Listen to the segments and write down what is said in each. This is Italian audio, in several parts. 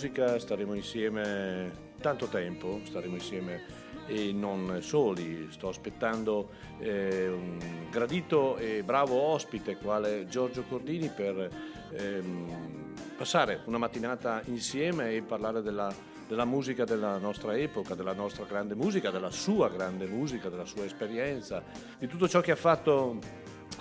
musica, staremo insieme tanto tempo, staremo insieme e non soli. Sto aspettando eh, un gradito e bravo ospite quale Giorgio Cordini per ehm, passare una mattinata insieme e parlare della, della musica della nostra epoca, della nostra grande musica, della sua grande musica, della sua esperienza, di tutto ciò che ha fatto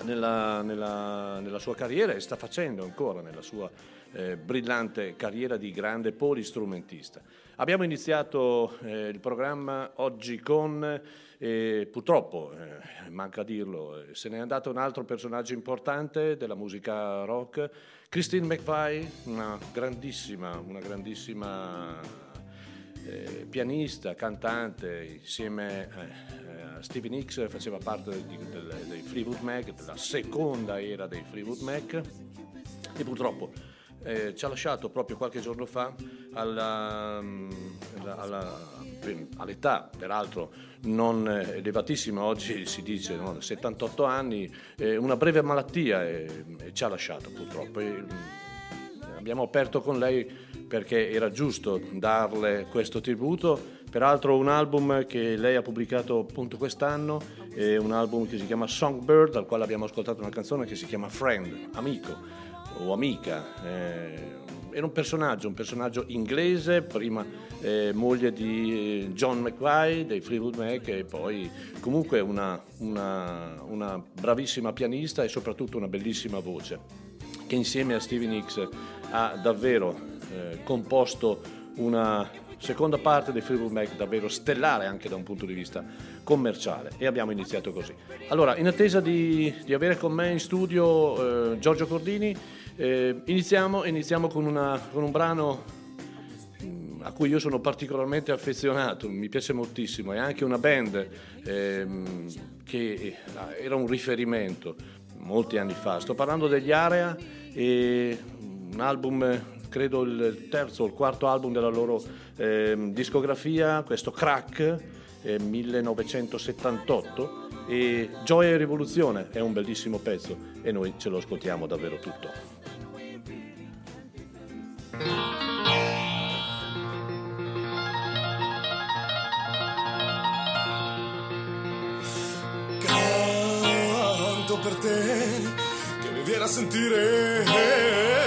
nella, nella, nella, sua carriera e sta facendo ancora nella sua eh, brillante carriera di grande polistrumentista. Abbiamo iniziato eh, il programma oggi con, eh, purtroppo, eh, manca dirlo, eh, se n'è andato un altro personaggio importante della musica rock, Christine McVie, una grandissima, una grandissima eh, pianista, cantante, insieme Stevie Nicks faceva parte dei, dei Fleetwood Mac, della seconda era dei Fleetwood Mac e purtroppo eh, ci ha lasciato proprio qualche giorno fa alla, alla, all'età, peraltro non elevatissima, oggi si dice no? 78 anni, eh, una breve malattia e, e ci ha lasciato purtroppo. E, abbiamo aperto con lei perché era giusto darle questo tributo. Peraltro un album che lei ha pubblicato appunto quest'anno, è un album che si chiama Songbird, dal quale abbiamo ascoltato una canzone che si chiama Friend, amico o amica. Eh, era un personaggio, un personaggio inglese, prima eh, moglie di eh, John McVie dei Fleetwood Mac e poi comunque una, una, una bravissima pianista e soprattutto una bellissima voce che insieme a Stevie Nicks ha davvero eh, composto una seconda parte dei Fleetwood Mac davvero stellare anche da un punto di vista commerciale e abbiamo iniziato così. Allora, in attesa di, di avere con me in studio eh, Giorgio Cordini, eh, iniziamo, iniziamo con, una, con, un brano mm, a cui io sono particolarmente affezionato, mi piace moltissimo, è anche una band ehm, che eh, era un riferimento molti anni fa. Sto parlando degli Area un album, credo il terzo o il quarto album della loro eh, discografia, questo Crack, eh, 1978 e Gioia e Rivoluzione è un bellissimo pezzo e noi ce lo ascoltiamo davvero tutto. Canto per te che mi viene a sentire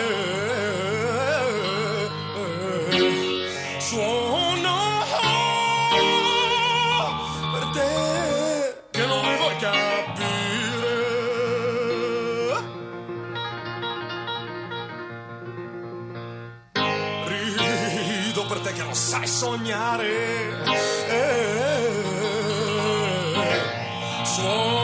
sai sognare. Eh, suono per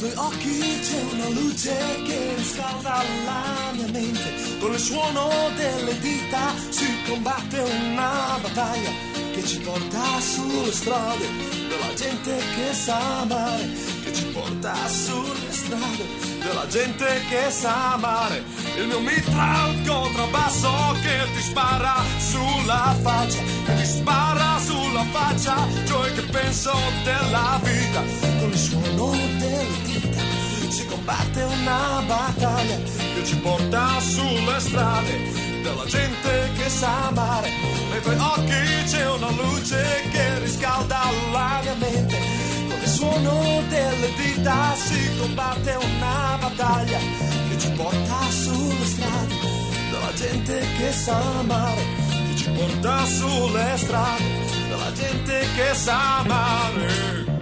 tuoi occhi c'è una luce che riscalda la mia mente. Con il suono delle dita si combatte una battaglia che ci porta sulle strade della gente che sa amare, che ci porta sulle strade della gente che sa amare. Il mio mitra al contrabbasso che ti spara sulla faccia, ti spara sulla faccia, cioè che penso della vita con il suono delle dita si combatte una battaglia che ci porta sulle strade della gente che sa amare. Nei tuoi occhi c'è una luce che riscalda la mia mente. Con il suono delle dita si combatte una battaglia che ci porta sulle strade della gente che sa amare. Porta sulle strade della gente che sa amare.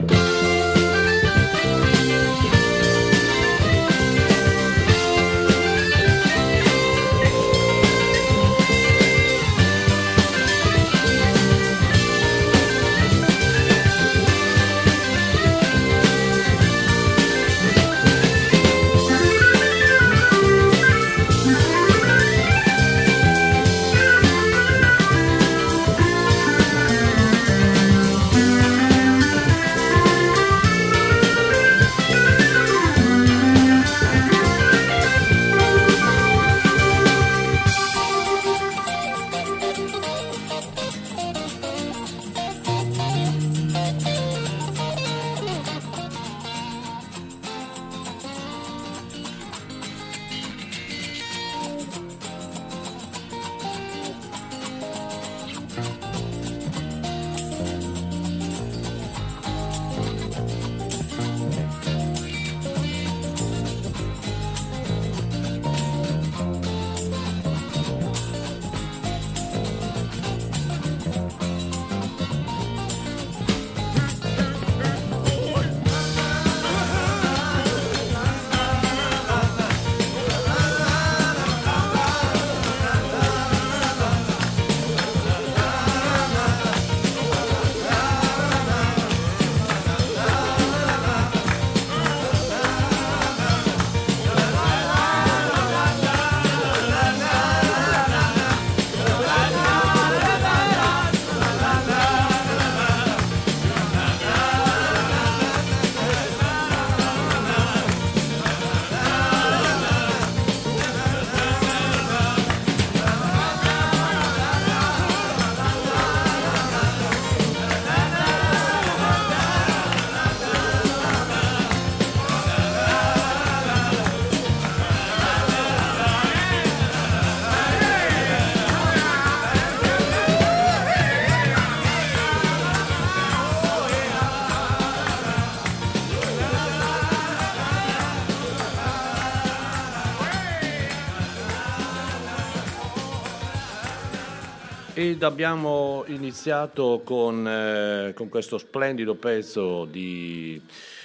Abbiamo iniziato con, eh, con questo splendido pezzo di,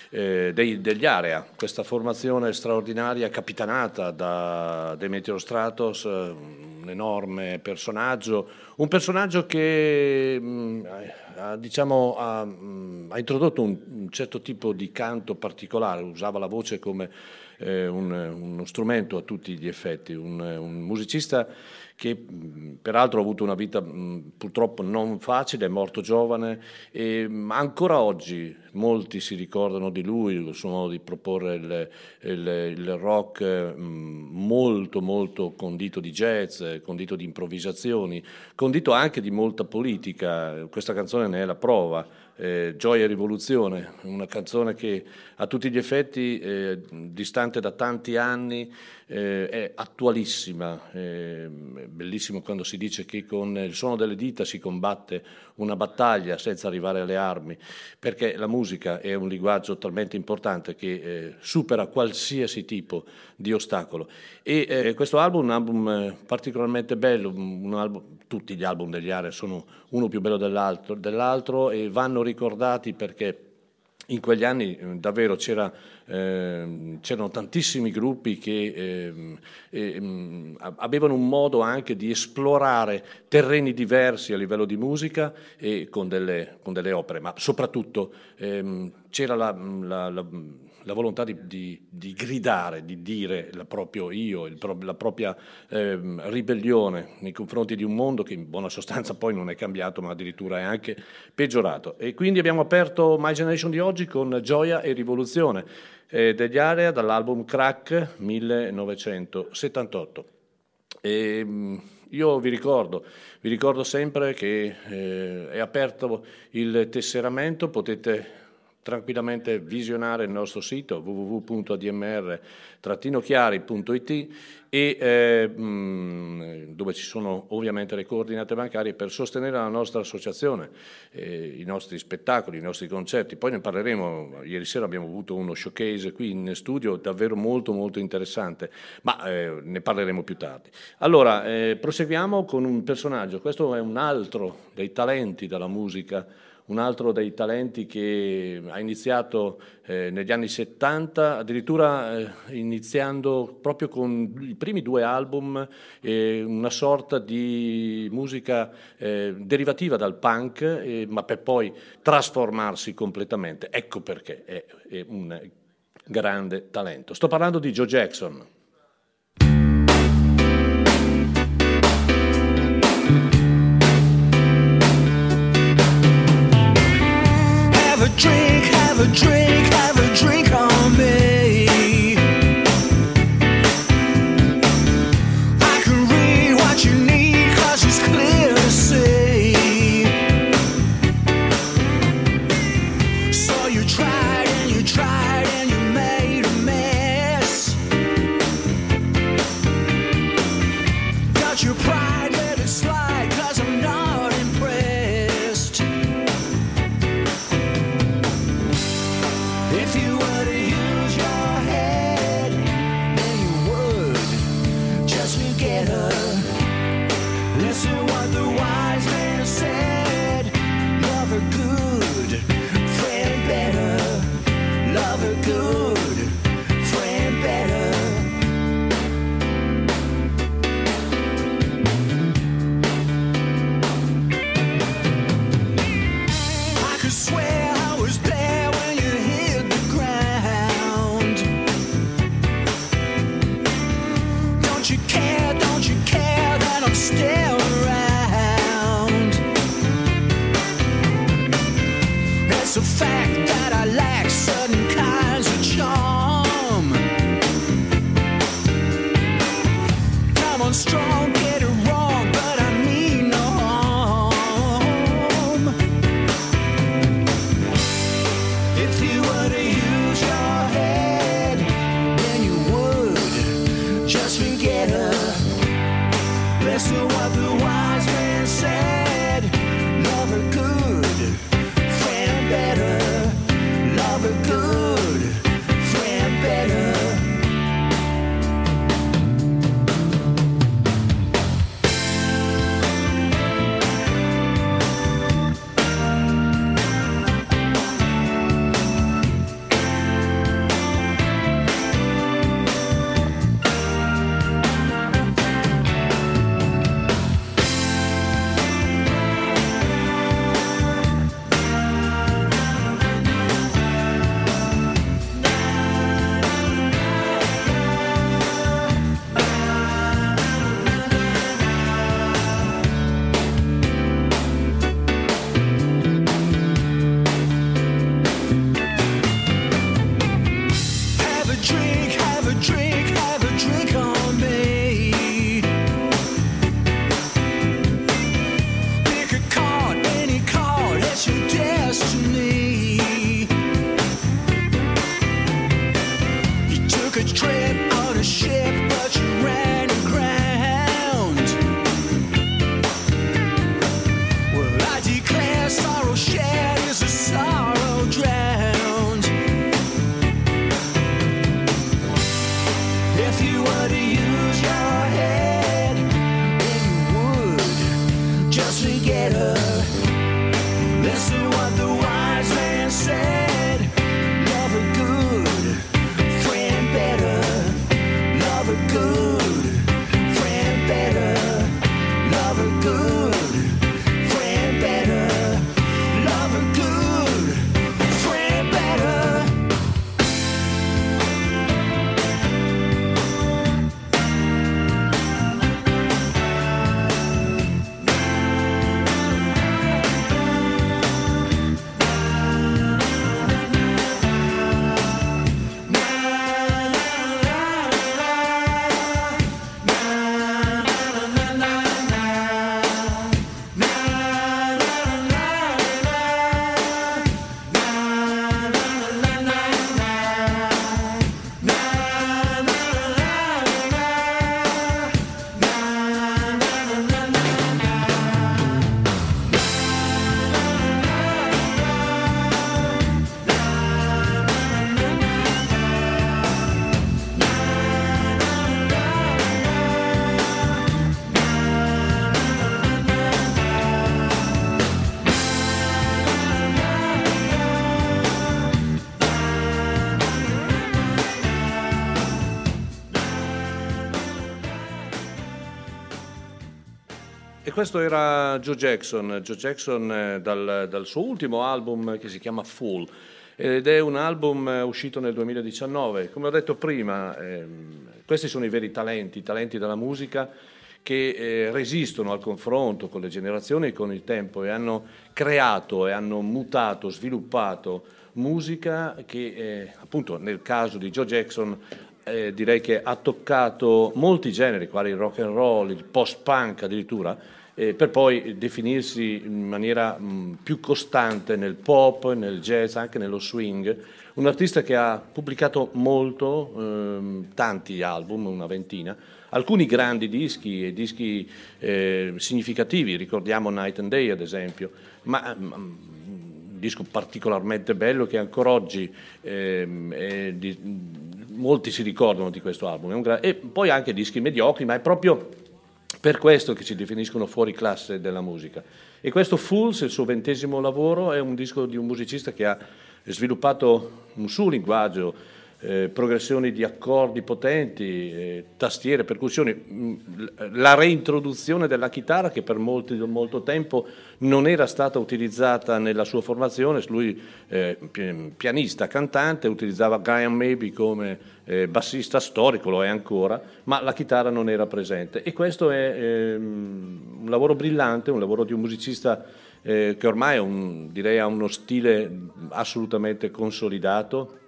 eh, dei, degli Area, questa formazione straordinaria capitanata da Demetrio Stratos, un enorme personaggio, un personaggio che mh, mm, ha, diciamo, ha, mh, mm, ha, introdotto un, un, certo tipo di canto particolare, usava la voce come eh, un, uno strumento a tutti gli effetti, un, un musicista che peraltro ha avuto una vita purtroppo non facile, è morto giovane e ancora oggi molti si ricordano di lui, il suo modo di proporre il, il, il rock molto molto condito di jazz, condito di improvvisazioni, condito anche di molta politica, questa canzone ne è la prova eh, Gioia e Rivoluzione, una canzone che a tutti gli effetti, eh, distante da tanti anni, eh, è attualissima. È bellissimo quando si dice che con il suono delle dita si combatte una battaglia senza arrivare alle armi, perché la musica è un linguaggio talmente importante che eh, supera qualsiasi tipo di ostacolo. E eh, questo album è un album eh, particolarmente bello, album, tutti gli album degli Area sono uno più bello dell'altro, dell'altro e vanno ricordati perché in quegli anni eh, davvero c'era, eh, c'erano tantissimi gruppi che eh, eh, avevano un modo anche di esplorare terreni diversi a livello di musica e con delle, con delle opere, ma soprattutto ehm, c'era la, la, la la volontà di, di, di, gridare, di dire il proprio io, il, la propria eh, ribellione nei confronti di un mondo che in buona sostanza poi non è cambiato, ma addirittura è anche peggiorato. E quindi abbiamo aperto My Generation di oggi con Gioia e Rivoluzione eh, degli Area dall'album Crack 1978. E, mm, io vi ricordo, vi ricordo sempre che eh, è aperto il tesseramento, potete tranquillamente visionare il nostro sito www.admr-chiari.it e eh, dove ci sono ovviamente le coordinate bancarie per sostenere la nostra associazione, eh, i nostri spettacoli, i nostri concerti. Poi ne parleremo, ieri sera abbiamo avuto uno showcase qui in studio davvero molto molto interessante, ma eh, ne parleremo più tardi. Allora, eh, proseguiamo con un personaggio, questo è un altro dei talenti della musica un altro dei talenti che ha iniziato eh, negli anni 70, addirittura eh, iniziando proprio con i primi due album, eh, una sorta di musica eh, derivativa dal punk, eh, ma per poi trasformarsi completamente. Ecco perché è, è un grande talento. Sto parlando di Joe Jackson. Drink, have a drink, have a drink questo era Joe Jackson, Joe Jackson eh, dal, dal, suo ultimo album che si chiama Full ed è un album eh, uscito nel 2019. Come ho detto prima, ehm, questi sono i veri talenti, i talenti della musica che eh, resistono al confronto con le generazioni e con il tempo e hanno creato e hanno mutato, sviluppato musica che eh, appunto nel caso di Joe Jackson eh, direi che ha toccato molti generi, quali il rock and roll, il post-punk addirittura, eh, per poi definirsi in maniera mh, più costante nel pop, nel jazz, anche nello swing. Un artista che ha pubblicato molto, ehm, tanti album, una ventina, alcuni grandi dischi e dischi eh, significativi, ricordiamo Night and Day ad esempio, ma mh, un disco particolarmente bello che ancora oggi eh, di, molti si ricordano di questo album. Gra- e poi anche dischi mediocri, ma è proprio per questo che si definiscono fuori classe della musica. E questo Fools, il suo ventesimo lavoro, è un disco di un musicista che ha sviluppato un suo linguaggio eh, progressioni di accordi potenti, eh, tastiere, percussioni, mm, la reintroduzione della chitarra che per molti, molto tempo non era stata utilizzata nella sua formazione, lui eh, pianista, cantante, utilizzava Graham Maybe come eh, bassista storico, lo è ancora, ma la chitarra non era presente. E questo è ehm, un lavoro brillante, un lavoro di un musicista eh, che ormai un, direi, ha uno stile assolutamente consolidato,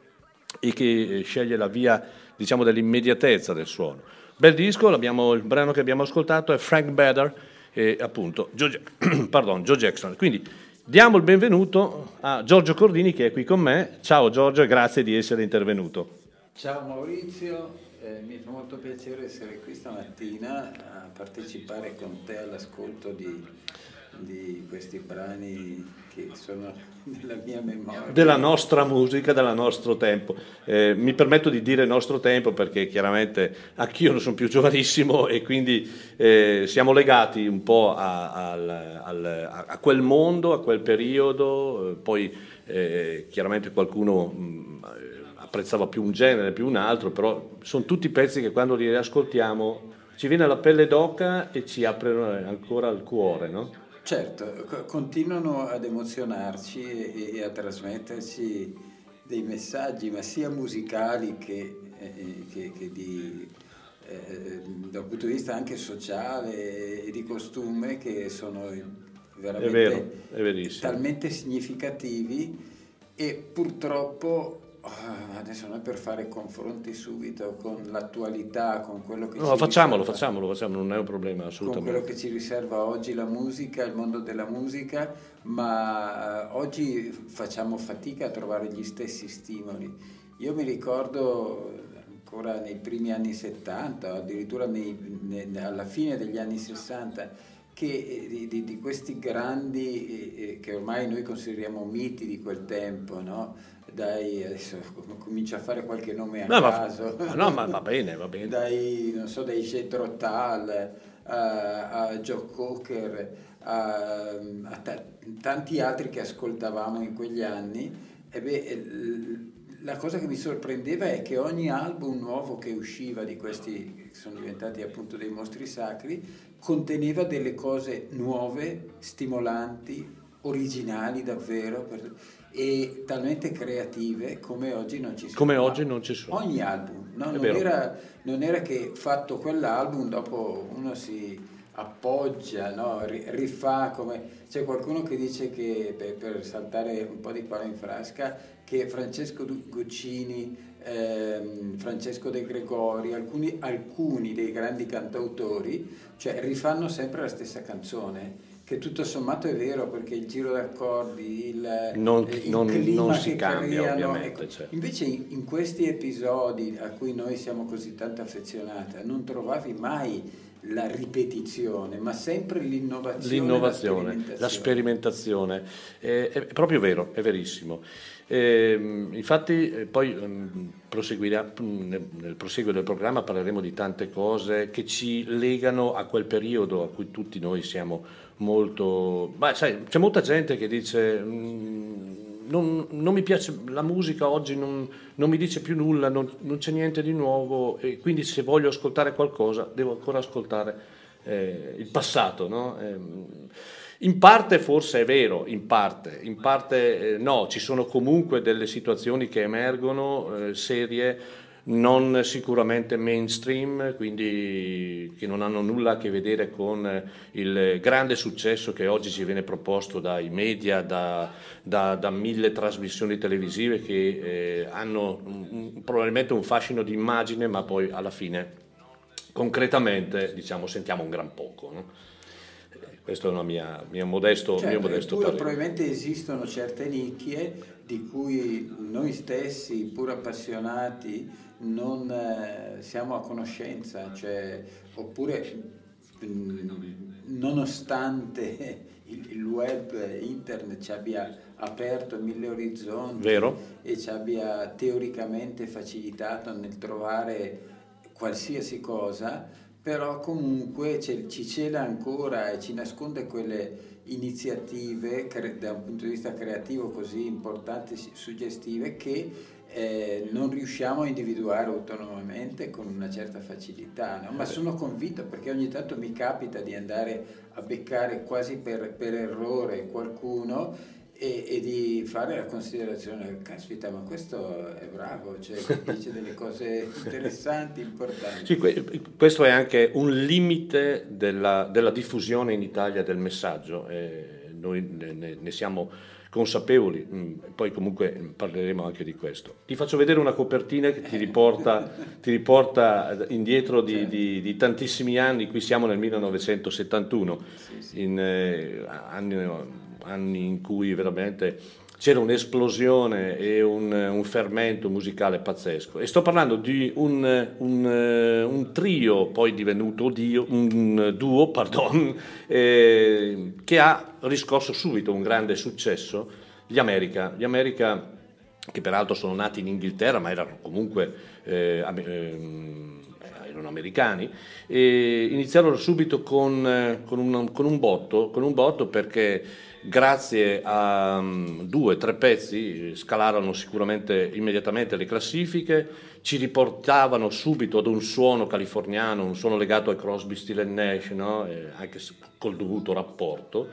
e che eh, sceglie la via diciamo, dell'immediatezza del suono. Bel disco, il brano che abbiamo ascoltato è Frank Bader e appunto Joe, pardon, Joe Jackson. Quindi diamo il benvenuto a Giorgio Cordini che è qui con me. Ciao Giorgio e grazie di essere intervenuto. Ciao Maurizio, eh, mi fa molto piacere essere qui stamattina a partecipare con te all'ascolto di di questi brani che sono nella mia memoria. Della nostra musica, del nostro tempo. Eh, mi permetto di dire nostro tempo perché chiaramente anch'io non sono più giovanissimo e quindi eh, siamo legati un po' a, a, a, a, quel mondo, a quel periodo, eh, poi eh, chiaramente qualcuno mh, mm, apprezzava più un genere, più un altro, però sono tutti pezzi che quando li riascoltiamo ci viene la pelle d'oca e ci aprono ancora il cuore, no? Certo, continuano ad emozionarci e, a trasmetterci dei messaggi, ma sia musicali che, eh, che, che di, eh, dal punto di vista anche sociale e di costume che sono veramente è vero, è talmente significativi e purtroppo adesso non è per fare confronti subito con l'attualità, con quello che no, ci facciamolo, riserva, facciamolo, facciamolo, non è un problema assolutamente. Con quello che ci riserva oggi la musica, il mondo della musica, ma uh, oggi facciamo fatica a trovare gli stessi stimoli. Io mi ricordo ancora nei primi anni 70, addirittura nei, nei, alla fine degli anni 60, che eh, di, di, di questi grandi eh, che ormai noi consideriamo miti di quel tempo, no? Dai, adesso comincio a fare qualche nome a no, caso. Ma, no, ma va bene, va bene. Dai, non so, dai Jethro Tull a, a Joe Cocker, a, a t- tanti altri che ascoltavamo in quegli anni. E beh, la cosa che mi sorprendeva è che ogni album nuovo che usciva di questi, che sono diventati appunto dei mostri sacri, conteneva delle cose nuove, stimolanti, originali davvero. Per e talmente creative come oggi non ci sono. Come oggi non ci sono. Ogni album, no? non, era, non, era, che fatto quell'album dopo uno si appoggia, no? rifà come... C'è qualcuno che dice che, per, per saltare un po' di palla in frasca, che Francesco Guccini, ehm, Francesco De Gregori, alcuni, alcuni dei grandi cantautori, cioè rifanno sempre la stessa canzone che tutto sommato è vero perché il giro d'accordi, il, non, il non, clima non si cambia creano, ovviamente. Ecco, certo. Invece in, in, questi episodi a cui noi siamo così tanto affezionati non trovavi mai la ripetizione, ma sempre l'innovazione. L'innovazione, la, sperimentazione. È, è, proprio vero, è verissimo. Ehm, infatti eh, poi um, nel, nel proseguo del programma parleremo di tante cose che ci legano a quel periodo a cui tutti noi siamo molto... Beh, sai, c'è molta gente che dice mm, non, non, mi piace la musica oggi, non, non mi dice più nulla, non, non, c'è niente di nuovo e quindi se voglio ascoltare qualcosa devo ancora ascoltare eh, il passato. No? Ehm, in parte forse è vero, in parte, in parte eh, no, ci sono comunque delle situazioni che emergono eh, serie non sicuramente mainstream, quindi che non hanno nulla a che vedere con il grande successo che oggi ci viene proposto dai media, da, da, da mille trasmissioni televisive che eh, hanno un, probabilmente un fascino di immagine, ma poi alla fine concretamente diciamo, sentiamo un gran poco. No? Questo è un mio modesto, certo, mio modesto parere. Probabilmente esistono certe nicchie di cui noi stessi, pur appassionati, non eh, siamo a conoscenza, cioè, oppure nonostante il, il, web, internet ci abbia aperto mille orizzonti Vero. e ci abbia teoricamente facilitato nel trovare qualsiasi cosa, però comunque ci cela ancora e ci nasconde quelle iniziative da un punto di vista creativo così importanti, suggestive, che eh, non riusciamo a individuare autonomamente con una certa facilità, no? ma sono convinto perché ogni tanto mi capita di andare a beccare quasi per, per errore qualcuno e, e, di fare la considerazione, caspita, ma questo è bravo, cioè dice delle cose interessanti, importanti. Sì, questo è anche un limite della, della diffusione in Italia del messaggio, eh, noi ne, ne siamo consapevoli, mm, poi comunque parleremo anche di questo. Ti faccio vedere una copertina che ti riporta, ti riporta indietro di, di, di, tantissimi anni, qui siamo nel 1971, in eh, anni, anni, in cui veramente c'era un'esplosione e un, un, fermento musicale pazzesco. E sto parlando di un, un, un trio, poi divenuto dio, un duo, pardon, eh, che ha riscosso subito un grande successo, gli America. Gli America che peraltro sono nati in Inghilterra, ma erano comunque eh, eh, erano americani, iniziarono subito con, con, un, con, un botto, con un botto perché grazie a um, due o tre pezzi scalarono sicuramente immediatamente le classifiche, ci riportavano subito ad un suono californiano, un suono legato ai Crosby, Steel Nash, no? eh, anche col dovuto rapporto.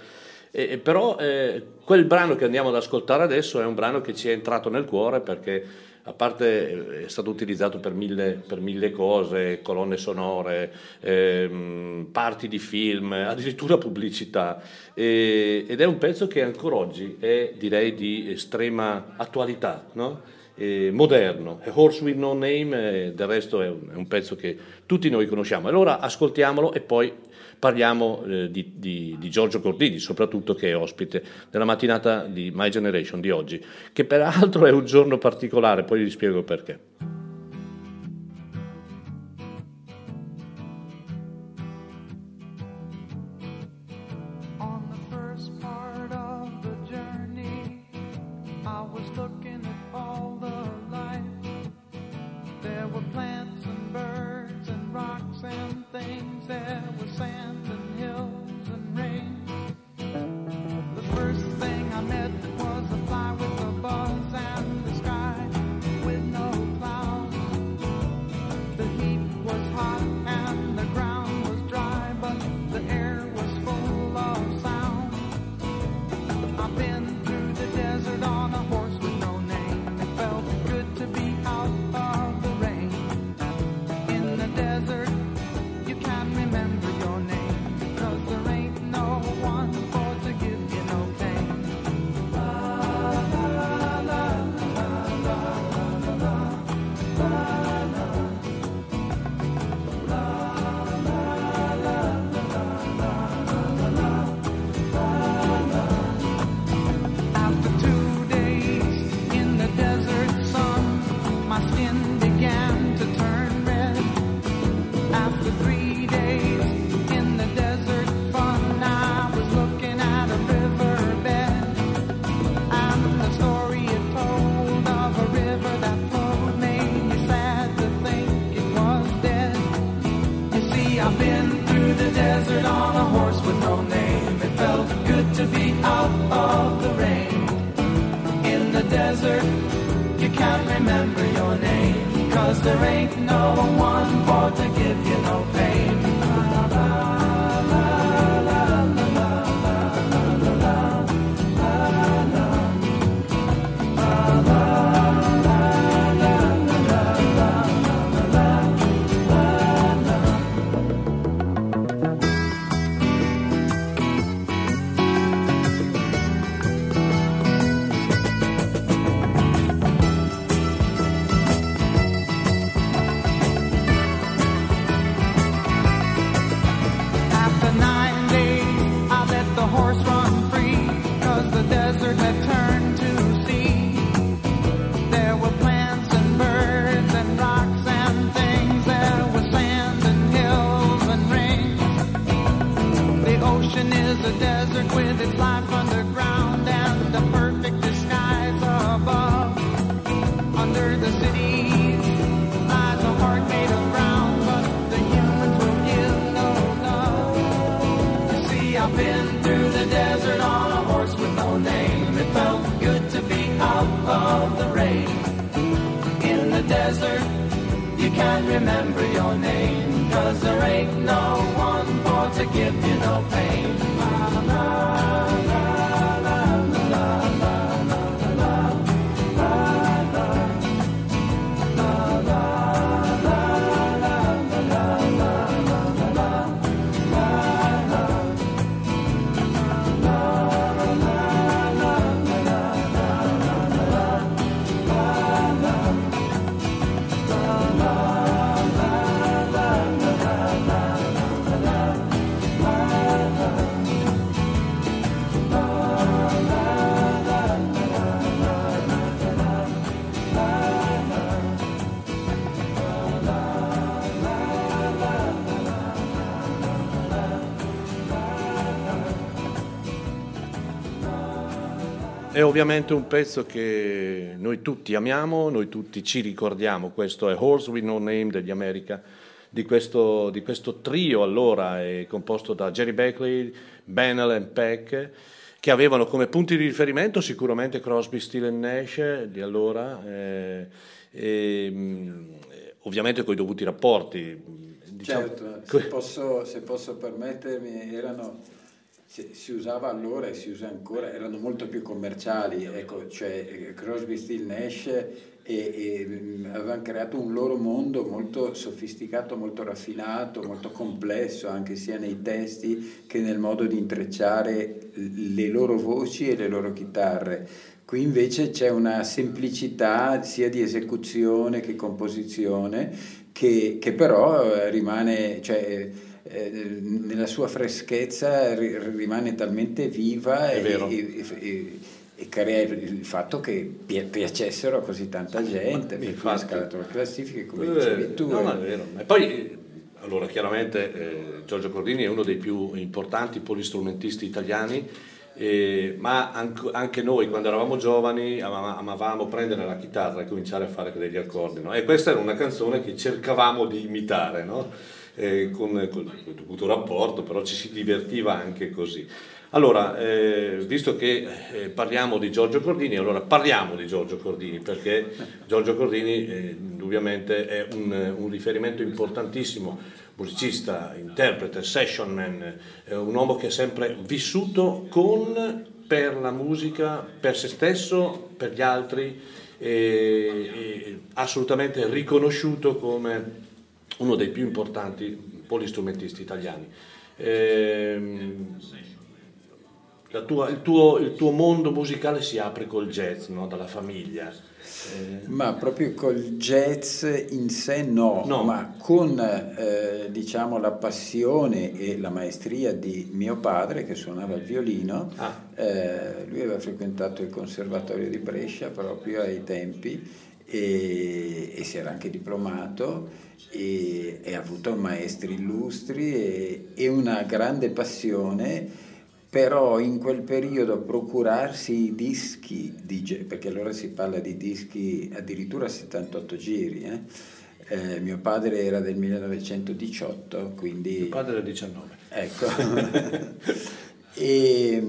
Eh, però eh, quel brano che andiamo ad ascoltare adesso è un brano che ci è entrato nel cuore perché a parte eh, è stato utilizzato per mille, per mille cose, colonne sonore, ehm, parti di film, addirittura pubblicità, e, ed è un pezzo che ancora oggi è direi di estrema attualità. No? moderno. A Horse with No Name, eh, del resto è un, è un, pezzo che tutti noi conosciamo. Allora ascoltiamolo e poi parliamo eh, di, di, di, Giorgio Cordini, soprattutto che è ospite della mattinata di My Generation di oggi, che peraltro è un giorno particolare, poi vi spiego perché. There ain't no one for to give you no pain. Ovviamente un pezzo che noi tutti amiamo, noi tutti ci ricordiamo, questo è Horse with No Name degli America, di questo, di questo trio allora composto da Jerry Beckley, Bennell e Peck, che avevano come punti di riferimento sicuramente Crosby, Steele Nash di allora, eh, e, ovviamente con i dovuti rapporti. Diciamo, certo, se posso, se posso permettermi, erano si usava allora e si usa ancora, erano molto più commerciali, ecco, cioè eh, Crosby, Steel Nash e, e, mm, avevano creato un loro mondo molto sofisticato, molto raffinato, molto complesso anche sia nei testi che nel modo di intrecciare le loro voci e le loro chitarre. Qui invece c'è una semplicità sia di esecuzione che composizione che, che però eh, rimane... Cioè, eh, nella sua freschezza rimane talmente viva e, e, e, e, crea il fatto che piacessero a così tanta gente, per cui ha scalato le classifiche come eh, dicevi tu. No, vero. E poi, allora, chiaramente eh, Giorgio Cordini è uno dei più importanti polistrumentisti italiani, eh, ma anche, anche, noi quando eravamo giovani amavamo prendere la chitarra e cominciare a fare degli accordi. No? E questa era una canzone che cercavamo di imitare. No? Eh, con, con, il dovuto rapporto, però ci si divertiva anche così. Allora, eh, visto che eh, parliamo di Giorgio Cordini, allora parliamo di Giorgio Cordini, perché Giorgio Cordini eh, indubbiamente è un, un, riferimento importantissimo, musicista, interprete, session man, un uomo che ha sempre vissuto con, per la musica, per se stesso, per gli altri, assolutamente riconosciuto come uno dei più importanti polistrumentisti italiani. Eh, tua, il, tuo, il, tuo, mondo musicale si apre col jazz, no? dalla famiglia. Eh. Ma proprio col jazz in sé no, no. ma con eh, diciamo, la passione e la maestria di mio padre che suonava il violino, ah. eh, lui aveva frequentato il conservatorio di Brescia proprio ai tempi e, e si era anche diplomato e, e ha avuto maestri illustri e, e una grande passione però in quel periodo procurarsi i dischi di perché allora si parla di dischi addirittura a 78 giri eh? Eh, mio padre era del 1918 quindi mio padre era 19 ecco e,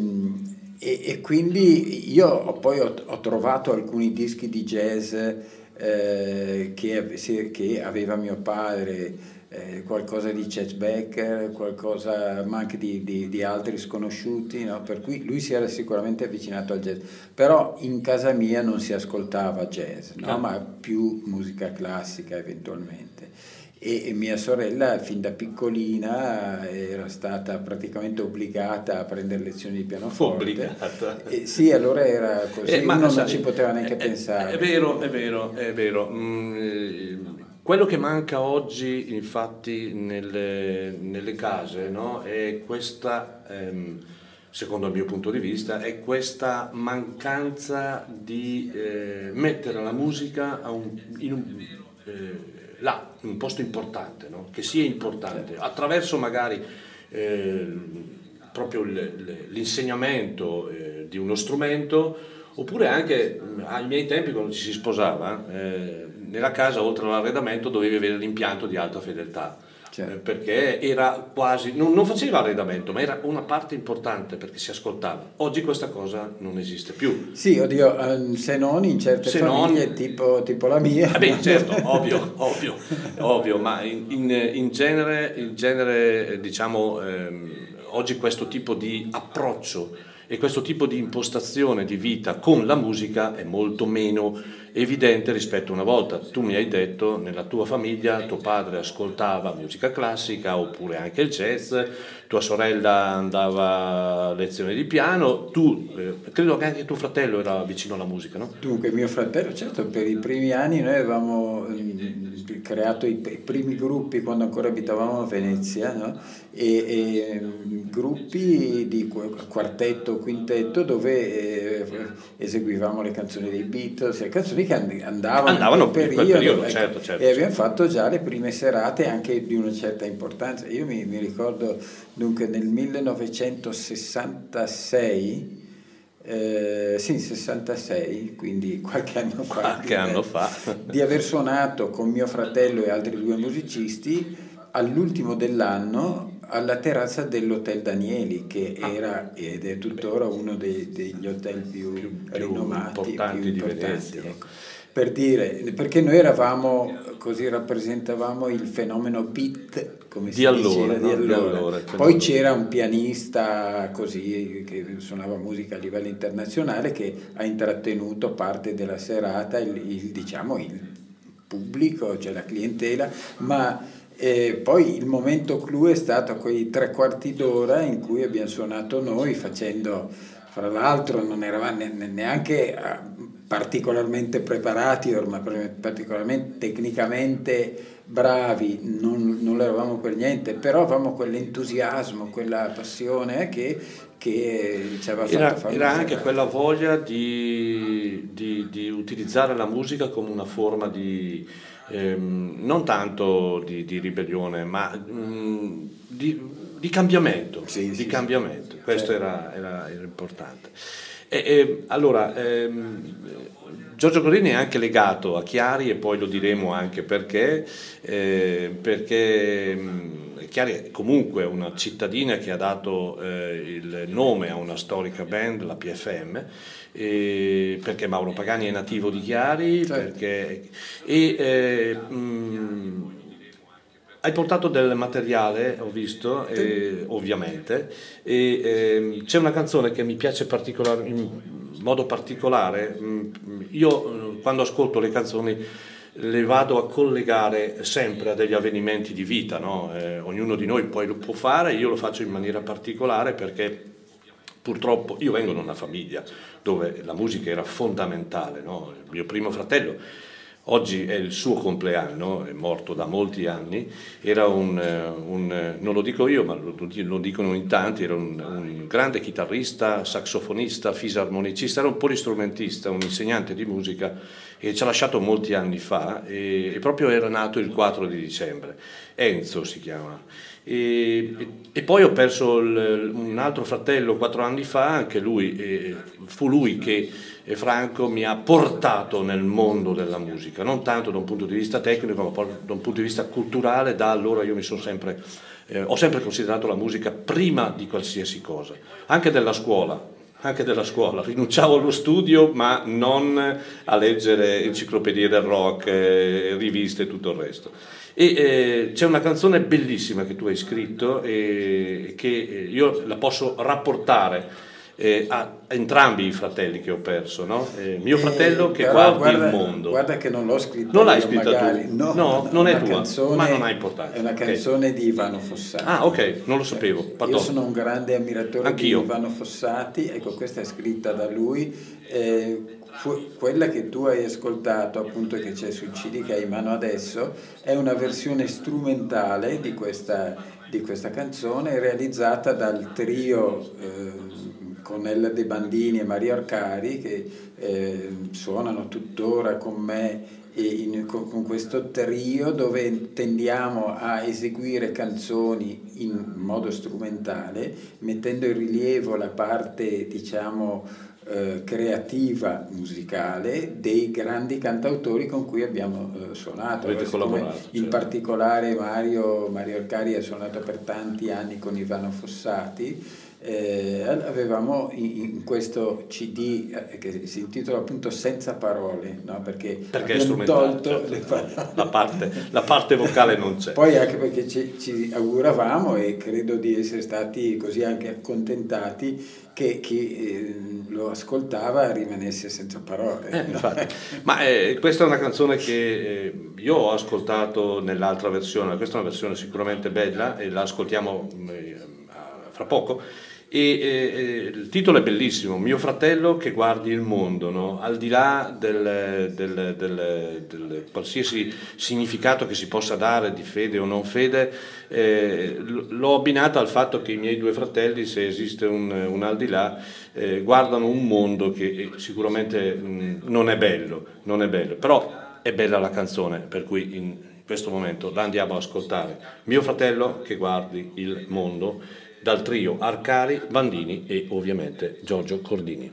e, e, quindi io poi ho, ho trovato alcuni dischi di jazz eh, che, che, aveva mio padre, eh, qualcosa di Chet Becker, qualcosa, ma anche di, di, di altri sconosciuti, no? per cui lui si era sicuramente avvicinato al jazz, però in casa mia non si ascoltava jazz, no? Ah. ma più musica classica eventualmente e mia sorella fin da piccolina era stata praticamente obbligata a prendere lezioni di pianoforte. Obbligata? E, sì, allora era così, eh, ma non sai, ci poteva neanche è, pensare. È vero, è vero, è vero. Mm, quello che manca oggi, infatti, nelle, nelle case no? è questa, ehm, secondo il mio punto di vista, è questa mancanza di eh, mettere la musica un, in un, eh, là, un posto importante, no? che sia importante, attraverso magari eh, proprio l'insegnamento eh, di uno strumento, oppure anche ai miei tempi quando ci si sposava, eh, nella casa oltre all'arredamento dovevi avere l'impianto di alta fedeltà certo. Eh, perché era quasi, non, non, faceva arredamento, ma era una parte importante perché si ascoltava. Oggi questa cosa non esiste più. Sì, oddio, ehm, se non in certe se famiglie non... tipo, tipo, la mia. Eh beh, certo, ovvio, ovvio, ovvio, ma in, in, in, genere, in genere, diciamo, ehm, oggi questo tipo di approccio e questo tipo di impostazione di vita con la musica è molto meno evidente rispetto a una volta. Tu mi hai detto, nella tua famiglia tuo padre ascoltava musica classica oppure anche il jazz, tua sorella andava a lezioni di piano, tu, eh, credo che anche tuo fratello era vicino alla musica, no? Dunque, mio fratello, certo, per i primi anni noi avevamo mm, creato i, i primi gruppi quando ancora abitavamo a Venezia, no? e, e, mm, gruppi di quartetto, quintetto dove eh, eseguivamo le canzoni dei Beatles, canzoni che andavano, andavano in quel periodo, periodo ecco, certo, certo, e abbiamo certo. fatto già le prime serate anche di una certa importanza. Io mi, mi ricordo Dunque nel 1966, eh, sì, 66, quindi qualche anno fa, qualche anno fa. di aver suonato con mio fratello e altri due musicisti all'ultimo dell'anno alla terrazza dell'Hotel Danieli, che ah, era ed è tuttora uno dei, degli hotel più, più, più rinomati, importanti più importanti. Di Venezia. Ecco per dire, perché noi eravamo, così rappresentavamo il fenomeno beat, come di si allora, diceva, no? di allora. Di allora Poi c'era un pianista così, che suonava musica a livello internazionale, che ha intrattenuto parte della serata, il, il diciamo, il pubblico, cioè la clientela, ma eh, poi il momento clou è stato quei tre quarti d'ora in cui abbiamo suonato noi facendo, fra l'altro non eravamo neanche particolarmente preparati, ormai particolarmente tecnicamente bravi, non, non eravamo per niente, però avevamo quell'entusiasmo, quella passione che, che ci aveva era, fatto fare Era anche quella voglia di, di, di, utilizzare la musica come una forma di, ehm, non tanto di, di ribellione, ma mh, mm, di, cambiamento. Sì, di sì, cambiamento. Sì. Questo era, era, era importante. E, e, allora, ehm, Giorgio Gorini è anche legato a Chiari e poi lo diremo anche perché, eh, perché mh, Chiari è comunque una cittadina che ha dato eh, il nome a una storica band, la PFM, eh, perché Mauro Pagani è nativo di Chiari, certo. perché, e, eh, mh, hai portato del materiale, ho visto, eh, ovviamente, e eh, c'è una canzone che mi piace particolar- in modo particolare. Mm, io quando ascolto le canzoni le vado a collegare sempre a degli avvenimenti di vita, no? eh, ognuno di noi poi lo può fare, io lo faccio in maniera particolare perché purtroppo io vengo da una famiglia dove la musica era fondamentale, no? il mio primo fratello Oggi è il suo compleanno, è morto da molti anni, era un, eh, un non lo dico io, ma lo, lo dicono in tanti, era un, un, grande chitarrista, saxofonista, fisarmonicista, era un polistrumentista, un insegnante di musica e ci ha lasciato molti anni fa e, e proprio era nato il 4 di dicembre, Enzo si chiama. E, e, poi ho perso il, un altro fratello quattro anni fa, anche lui, eh, fu lui che eh, Franco mi ha portato nel mondo della musica, non tanto da un punto di vista tecnico, ma da un punto di vista culturale, da allora io mi sono sempre, eh, ho sempre considerato la musica prima di qualsiasi cosa, anche della scuola, anche della scuola, rinunciavo allo studio ma non a leggere enciclopedie del rock, eh, riviste e tutto il resto. E eh, c'è una canzone bellissima che tu hai scritto e che eh, io la posso rapportare eh, a entrambi i fratelli che ho perso, no? Eh, mio Eh, fratello che però guarda, il mondo. Guarda che non l'ho scritta Non l'hai io, scritta magari. tu? No, No, no, non è tua, canzone- ma non ha importanza, È una canzone di Ivano Fossati. Ah, ok, non lo sapevo, Io pardon. sono un grande ammiratore Anch'io. di Ivano Fossati, ecco questa è scritta da lui. Eh, quella che tu hai ascoltato, appunto che c'è sul CD che hai in mano adesso, è una versione strumentale di questa, di questa canzone realizzata dal trio eh, con Ella De Bandini e Mario Arcari che eh, suonano tuttora con me in- con, con questo trio dove tendiamo a eseguire canzoni in modo strumentale, mettendo in rilievo la parte, diciamo, eh, creativa musicale dei grandi cantautori con cui abbiamo eh, suonato. Avete collaborato, In certo. particolare Mario, Mario Arcari ha suonato per tanti anni con Ivano Fossati. Eh, avevamo in, questo CD eh, che si intitola appunto Senza parole, no? perché, Perché abbiamo tolto certo. la, parte, la parte vocale non c'è. Poi anche perché ci, ci auguravamo e credo di essere stati così anche accontentati che chi eh, lo ascoltava rimanesse senza parole. Eh, infatti. Ma eh, questa è una canzone che eh, io ho ascoltato nell'altra versione, questa è una versione sicuramente bella e la ascoltiamo mm, fra poco. E eh, eh, il titolo è bellissimo, Mio fratello che guardi il mondo, no? al di là del, del- del- del qualsiasi significato che si possa dare di fede o non fede, eh, l'ho abbinata al fatto che i miei due fratelli, se esiste un, un al di là, eh, guardano un mondo che eh, sicuramente mh, non è bello, non è bello, però è bella la canzone, per cui in questo momento la andiamo ad ascoltare. Mio fratello che guardi il mondo, dal trio Arcari, Bandini e ovviamente Giorgio Cordini.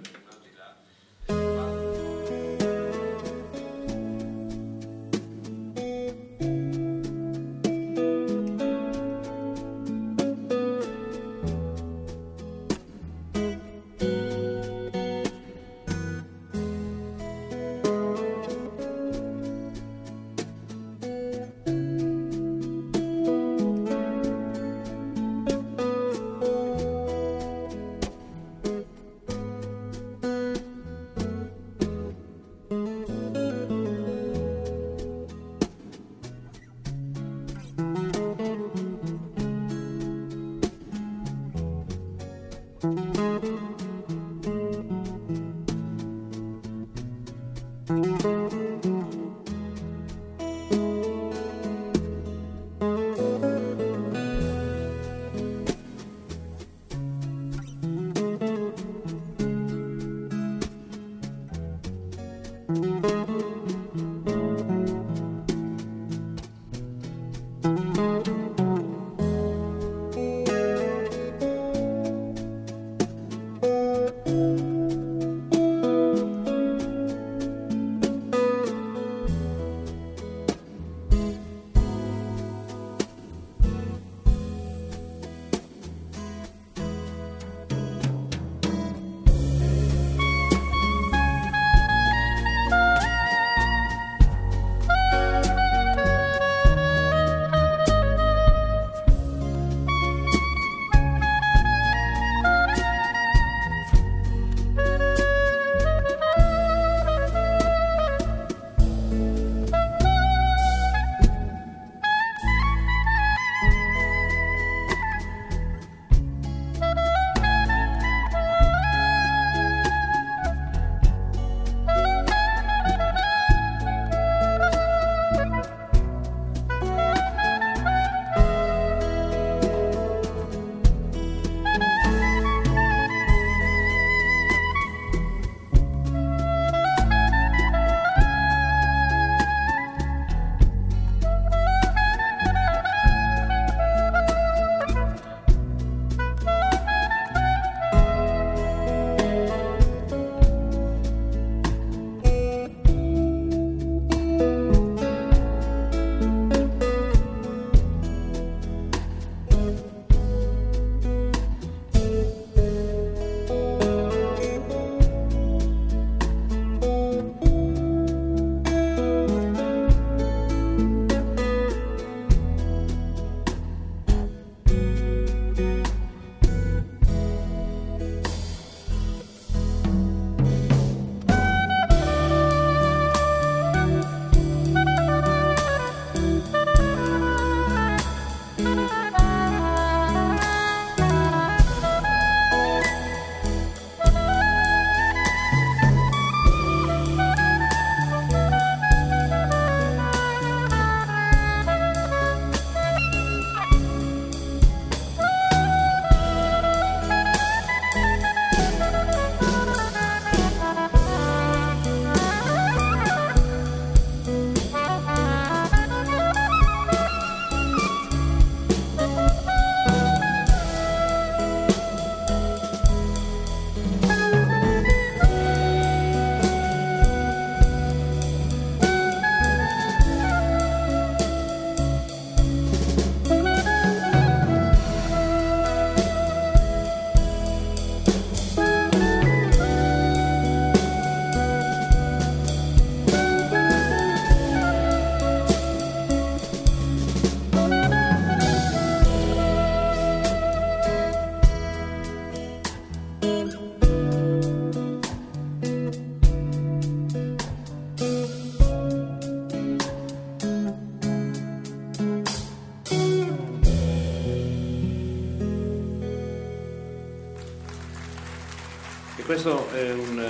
Questo è un,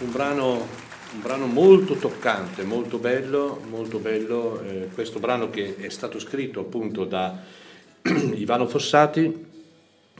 un, brano, un brano, molto toccante, molto bello, molto bello. Eh, questo brano che è stato scritto appunto da Ivano Fossati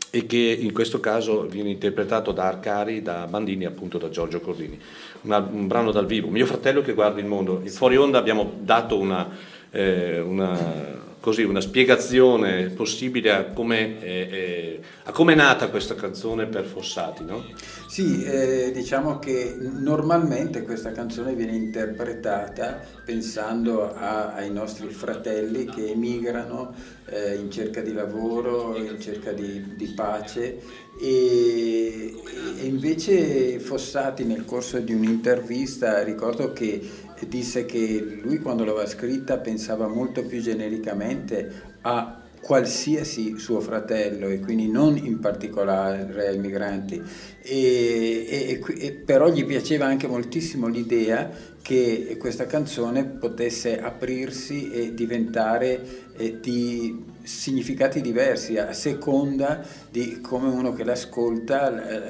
e che in questo caso viene interpretato da Arcari, da Bandini appunto da Giorgio Cordini. Una, un brano dal vivo. Mio fratello che guarda il mondo. In fuori onda abbiamo dato una, eh, una così, una spiegazione possibile a come, eh, è nata questa canzone per Fossati, no? Sì, eh, diciamo che normalmente questa canzone viene interpretata pensando a, ai nostri fratelli che emigrano eh, in cerca di lavoro, in cerca di, di pace e, e invece Fossati nel corso di un'intervista ricordo che disse che lui quando l'aveva scritta pensava molto più genericamente a qualsiasi suo fratello e quindi non in particolare ai migranti e, e, e, però gli piaceva anche moltissimo l'idea che questa canzone potesse aprirsi e diventare eh, di significati diversi a seconda di come uno che l'ascolta la,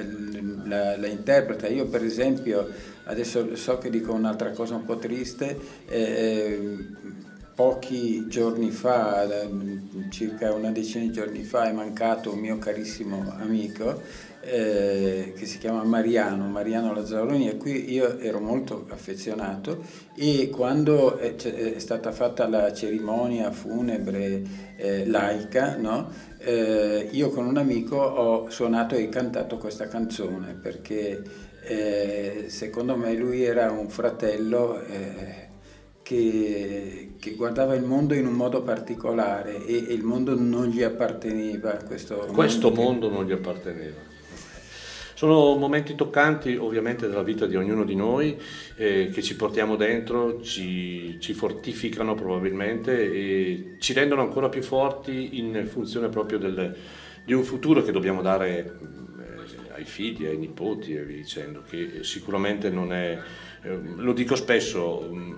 la, la interpreta. Io per esempio adesso so che dico un'altra cosa un po' triste, eh, pochi giorni fa, circa una decina di giorni fa, è mancato un mio carissimo amico eh, che si chiama Mariano, Mariano Lazzaroni, a cui io ero molto affezionato e quando è, stata fatta la cerimonia funebre eh, laica, no? eh, io con un amico ho suonato e cantato questa canzone perché eh, secondo me lui era un fratello eh, che, che, guardava il mondo in un modo particolare e, e il mondo non gli apparteneva. Questo, questo mondo, mondo che... non gli apparteneva. Sono momenti toccanti ovviamente della vita di ognuno di noi eh, che ci portiamo dentro, ci, ci, fortificano probabilmente e ci rendono ancora più forti in funzione proprio del, di un futuro che dobbiamo dare ai figli, ai nipoti e via dicendo, che sicuramente non è, eh, lo dico spesso, mm,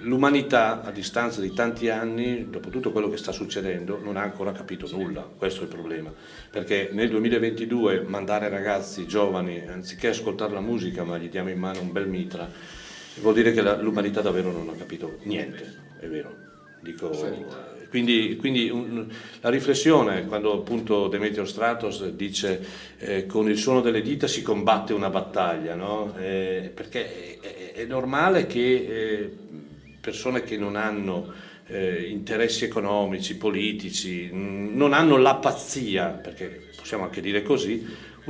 l'umanità a distanza di tanti anni, dopo tutto quello che sta succedendo, non ha ancora capito nulla, questo è il problema, perché nel 2022 mandare ragazzi giovani, anziché ascoltare la musica, ma gli diamo in mano un bel mitra, vuol dire che l'umanità davvero non ha capito niente, è vero. Dico, quindi, quindi un, la riflessione, quando appunto Demetrio Stratos dice eh, con il suono delle dita si combatte una battaglia, no? eh, perché è, è, normale che eh, persone che non hanno eh, interessi economici, politici, non hanno la pazzia, perché possiamo anche dire così,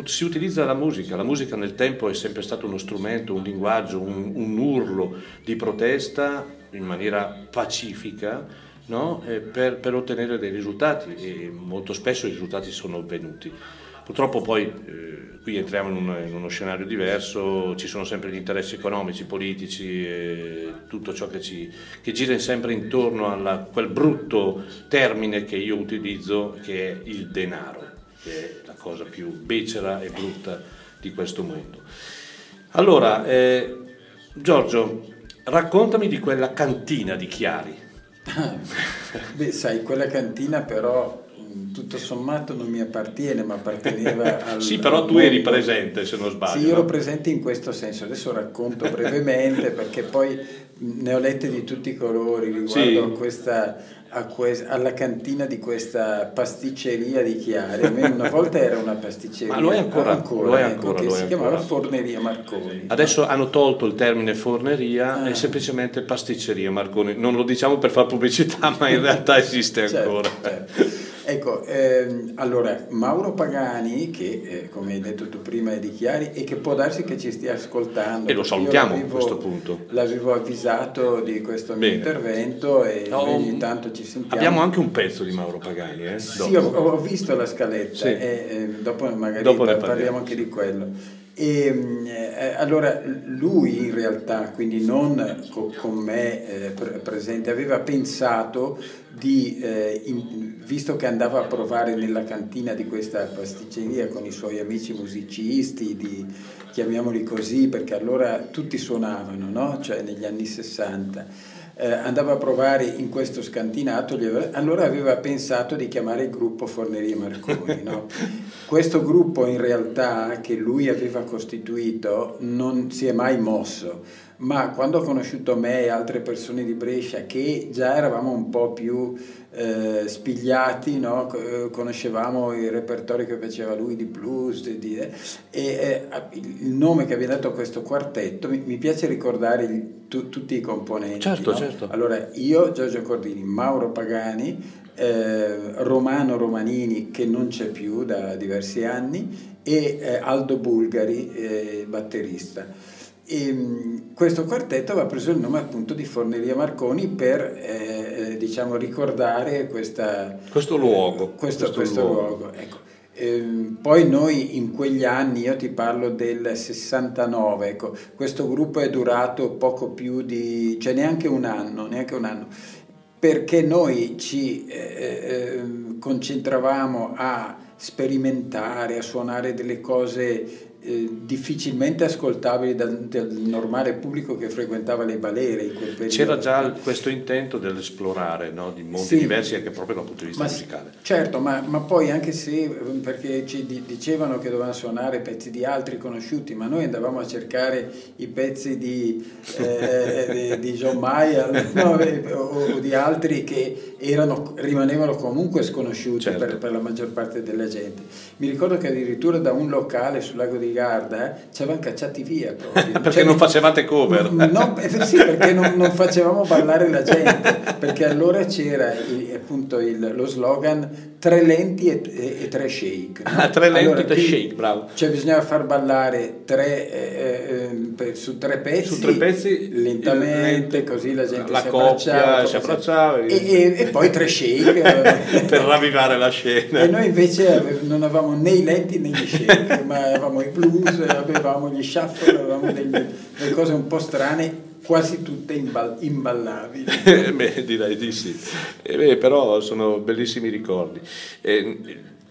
si utilizza la musica, la musica nel tempo è sempre stato uno strumento, un linguaggio, un, un urlo di protesta in maniera pacifica no? eh, per, per, ottenere dei risultati e molto spesso i risultati sono avvenuti. Purtroppo poi eh, qui entriamo in, un, in, uno scenario diverso, ci sono sempre gli interessi economici, politici, eh, tutto ciò che, ci, che, gira sempre intorno a quel brutto termine che io utilizzo che è il denaro, che è la cosa più becera e brutta di questo mondo. Allora, eh, Giorgio, raccontami di quella cantina di Chiari. Beh, sai, quella cantina però tutto sommato non mi appartiene, ma apparteneva al... sì, però tu eri presente se non sbaglio. Sì, io ero presente in questo senso, adesso racconto brevemente perché poi ne ho lette di tutti i colori riguardo sì. a questa que- alla cantina di questa pasticceria di Chiari. Una volta era una pasticceria. Ma lo è ancora, ancora, lo è ecco, ancora che lo si ancora. chiamava Forneria Marconi. Adesso no? hanno tolto il termine forneria ah. e semplicemente pasticceria Marconi. Non lo diciamo per fare pubblicità, ma in realtà esiste certo, ancora. Certo. Ecco, ehm, allora Mauro Pagani, che eh, come hai detto tu prima è di Chiari e che può darsi che ci stia ascoltando. E lo salutiamo a questo punto. L'avevo avvisato di questo Bene. mio intervento e no, ogni tanto ci sentiamo. Abbiamo anche un pezzo di Mauro Pagani. Eh, sì, ho, ho, visto la scaletta sì. e eh, dopo magari dopo parliamo. parliamo anche di quello. E, eh, allora lui in realtà, quindi non co- con me eh, pre- presente, aveva pensato di, eh, in, visto che andava a provare nella cantina di questa pasticceria con i suoi amici musicisti, di, chiamiamoli così, perché allora tutti suonavano, no? cioè negli anni 60 eh, andava a provare in questo scantinato, aveva, allora aveva pensato di chiamare il gruppo Fornerie Marconi. No? questo gruppo in realtà che lui aveva costituito non si è mai mosso ma quando ho conosciuto me e altre persone di Brescia che già eravamo un po' più eh, spigliati, no? Eh, conoscevamo il repertorio che faceva lui di blues di, di, eh, e eh, il nome che aveva dato a questo quartetto, mi, mi piace ricordare il, tu, tutti i componenti. Certo, no? certo. Allora, io, Giorgio Cordini, Mauro Pagani, eh, Romano Romanini che non c'è più da diversi anni e eh, Aldo Bulgari, batterista. E, ehm, questo quartetto aveva preso il nome appunto di Forneria Marconi per eh, eh diciamo, ricordare questa, questo luogo. Eh, questo, questo, questo luogo. luogo. Ecco. Eh, poi noi in quegli anni, io ti parlo del 69, ecco, questo gruppo è durato poco più di, cioè neanche un anno, neanche un anno perché noi ci eh, eh, concentravamo a sperimentare, a suonare delle cose eh, difficilmente ascoltabili dal, dal, normale pubblico che frequentava le balere in quel periodo. C'era già questo intento dell'esplorare no? di mondi sì, diversi anche proprio dal punto di vista ma, musicale. Certo, ma, ma, poi anche se, perché ci dicevano che dovevano suonare pezzi di altri conosciuti, ma noi andavamo a cercare i pezzi di, eh, di, di John Mayer no? o, o, di altri che erano, rimanevano comunque sconosciuti certo. per, per la maggior parte della gente. Mi ricordo che addirittura da un locale sul lago di Garda eh, ci avevano cacciati via proprio. perché cioè, non facevate cover? No, eh, sì, perché non, non, facevamo ballare la gente, perché allora c'era il, appunto il, lo slogan tre lenti e, e, e tre shake. No? Ah, tre lenti allora, e tre shake, bravo. Cioè bisognava far ballare tre, eh, eh, su tre pezzi, su tre pezzi lentamente, così la gente la si abbracciava, si abbracciava e, e, poi tre shake per ravvivare la scena. E noi invece non avevamo né i lenti né gli shake, ma avevamo i blues, avevamo gli shuffle, avevamo delle, delle cose un po' strane quasi tutte imball- imballabili. beh, direi di sì, eh, beh, però sono bellissimi ricordi. Eh,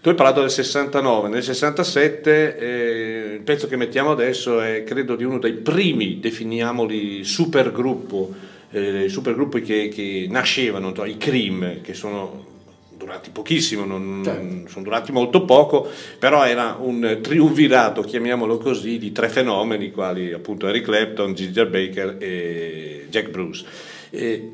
tu hai parlato del 69, nel 67 eh, il pezzo che mettiamo adesso è credo di uno dei primi, definiamoli, supergruppo, eh, supergruppi che, che nascevano, i Cream, che sono durati pochissimo, non, certo. sono durati molto poco, però era un triunvirato, chiamiamolo così, di tre fenomeni quali appunto Eric Clapton, Ginger Baker e Jack Bruce. E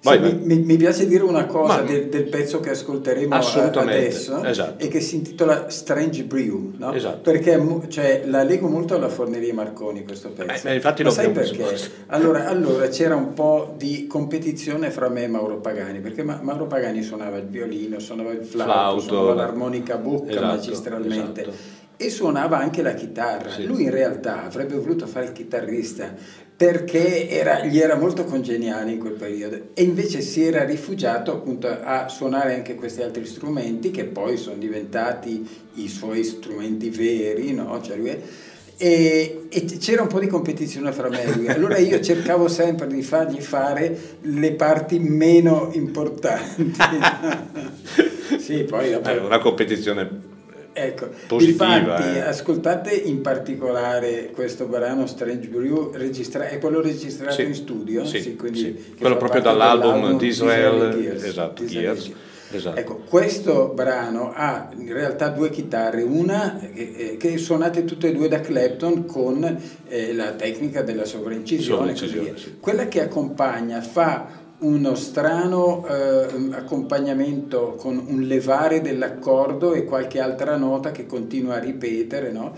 Vai, vai. Mi, mi, piace dire una cosa Ma, del, del, pezzo che ascolteremo adesso esatto. e che si intitola Strange Brew, no? esatto. perché cioè, la leggo molto alla Forneria Marconi questo pezzo. Eh, infatti Ma sai perché? Allora, allora, c'era un po' di competizione fra me e Mauro Pagani, perché Ma, Mauro Pagani suonava il violino, suonava il flauto, flauto suonava l'armonica a bocca esatto, magistralmente. Esatto. E suonava anche la chitarra. Sì. Lui in realtà avrebbe voluto fare il chitarrista, perché era, gli era molto congeniale in quel periodo e invece si era rifugiato appunto a suonare anche questi altri strumenti che poi sono diventati i suoi strumenti veri, no? Cioè lui, e, e, c'era un po' di competizione fra me e lui. Allora io cercavo sempre di fargli fare le parti meno importanti. sì, poi dopo... È una competizione Ecco, positiva. Infatti, eh. ascoltate in particolare questo brano Strange Brew, registra- è quello registrato sì, in studio? Sì, sì, sì. quello proprio dall'album, di Israel, Gears, esatto, Gears. Esatto. Ecco, questo brano ha in realtà due chitarre, una che, che suonate tutte e due da Clapton con eh, la tecnica della sovraincisione, sovraincisione sì. quella che accompagna fa uno strano eh, accompagnamento con un levare dell'accordo e qualche altra nota che continua a ripetere, no?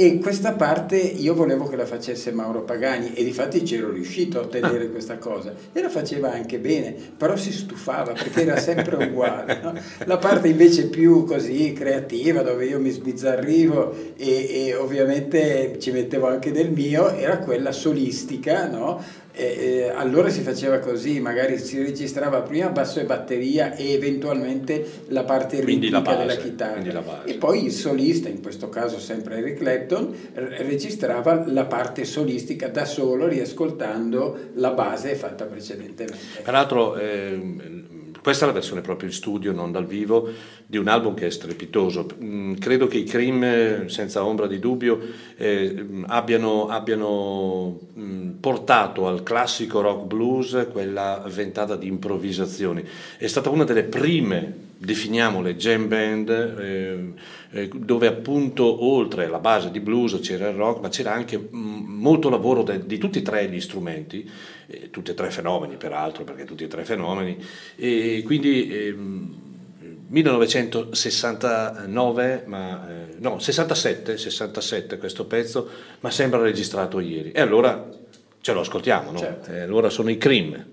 E questa parte io volevo che la facesse Mauro Pagani e difatti c'ero riuscito a ottenere ah. questa cosa e la faceva anche bene, però si stufava perché era sempre uguale. No? La parte invece più così creativa dove io mi sbizzarrivo e, e ovviamente ci mettevo anche del mio era quella solistica, no? E, allora si faceva così, magari si registrava prima basso e batteria e eventualmente la parte ritmica la della chitarra. E poi il solista, in questo caso sempre Eric Clapton, registrava la parte solistica da solo riascoltando la base fatta precedentemente. Peraltro eh, questa è la versione proprio in studio, non dal vivo, di un album che è strepitoso. Mm, credo che i Cream, senza ombra di dubbio, eh, abbiano, abbiano mm, portato al classico rock blues quella ventata di improvvisazioni. È stata una delle prime definiamole jam band, eh, eh, dove appunto oltre alla base di blues c'era il rock, ma c'era anche mh, mm, molto lavoro de, di tutti e tre gli strumenti, eh, tutti e tre fenomeni peraltro, perché tutti e tre fenomeni, e quindi 1969, ehm, ma, eh, no, 67, 67 questo pezzo, ma sembra registrato ieri. E allora ce lo ascoltiamo, no? Certo. allora sono i Cream.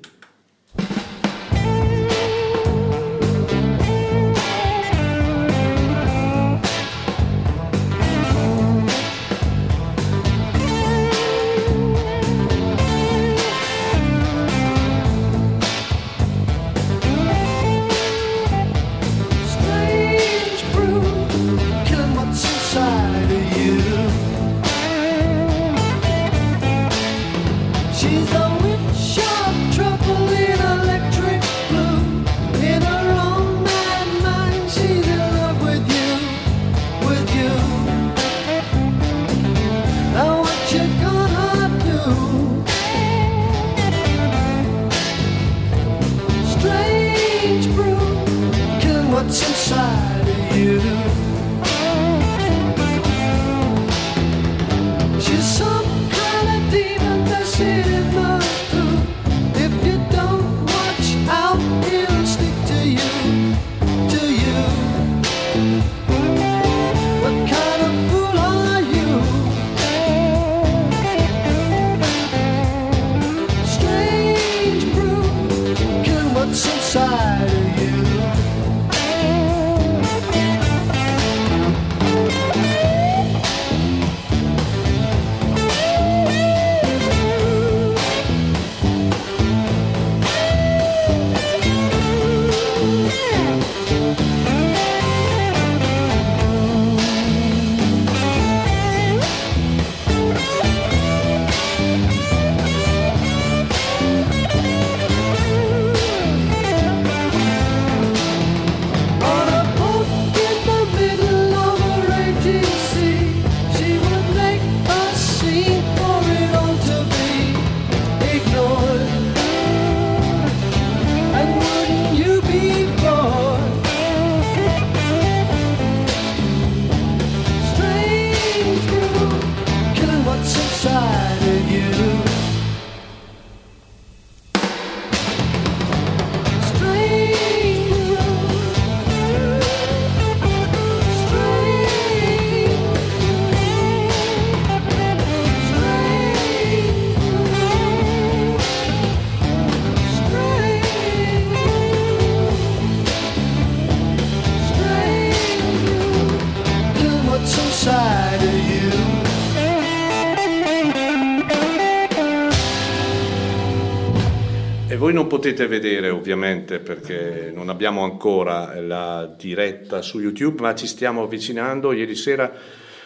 Potete vedere ovviamente perché non abbiamo ancora la diretta su YouTube, ma ci stiamo avvicinando. Ieri sera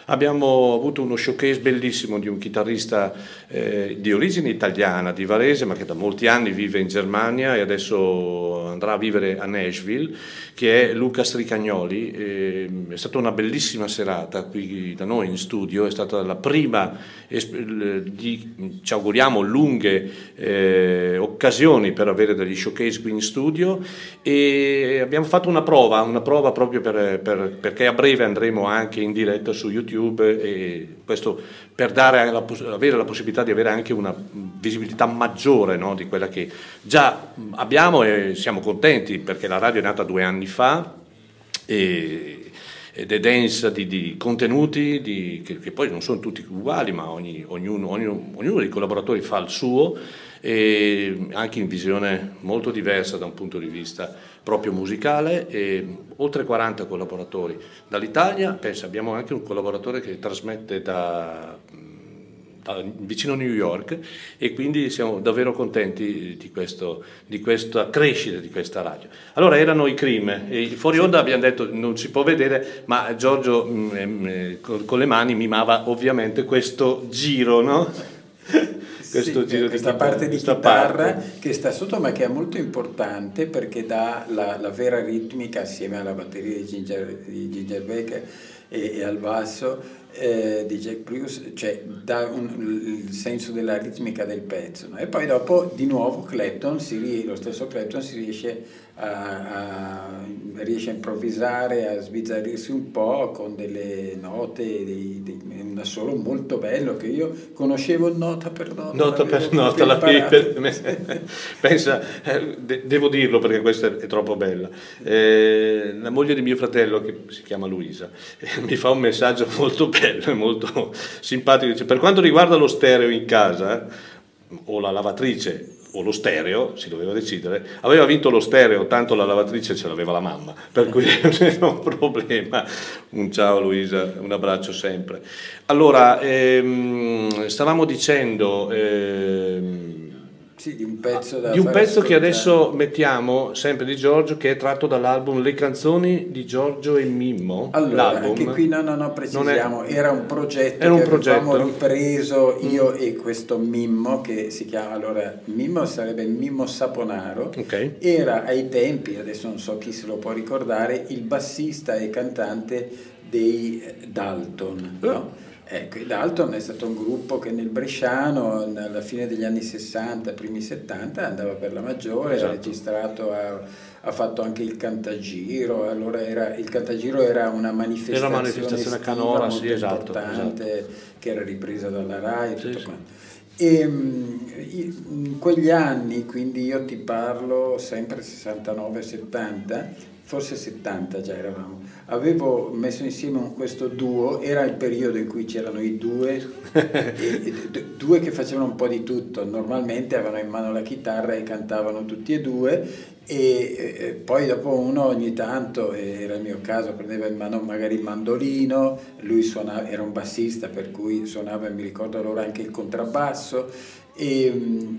abbiamo avuto uno showcase bellissimo di un chitarrista eh, di origine italiana, di Varese, ma che da molti anni vive in Germania e adesso andrà a vivere a Nashville, che è Luca Stricagnoli. Eh, è stata una bellissima serata qui da noi in studio, è stata la prima di, ci auguriamo, lunghe eh, occasioni per avere degli showcase qui in studio e abbiamo fatto una prova, una prova proprio per, per, perché a breve andremo anche in diretta su YouTube e questo per la, avere la possibilità di avere anche una visibilità maggiore no, di quella che già abbiamo e siamo contenti perché la radio è nata due anni fa e ed è densa di, di contenuti di, che, che, poi non sono tutti uguali, ma ogni, ognuno, ognuno, ognuno, dei collaboratori fa il suo e anche in visione molto diversa da un punto di vista proprio musicale e oltre 40 collaboratori. Dall'Italia, pensa, abbiamo anche un collaboratore che trasmette da vicino a New York e quindi siamo davvero contenti di, questo, di, questa crescita di questa radio. Allora erano i Cream, e fuori onda abbiamo detto non si può vedere, ma Giorgio mh, mm, mh, mm, con le mani mimava ovviamente questo giro, no? questo sì, giro questa di parte di questa chitarra parte. che sta sotto ma che è molto importante perché dà la, la vera ritmica assieme alla batteria di Ginger, di Ginger Baker e, e al basso eh, di Jack Bruce, cioè dà un, il senso della ritmica del pezzo. No? E poi dopo di nuovo Clapton, si, lo stesso Clapton si riesce a, a, riesce a improvvisare, a sbizzarrirsi un po' con delle note, dei, dei, un assolo molto bello che io conoscevo nota per nota. Nota per nota, la per, pensa, eh, de, devo dirlo perché questa è, è troppo bella. Eh, la moglie di mio fratello, che si chiama Luisa, eh, mi fa un messaggio molto bello e molto simpatico. Dice, per quanto riguarda lo stereo in casa, o la lavatrice o lo stereo, si doveva decidere, aveva vinto lo stereo, tanto la lavatrice ce l'aveva la mamma, per cui non era un problema. Un ciao Luisa, un abbraccio sempre. Allora, ehm, stavamo dicendo... Ehm, sì, di un pezzo, di un pezzo che adesso mettiamo, sempre di Giorgio, che è tratto dall'album Le canzoni di Giorgio e Mimmo. Allora, L'album. anche qui no, no, no, precisiamo, è, era un progetto era un che progetto. avevamo ripreso io mm. e questo Mimmo, che si chiama, allora, Mimmo sarebbe Mimmo Saponaro, okay. era ai tempi, adesso non so chi se lo può ricordare, il bassista e cantante dei Dalton, no? Ecco, i Dalton è stato un gruppo che nel Bresciano, alla fine degli anni 60, primi 70, andava per la maggiore, esatto. ha registrato, ha, ha, fatto anche il Cantagiro, allora era, il Cantagiro era una manifestazione, era una manifestazione canora, molto sì, esatto, importante, esatto. che era ripresa dalla RAI e tutto sì, quanto. E mm, in quegli anni, quindi io ti parlo sempre 69-70, forse 70 già eravamo, avevo messo insieme questo duo, era il periodo in cui c'erano i due, due che facevano un po' di tutto, normalmente avevano in mano la chitarra e cantavano tutti e due e, e poi dopo uno ogni tanto, era il mio caso, prendeva in mano magari il mandolino, lui suonava, era un bassista per cui suonava, mi ricordo allora anche il contrabbasso e,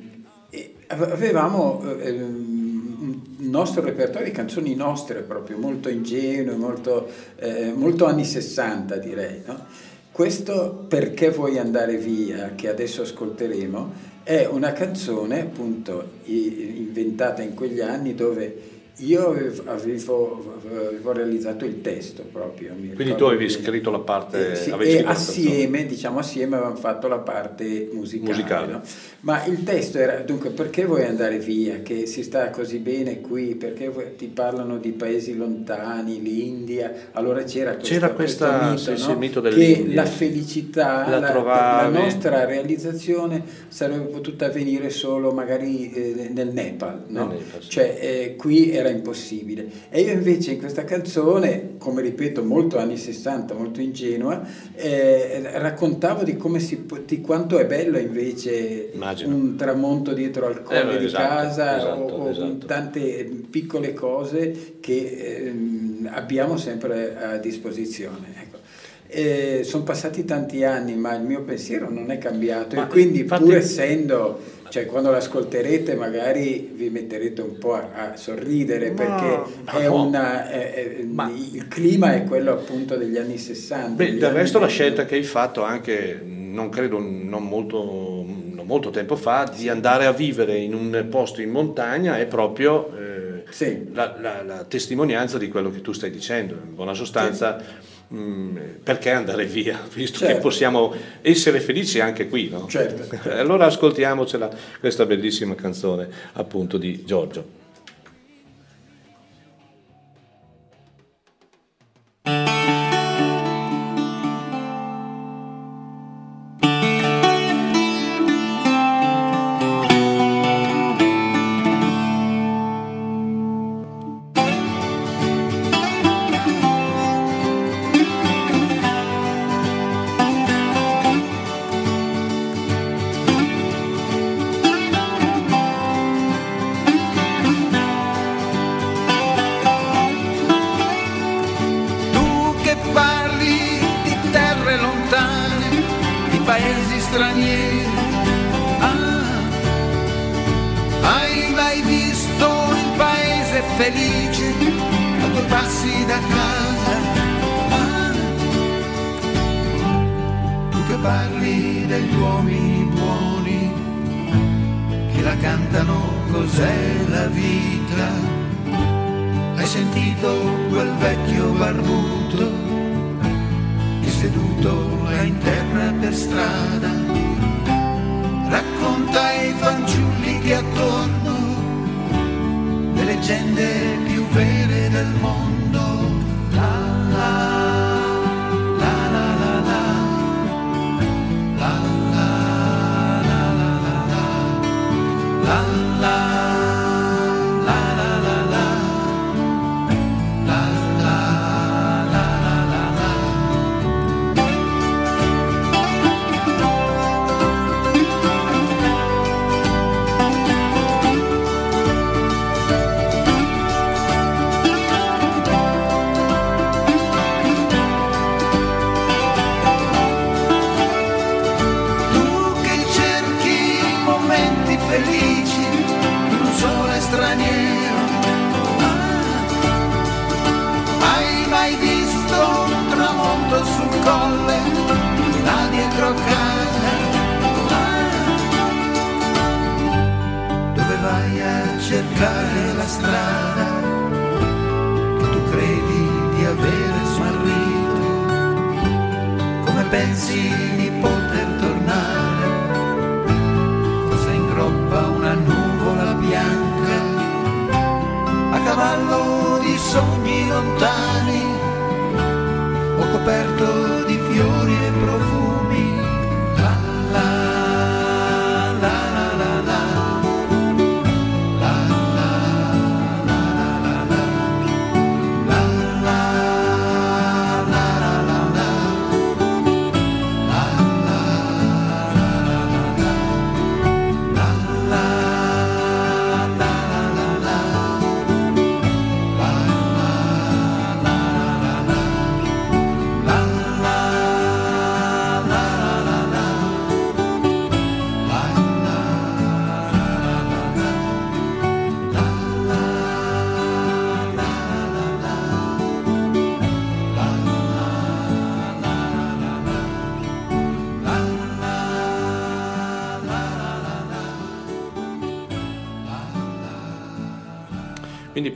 e avevamo... Nostro repertorio di canzoni nostre proprio, molto ingenue, molto, eh, molto anni 60 direi. No? Questo Perché vuoi andare via, che adesso ascolteremo, è una canzone appunto inventata in quegli anni dove io avevo, avevo, realizzato il testo proprio. Quindi tu avevi bene. scritto la parte... Eh, sì, e assieme, diciamo assieme, avevamo fatto la parte musicale. musicale. No? Ma il testo era, dunque, perché vuoi andare via? Che si sta così bene qui? Perché ti parlano di paesi lontani, l'India? Allora c'era, questo, c'era questa, questo mito, sì, no? mito che la felicità, la, la, la, nostra realizzazione sarebbe potuta avvenire solo magari eh, nel Nepal. No? Nel Nepal sì. Cioè, eh, qui era impossibile. E io invece in questa canzone, come ripeto, molto anni 60, molto ingenua, eh, raccontavo di, come si, di quanto è bello invece Immagino. un tramonto dietro al colle eh, di esatto, casa esatto, o, o esatto. tante piccole cose che eh, abbiamo sempre a disposizione. Ecco. Eh, sono passati tanti anni, ma il mio pensiero non è cambiato ma e quindi infatti... pur essendo cioè quando l'ascolterete magari vi metterete un po' a, a sorridere perché è no. una, è, è, ma, il clima è quello appunto degli anni 60. Beh, del resto la scelta che hai fatto anche, non credo, non molto, non molto tempo fa, di andare a vivere in un posto in montagna è proprio eh, sì. la, la, la, testimonianza di quello che tu stai dicendo. In buona sostanza... Sì perché andare via, visto certo. che possiamo essere felici anche qui, no? Certo. Allora ascoltiamocela questa bellissima canzone appunto di Giorgio.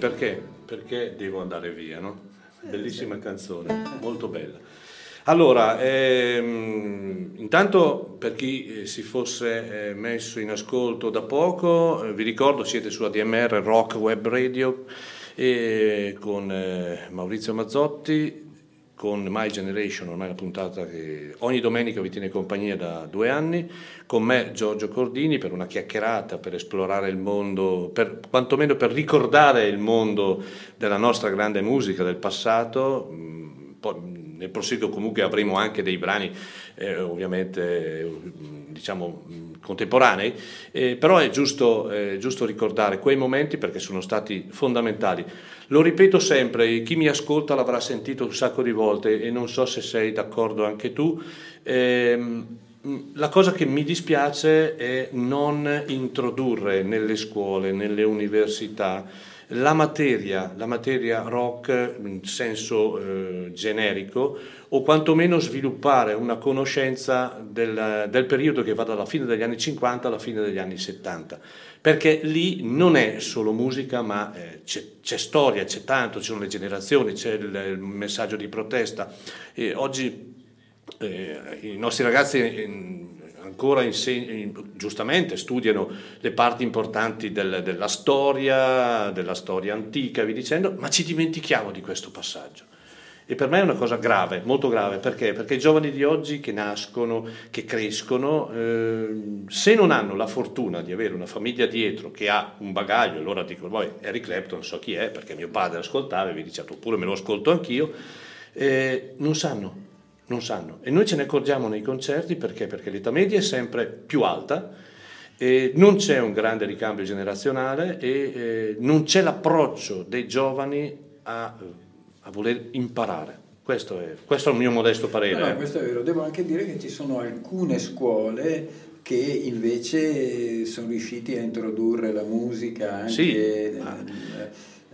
Perché? Perché devo andare via, no? Bellissima canzone, molto bella. Allora, ehm, intanto per chi eh, si fosse eh, messo in ascolto da poco, eh, vi ricordo siete su ADMR Rock Web Radio eh, con Maurizio Mazzotti, con My Generation, ormai una puntata che ogni domenica vi tiene compagnia da due anni, con me Giorgio Cordini per una chiacchierata, per esplorare il mondo, per, quantomeno per ricordare il mondo della nostra grande musica del passato. Mm, nel proseguo comunque avremo anche dei brani eh, ovviamente diciamo contemporanei, eh, però è giusto, eh, giusto ricordare quei momenti perché sono stati fondamentali. Lo ripeto sempre, chi mi ascolta l'avrà sentito un sacco di volte e non so se sei d'accordo anche tu. Ehm, la cosa che mi dispiace è non introdurre nelle scuole, nelle università, la materia, la materia rock in senso eh, generico o quantomeno sviluppare una conoscenza del, del, periodo che va dalla fine degli anni 50 alla fine degli anni 70, perché lì non è solo musica ma eh, c'è, c'è, storia, c'è tanto, ci sono le generazioni, c'è il, il messaggio di protesta. E oggi eh, i nostri ragazzi ancora inseg- giustamente studiano le parti importanti del, della storia, della storia antica, vi dicendo, ma ci dimentichiamo di questo passaggio. E per me è una cosa grave, molto grave, perché? Perché i giovani di oggi che nascono, che crescono, eh, se non hanno la fortuna di avere una famiglia dietro che ha un bagaglio, allora dico, poi Eric Clapton so chi è, perché mio padre ascoltava e vi dice, oppure me lo ascolto anch'io, eh, non sanno, non sanno. E noi ce ne accorgiamo nei concerti perché? Perché l'età media è sempre più alta, e non c'è un grande ricambio generazionale e eh, non c'è l'approccio dei giovani a, a voler imparare. Questo è, questo è, il mio modesto parere. No, no, questo è vero. Devo anche dire che ci sono alcune scuole che invece sono riusciti a introdurre la musica anche... Sì. Eh,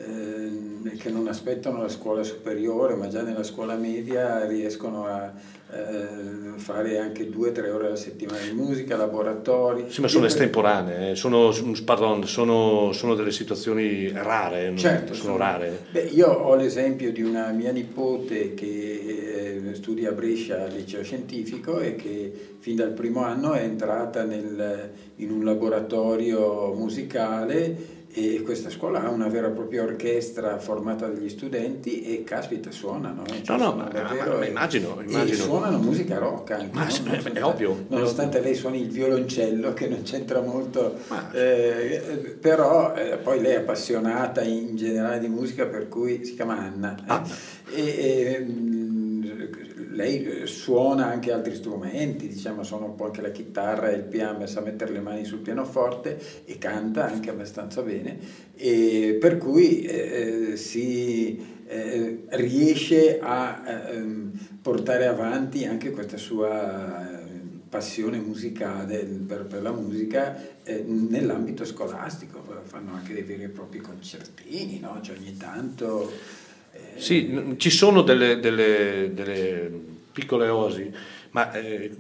eh, che non aspettano la scuola superiore, ma già nella scuola media riescono a eh, fare anche due o tre ore alla settimana di musica, laboratori. Sì, ma sono estemporanee, eh, sono, pardon, sono, sono, delle situazioni rare, certo, sono, sono rare. Beh, io ho l'esempio di una mia nipote che studia a Brescia al liceo scientifico e che fin dal primo anno è entrata nel, in un laboratorio musicale e questa scuola ha una vera e propria orchestra formata dagli studenti e caspita suonano eh? cioè, no no ma, davvero, ma, immagino, immagino. suonano musica rock anche ma, no? è, è ovvio nonostante è lei suoni il violoncello che non c'entra molto eh, però eh, poi lei è appassionata in generale di musica per cui si chiama Anna. E, e, lei eh, suona anche altri strumenti, diciamo, suona un po' anche la chitarra e il piano, sa mettere le mani sul pianoforte e canta anche abbastanza bene, e per cui eh, si eh, riesce a eh, portare avanti anche questa sua eh, passione musicale per, per la musica eh, nell'ambito scolastico, fanno anche dei veri e propri concertini, no? cioè ogni tanto sì, ci sono delle, delle, delle piccole osi, ma eh,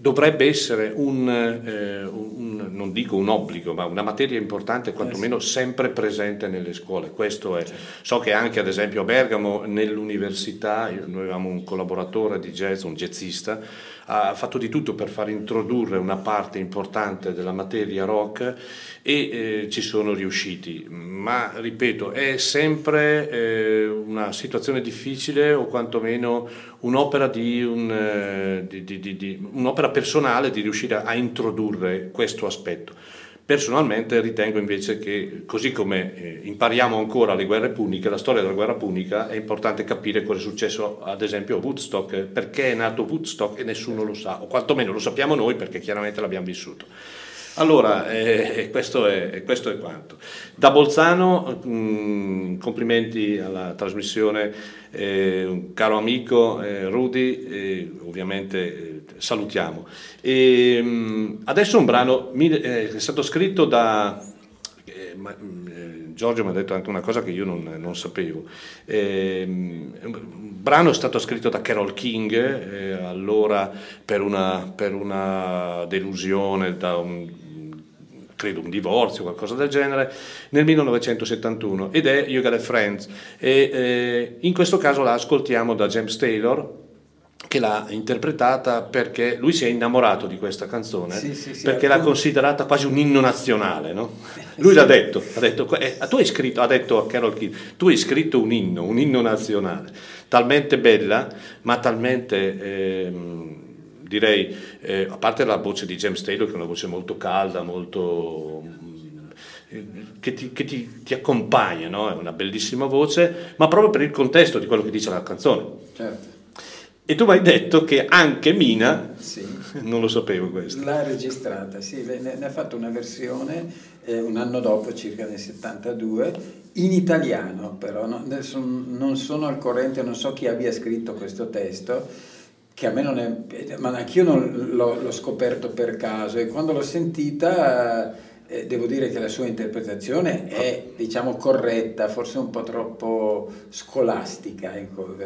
dovrebbe essere un, eh, un, non dico un obbligo, ma una materia importante, quantomeno sempre presente nelle scuole. Questo è. So che anche ad esempio a Bergamo, nell'università, noi avevamo un collaboratore di jazz, un jazzista, ha fatto di tutto per far introdurre una parte importante della materia rock e eh, ci sono riusciti. Ma ripeto, è sempre eh, una situazione difficile o quantomeno un'opera, di un, eh, di, di, un'opera personale di riuscire a introdurre questo aspetto. Personalmente ritengo invece che, così come eh, impariamo ancora le guerre puniche, la storia della guerra punica, è importante capire cosa è successo ad esempio a Woodstock, perché è nato Woodstock e nessuno lo sa, o quantomeno lo sappiamo noi perché chiaramente l'abbiamo vissuto. Allora, eh, questo, è, questo, è, quanto. Da Bolzano, mh, mm, complimenti alla trasmissione, eh, un caro amico eh, Rudy, ovviamente eh, salutiamo. E, mh, adesso un brano eh, è stato scritto da... Eh, ma, Giorgio mi ha detto anche una cosa che io non, non sapevo. Eh, un brano è stato scritto da Carol King, eh, allora per una, per una delusione da un, credo un divorzio qualcosa del genere, nel 1971 ed è You Got a Friends. E eh, in questo caso la ascoltiamo da James Taylor che l'ha interpretata perché lui si è innamorato di questa canzone sì, sì, sì, perché l'ha considerata quasi un inno nazionale no? lui l'ha detto, ha detto eh, tu hai scritto, ha detto a Carol King tu hai scritto un inno, un inno nazionale talmente bella ma talmente eh, direi, eh, a parte la voce di James Taylor che è una voce molto calda, molto mm, che ti, che ti, ti accompagna, no? è una bellissima voce, ma proprio per il contesto di quello che dice la canzone. Certo. E tu mi hai detto che anche Mina, sì. non lo sapevo questo. L'ha registrata, sì, ne, ne ha fatto una versione eh, un anno dopo, circa nel 72, in italiano però, no, non sono al corrente, non so chi abbia scritto questo testo, che a me non è, ma anch'io non l'ho, l'ho scoperto per caso e quando l'ho sentita eh, devo dire che la sua interpretazione è diciamo corretta, forse un po' troppo scolastica, ecco,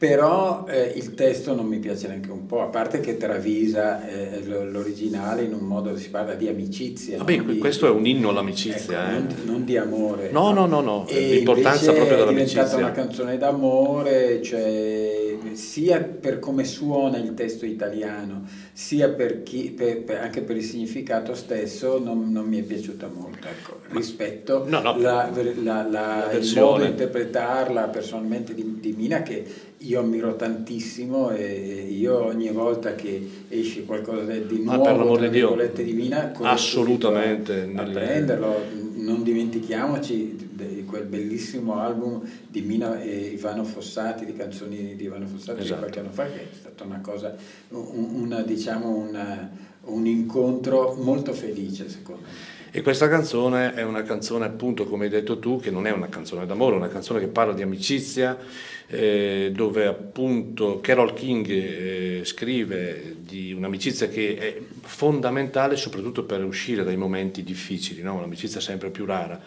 però eh, il testo non mi piace neanche un po', a parte che travisa eh, l'originale in un modo che si parla di amicizia. Vabbè, di, questo è un inno all'amicizia. Ecco, non, non, di amore. No, no, no, no. l'importanza proprio dell'amicizia. È diventata una canzone d'amore, cioè sia per come suona il testo italiano, sia per chi, per, per, anche per il significato stesso, non, non mi è piaciuta molto. Ecco, rispetto no, no, la, la, la, il modo di interpretarla personalmente di, di, Mina, che io ammiro tantissimo e io ogni volta che esce qualcosa di nuovo, Ma per l'amore di Dio, di Mina, assolutamente a prenderlo. Non dimentichiamoci di quel bellissimo album di Mina e Ivano Fossati, di canzoni di Ivano Fossati esatto. di qualche anno fa, che è stata una cosa, una, diciamo una, un incontro molto felice secondo me. E questa canzone è una canzone, appunto, come hai detto tu, che non è una canzone d'amore, è una canzone che parla di amicizia, eh, dove appunto Carol King eh, scrive di un'amicizia che è fondamentale soprattutto per uscire dai momenti difficili, no? un'amicizia sempre più rara.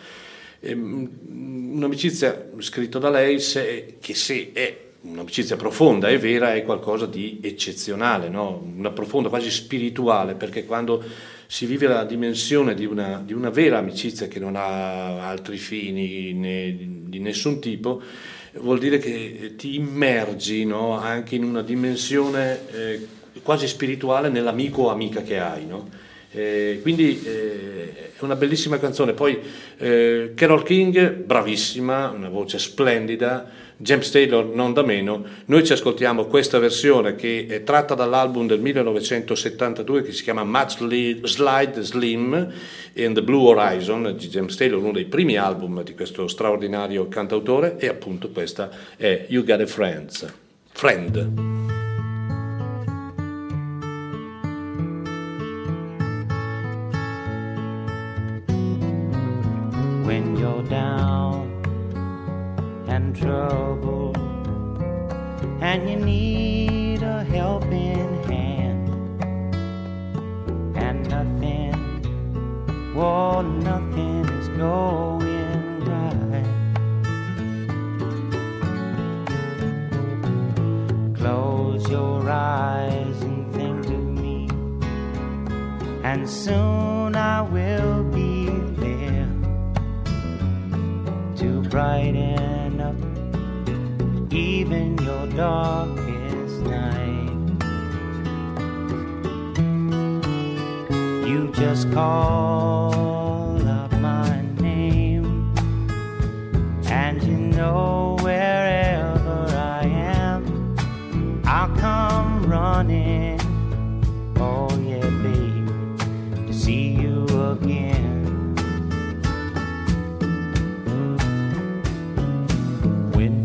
Ehm, un'amicizia scritta da lei se, che se è un'amicizia profonda e vera è qualcosa di eccezionale, no? una profonda, quasi spirituale, perché quando si vive la dimensione di una, di una vera amicizia che non ha altri fini né, di nessun tipo, vuol dire che ti immergi no? anche in una dimensione eh, quasi spirituale nell'amico o amica che hai. No? Eh, quindi eh, è una bellissima canzone. Poi eh, Carol King, bravissima, una voce splendida. James Taylor non da meno, noi ci ascoltiamo questa versione che è tratta dall'album del 1972 che si chiama Much Slide Slim in the Blue Horizon di James Taylor, uno dei primi album di questo straordinario cantautore e appunto questa è You Got a Friends, Friend. when you're down trouble. And you need a helping hand. And nothing, well, nothing is going right. Close your eyes and think of me, and soon I will be brighten up even your darkest night. You just call up my name, and you know wherever I am, I'll come running. Oh, yeah, babe, to see you again.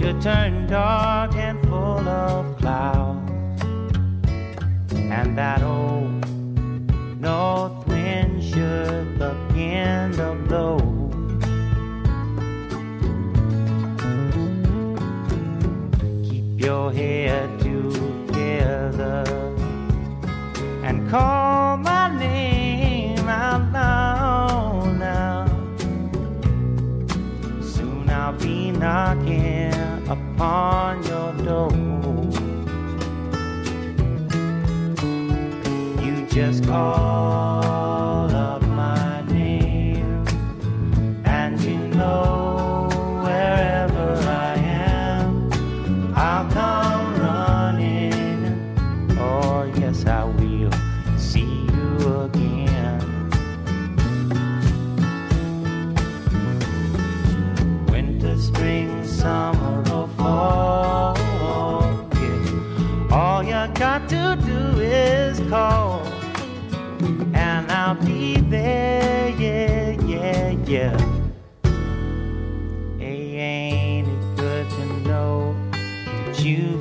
should turn dark and full of clouds, and that old north wind should begin to blow. Keep your head together and call my name out loud I'll be knocking upon your door. You just call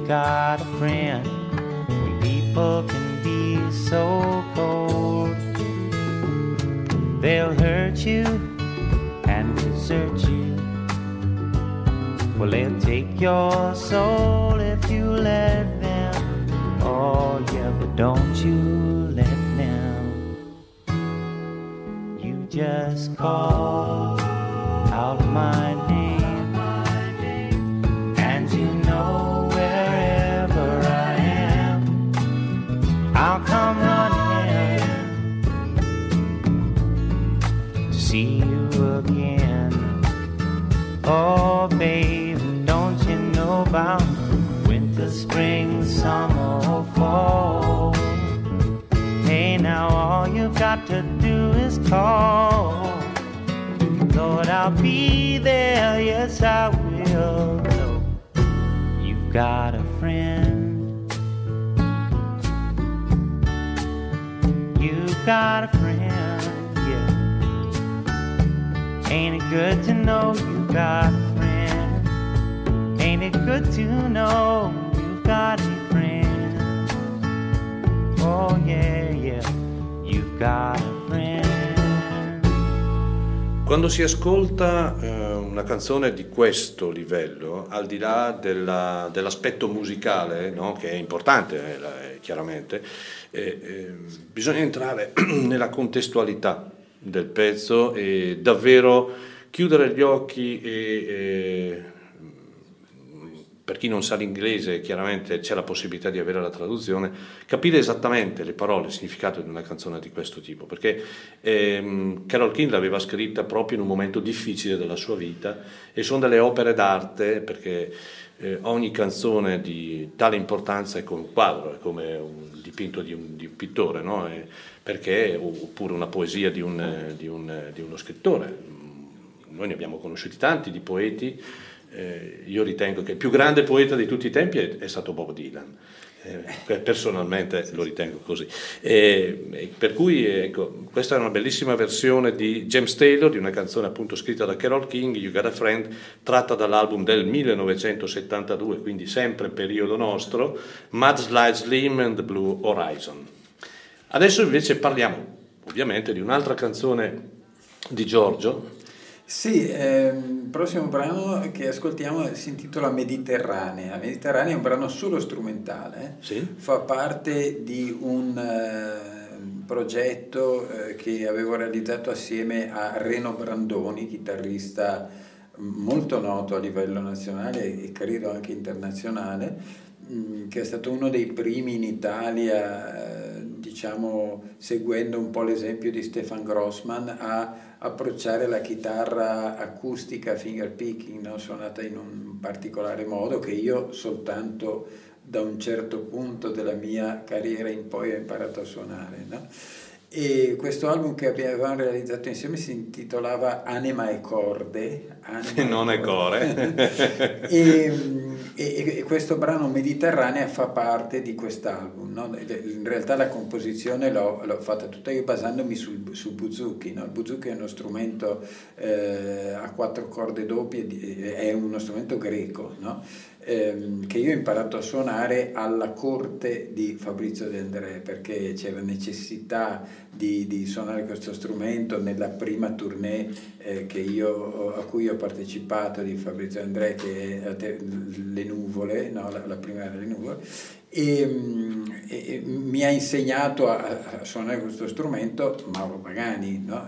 got a friend? When people can be so cold, they'll hurt you and desert you. Well, they'll take your soul if you let them. Oh, yeah, but don't you let them. You just call out my got to do is call. Lord, I'll be there, yes, I will. know You've got a friend. You've got a friend, yeah. Ain't it good to know you've got a friend? Ain't it good to know you've got a friend? Oh yeah, yeah, Quando si ascolta eh, una canzone di questo livello, al di là della, dell'aspetto musicale, no? che è importante eh, chiaramente, eh, eh, bisogna entrare nella contestualità del pezzo e davvero chiudere gli occhi e per chi non sa l'inglese chiaramente c'è la possibilità di avere la traduzione, capire esattamente le parole, il significato di una canzone di questo tipo, perché ehm, Carol King l'aveva scritta proprio in un momento difficile della sua vita e sono delle opere d'arte perché eh, ogni canzone di tale importanza è come un quadro, è come un dipinto di un, di un pittore, no? perché, oppure una poesia di, un, di, un, di uno scrittore. Noi ne abbiamo conosciuti tanti di poeti eh, io ritengo che il più grande poeta di tutti i tempi è, è stato Bob Dylan. Eh, personalmente lo ritengo così. E, per cui ecco, questa è una bellissima versione di James Taylor, di una canzone appunto scritta da Carol King, You Got a Friend, tratta dall'album del 1972, quindi sempre periodo nostro, Mud Slide Slim and the Blue Horizon. Adesso invece parliamo ovviamente di un'altra canzone di Giorgio, sì, ehm, prossimo brano che ascoltiamo si intitola Mediterranea. Mediterranea è un brano solo strumentale, sì. fa parte di un uh, progetto uh, che avevo realizzato assieme a Reno Brandoni, chitarrista molto noto a livello nazionale e credo anche internazionale, mm, che è stato uno dei primi in Italia, uh, diciamo seguendo un po' l'esempio di Stefan Grossman, a approcciare la chitarra acustica finger picking, no? suonata in un particolare modo che io soltanto da un certo punto della mia carriera in poi ho imparato a suonare. No? E questo album che abbiamo realizzato insieme si intitolava Anima e Corde. Anima non è core. e, e, e, questo brano Mediterranea fa parte di quest'album. No? In realtà la composizione l'ho, l'ho, fatta tutta io basandomi sul, sul buzuki. No? Il buzuki è uno strumento eh, a quattro corde doppie, è uno strumento greco. No? Ehm, che io ho imparato a suonare alla corte di Fabrizio De André perché c'era necessità di, di suonare questo strumento nella prima tournée eh, io, a cui ho partecipato di Fabrizio De André che è Le Nuvole, no, la, la prima era Le Nuvole e, e, mi ha insegnato a, a, suonare questo strumento Mauro Pagani no?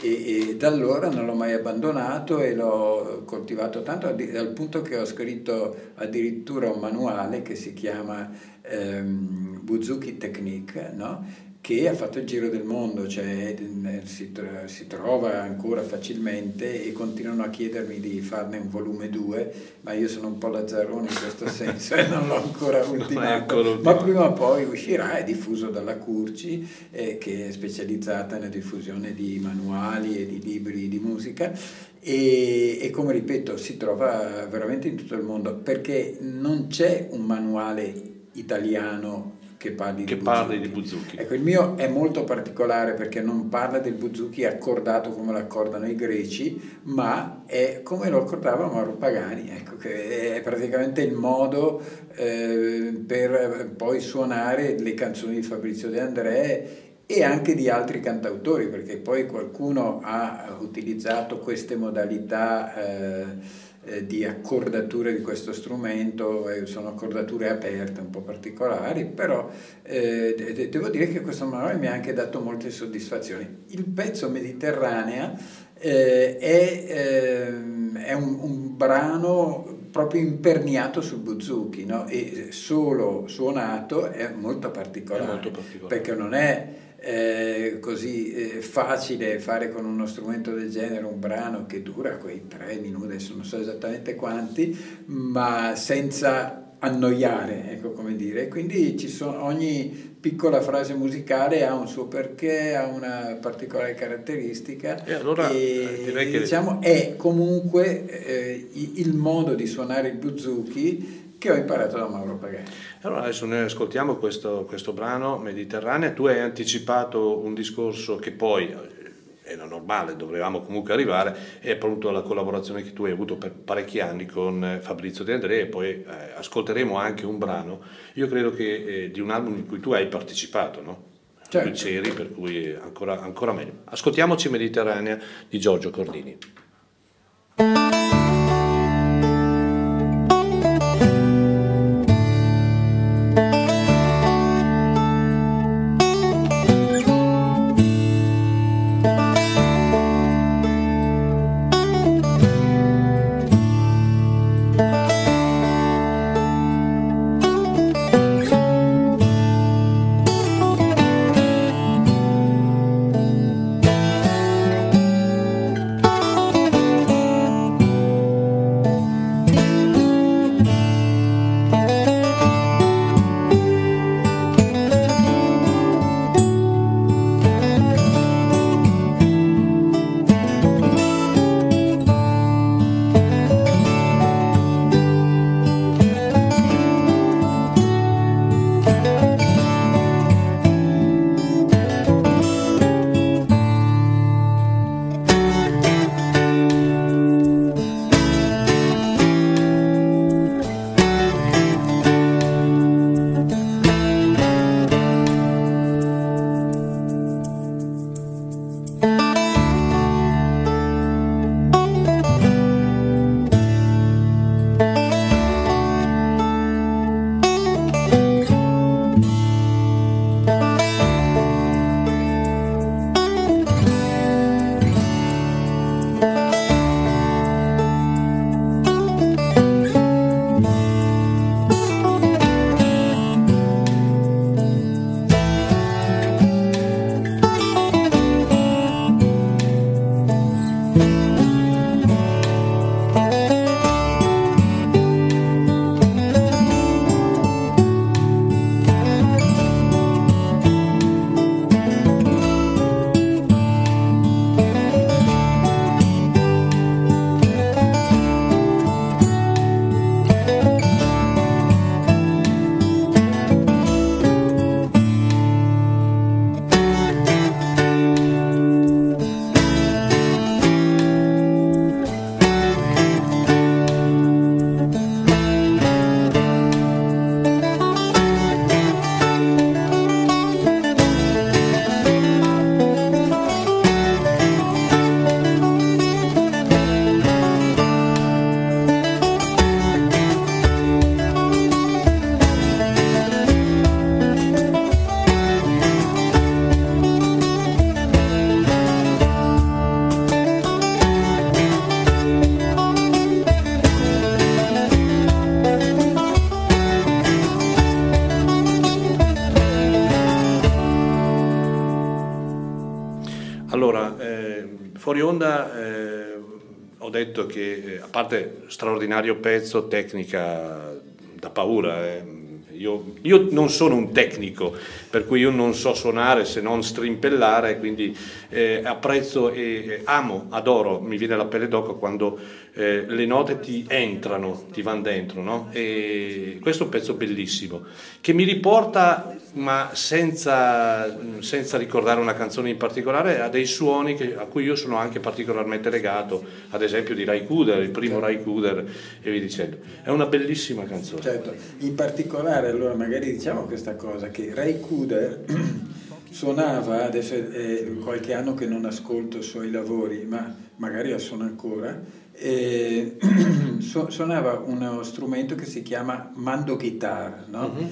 E, e, da allora non l'ho mai abbandonato e l'ho coltivato tanto al punto che ho scritto addirittura un manuale che si chiama ehm, Buzuki Technique no? Che ha fatto il giro del mondo, cioè si, si, trova ancora facilmente e continuano a chiedermi di farne un volume 2, ma io sono un po' lazzarone in questo senso e non l'ho ancora ultimato, ma prima o poi uscirà, è diffuso dalla Curci, eh, che è specializzata nella diffusione di manuali e di libri di musica e, e, come ripeto si trova veramente in tutto il mondo perché non c'è un manuale italiano che parli, che di, parli di Buzuki. Ecco, il mio è molto particolare perché non parla del Buzuki accordato come lo accordano i greci, ma è come lo accordava Mauro Pagani, ecco, che è praticamente il modo eh, per poi suonare le canzoni di Fabrizio De André e anche di altri cantautori, perché poi qualcuno ha utilizzato queste modalità. Eh, eh, di accordature di questo strumento, eh, sono accordature aperte un po' particolari, però eh, devo dire che questo manuale mi ha anche dato molte soddisfazioni. Il pezzo Mediterranea eh, è, ehm, è un, un, brano proprio imperniato sul buzuki no? e solo suonato è molto particolare, è molto particolare. perché non è eh, così eh, facile fare con uno strumento del genere un brano che dura quei tre minuti, non so esattamente quanti, ma senza annoiare, ecco come dire. Quindi ci sono, ogni piccola frase musicale ha un suo perché, ha una particolare caratteristica e, allora, e eh, diciamo, è comunque eh, il modo di suonare il buzuki che ho imparato da Mauro Pagani. Allora adesso noi ascoltiamo questo, questo brano Mediterranea, tu hai anticipato un discorso che poi era normale, dovevamo comunque arrivare, è appunto la collaborazione che tu hai avuto per parecchi anni con eh, Fabrizio De André e poi eh, ascolteremo anche un brano, io credo che eh, di un album in cui tu hai partecipato, no? Certo. C'eri, per cui ancora, ancora meglio. Ascoltiamoci Mediterranea di Giorgio Cordini. Fuori onda eh, ho detto che, eh, a parte straordinario pezzo, tecnica da paura, eh, io, io, non sono un tecnico, per cui io non so suonare se non strimpellare, quindi eh, apprezzo e amo, adoro, mi viene la pelle d'oca quando eh, le note ti entrano, ti vanno dentro, no? E questo è un pezzo bellissimo, che mi riporta, ma senza, senza ricordare una canzone in particolare, a dei suoni che, a cui io sono anche particolarmente legato, ad esempio di Ray Kuder, il primo certo. Ray Kuder e vi dicendo. È una bellissima canzone. Certo, in particolare allora magari diciamo questa cosa, che Ray Kuder suonava, adesso è qualche anno che non ascolto i suoi lavori, ma magari suona ancora, suonava uno strumento che si chiama mando guitar, no? mm-hmm.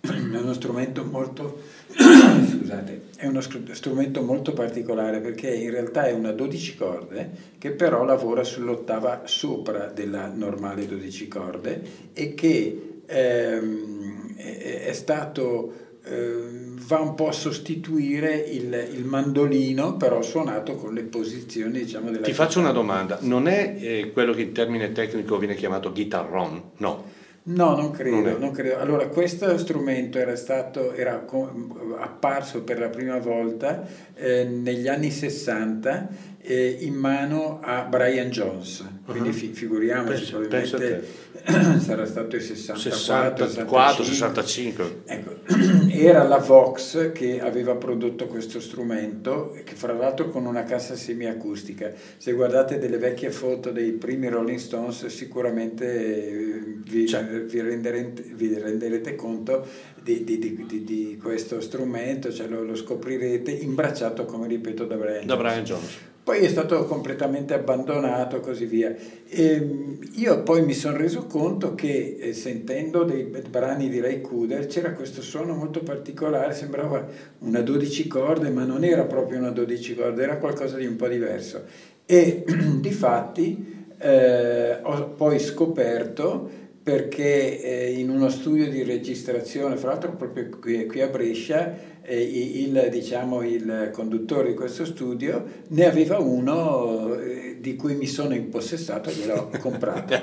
È uno strumento molto scusate, è uno strumento molto particolare perché in realtà è una 12 corde che però lavora sull'ottava sopra della normale 12 corde e che ehm, è, è stato eh, va un po' a sostituire il, il, mandolino, però suonato con le posizioni diciamo, della Ti faccio una domanda, non è eh, quello che in termine tecnico viene chiamato guitarron? No. No, non credo, non credo. Allora, questo strumento era, stato, era apparso per la prima volta eh, negli anni 60 eh, in mano a Brian Jones, quindi uh-huh. fi- figuriamoci, penso, probabilmente penso sarà stato il 64, 64 65. Ecco, era la Vox che aveva prodotto questo strumento, che fra l'altro con una cassa semiacustica. Se guardate delle vecchie foto dei primi Rolling Stones sicuramente eh, vi, vi, renderete, vi renderete, conto di, di, di, di, questo strumento, cioè lo, lo, scoprirete imbracciato, come ripeto, da Brian, da Brian Jones. Poi è stato completamente abbandonato e così via. E ehm, io poi mi sono reso conto che eh, sentendo dei brani di Ray Kuder c'era questo suono molto particolare, sembrava una 12 corde, ma non era proprio una 12 corde, era qualcosa di un po' diverso. E di fatti eh, ho poi scoperto perché eh, in uno studio di registrazione, fra l'altro proprio qui, qui a Brescia, il, diciamo, il, conduttore di questo studio ne aveva uno eh, di cui mi sono impossessato e gliel'ho comprato.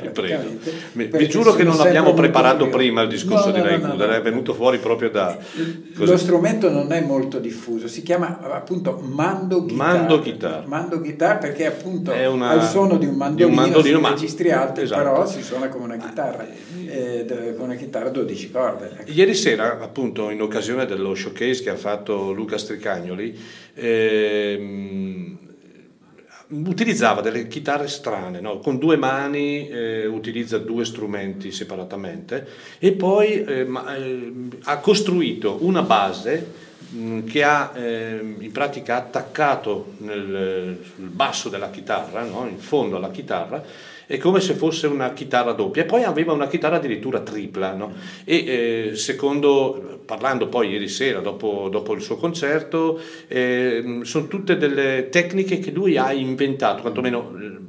Vi giuro che non abbiamo preparato prima il discorso no, di Ray no, no, è venuto fuori proprio da... Così. Lo strumento non è molto diffuso, si chiama appunto mando guitar. Mando guitar. Mando guitar perché appunto una, al suono di un mandolino, di un mandolino ma, registri alti, esatto. però si suona come una chitarra, eh, con una chitarra a 12 corde. Ecco. Ieri sera appunto in occasione dello showcase che ha fatto Luca Stricagnoli, ehm, utilizzava delle chitarre strane, no? con due mani eh, utilizza due strumenti separatamente e poi eh, ma, eh, ha costruito una base mh, che ha ehm, in pratica attaccato nel, sul basso della chitarra, no? in fondo alla chitarra, è come se fosse una chitarra doppia e poi aveva una chitarra addirittura tripla no? e eh, secondo parlando poi ieri sera dopo, dopo il suo concerto eh, sono tutte delle tecniche che lui ha inventato quantomeno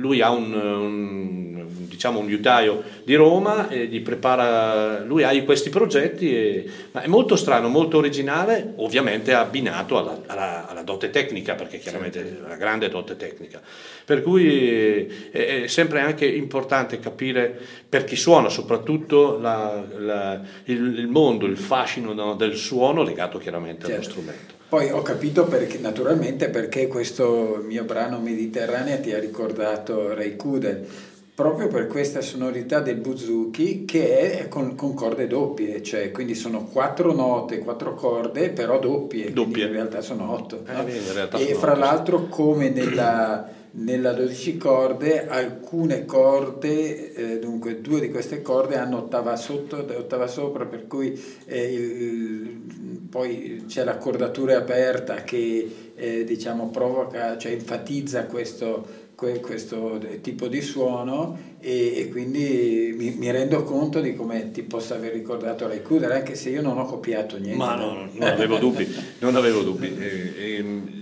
lui ha un, un, diciamo un liutaio di Roma e gli prepara, lui ha questi progetti, e, ma è molto strano, molto originale, ovviamente abbinato alla, alla, alla dote tecnica, perché chiaramente è una grande dote tecnica. Per cui è, è sempre anche importante capire per chi suona, soprattutto la, la, il, il, mondo, il fascino no, del suono legato chiaramente certo. allo strumento. Poi ho capito perché, naturalmente perché questo mio brano Mediterranea ti ha ricordato Ray Kuder, proprio per questa sonorità del buzuki che è con, con, corde doppie, cioè quindi sono quattro note, quattro corde, però doppie, doppie. in realtà sono otto. Eh, no? e sono fra otto, l'altro come nella nella 12 corde alcune corde, eh, dunque due di queste corde hanno ottava sotto e ottava sopra, per cui eh, il, poi c'è l'accordatura aperta che eh, diciamo provoca, cioè enfatizza questo, questo tipo di suono e, e quindi mi, mi, rendo conto di come ti possa aver ricordato Ray Kuder anche se io non ho copiato niente. Ma no, no non avevo dubbi, non avevo dubbi. E, e,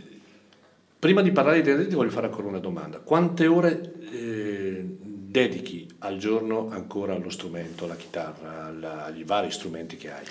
Prima di parlare di te voglio fare ancora una domanda. Quante ore eh, dedichi al giorno ancora allo strumento, alla chitarra, alla, agli vari strumenti che hai?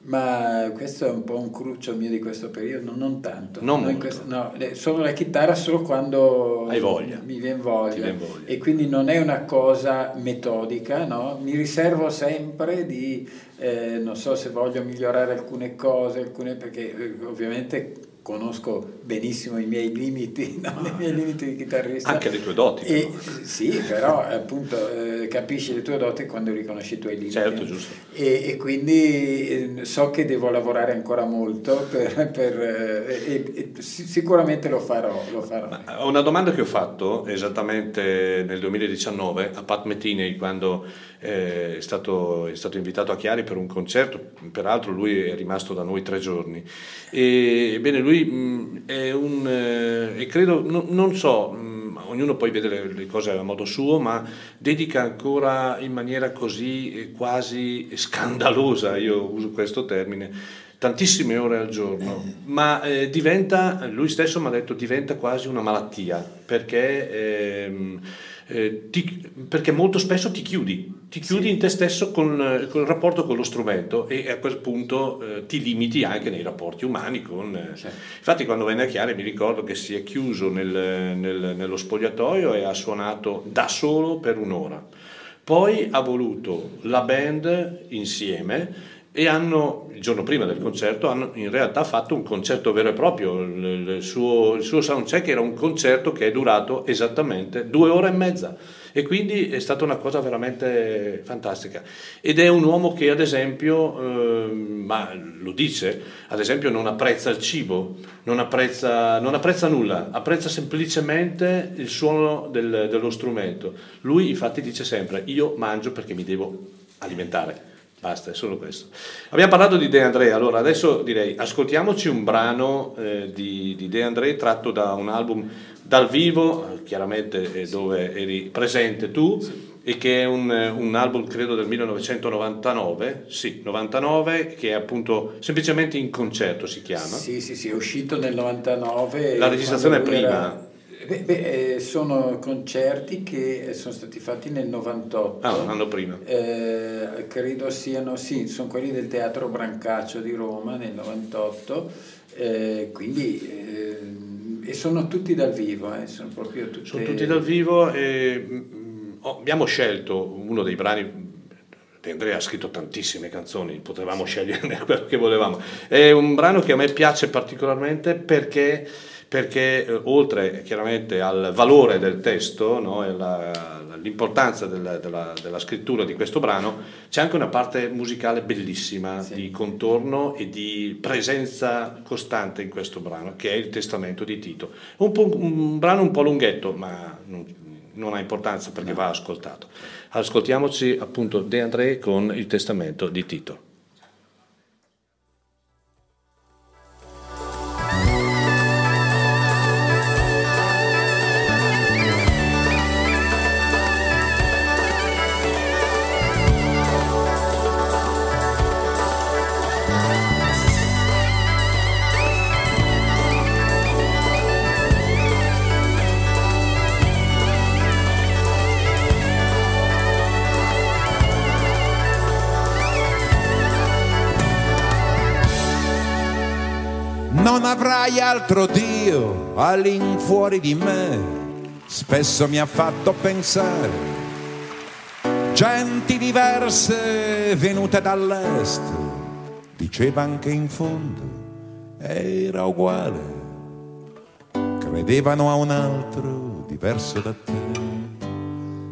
Ma questo è un po' un cruccio mio di questo periodo, non tanto. Non No, questo- no, suono la chitarra solo quando Hai voglia. mi viene voglia. Vien voglia. E quindi non è una cosa metodica, no? Mi riservo sempre di, eh, non so se voglio migliorare alcune cose, alcune, perché eh, ovviamente conosco benissimo i miei limiti, no? i miei limiti di chitarrista. Anche le tue doti, E, però. sì, però appunto eh, capisci le tue doti quando riconosci i tuoi limiti. Certo, giusto. E, e quindi eh, so che devo lavorare ancora molto per, per, eh, e, si- sicuramente lo farò. Lo farò. Ma Una domanda che ho fatto esattamente nel 2019 a Pat Metinei quando eh, è stato, è stato invitato a Chiari per un concerto, peraltro lui è rimasto da noi tre giorni. E, ebbene, lui mh, è un, eh, e credo, no- non so, mh, ognuno poi vede le, le cose a modo suo, ma dedica ancora in maniera così eh, quasi scandalosa, io uso questo termine, tantissime ore al giorno, ma eh, diventa, lui stesso mi ha detto, diventa quasi una malattia, perché, ehm, eh, ti- perché molto spesso ti chiudi, ti chiudi in te stesso con, eh, con il rapporto con lo strumento e a quel punto eh, ti limiti anche nei rapporti umani. Con, eh. Certo. Infatti quando venne a Chiari mi ricordo che si è chiuso nel- nel- nello spogliatoio e ha suonato da solo per un'ora. Poi ha voluto la band insieme e hanno, il giorno prima del concerto, hanno in realtà fatto un concerto vero e proprio. Il, il suo, il suo soundcheck era un concerto che è durato esattamente due ore e mezza. E quindi è stata una cosa veramente fantastica. Ed è un uomo che, ad esempio, ehm, ma lo dice, ad esempio, non apprezza il cibo, non apprezza, non apprezza nulla, apprezza semplicemente il suono del- dello strumento. Lui, infatti, dice sempre: Io mangio perché mi devo alimentare. Basta, è solo questo. Abbiamo parlato di De André, allora adesso direi ascoltiamoci un brano eh, di, di De André tratto da un album dal vivo, eh, chiaramente eh, dove eri presente tu, e che è un, eh, un album credo del 1999, sì, 99, che è appunto semplicemente in concerto si chiama. Sì, sì, sì, è uscito nel 99. La registrazione lui prima. era- Beh, beh, eh, sono concerti che sono stati fatti nel 98. Ah, un anno prima. Eh, credo siano, sì, sono quelli del Teatro Brancaccio di Roma nel 98, eh, quindi, eh, e sono tutti dal vivo, eh, sono proprio tutti... Sono tutti dal vivo e mm, oh, abbiamo scelto uno dei brani. De Andrea ha scritto tantissime canzoni, potevamo sceglierne quello che volevamo. È un brano che a me piace particolarmente perché, perché eh, oltre chiaramente al valore del testo no, e la- l'importanza della, della- della scrittura di questo brano, c'è anche una parte musicale bellissima Sì. di contorno e di presenza costante in questo brano, che è il testamento di Tito. Un, po'- un brano un po' lunghetto, ma non, non ha importanza perché va ascoltato. Ascoltiamoci appunto De André con il testamento di Tito. Avrai altro Dio all'infuori di me, spesso mi ha fatto pensare. Genti diverse venute dall'est, diceva anche in fondo, era uguale. Credevano a un altro diverso da te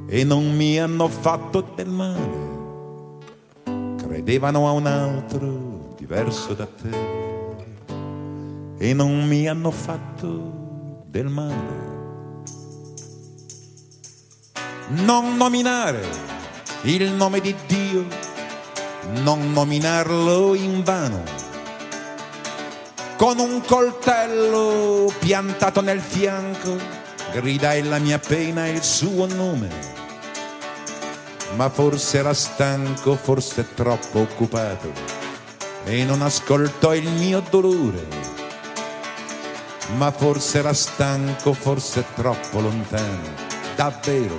e non mi hanno fatto del male. Credevano a un altro diverso da te e non mi hanno fatto del male. Non nominare il nome di Dio, non nominarlo in vano. Con un coltello piantato nel fianco, gridai la mia pena e il suo nome. Ma forse era stanco, forse troppo occupato e non ascoltò il mio dolore ma forse era stanco, forse troppo lontano. Davvero,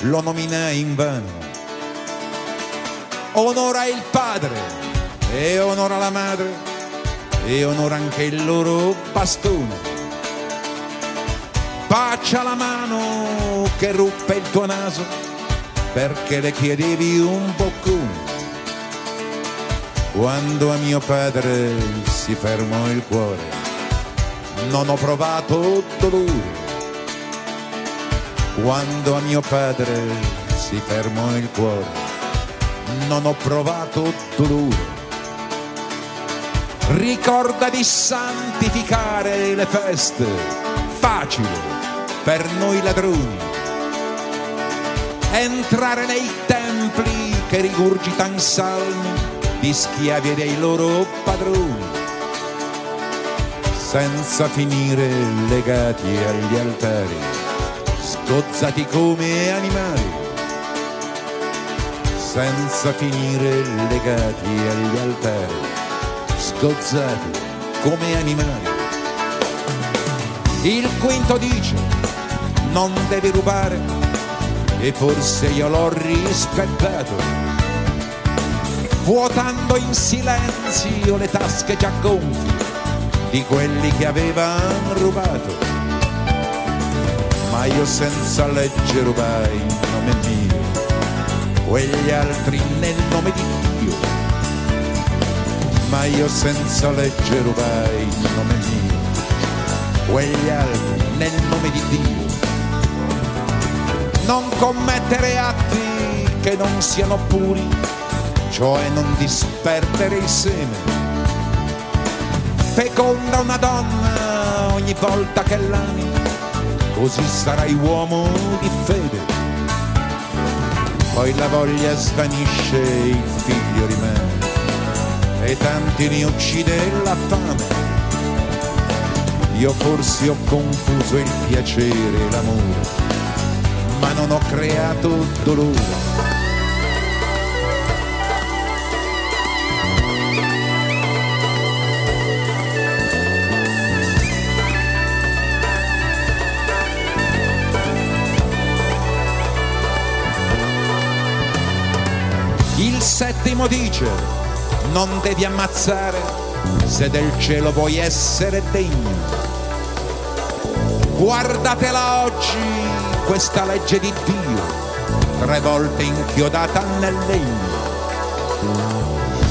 lo nominai invano. Onora il padre e onora la madre e onora anche il loro bastone. Bacia la mano che ruppe il tuo naso perché le chiedevi un boccone. Quando a mio padre si fermò il cuore, non ho provato dolore. Quando a mio padre si fermò il cuore, non ho provato dolore. Ricorda di santificare le feste, facile per noi ladroni. Entrare nei templi che rigurgitan salmi di schiavi dei loro padroni, senza finire legati agli altari, sgozzati come animali, senza finire legati agli altari, sgozzati come animali. Il quinto dice, non devi rubare, e forse io l'ho rispettato, vuotando in silenzio le tasche già gonfie di quelli che avevano rubato. Ma io senza legge rubai in nome mio, quegli altri nel nome di Dio. Ma io senza legge rubai in nome mio, quegli altri nel nome di Dio. Non commettere atti che non siano puri, cioè non disperdere il seme. Feconda una donna ogni volta che l'ami, così sarai uomo di fede. Poi la voglia svanisce, il figlio rimane, e tanti ne uccide la fame. Io forse ho confuso il piacere e l'amore, ma non ho creato dolore. Settimo dice, non devi ammazzare se del cielo vuoi essere degno. Guardatela oggi, questa legge di Dio, tre volte inchiodata nel legno.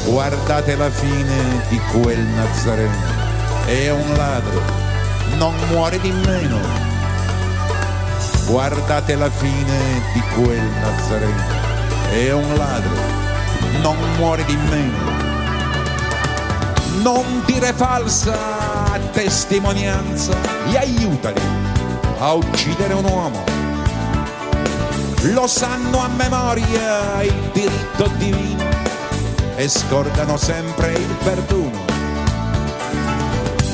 Guardate la fine di quel Nazareno, è un ladro, non muore di meno. Guardate la fine di quel Nazareno, è un ladro, non muore di meno. Non dire falsa testimonianza e aiutali a uccidere un uomo. Lo sanno a memoria il diritto divino e scordano sempre il perdono.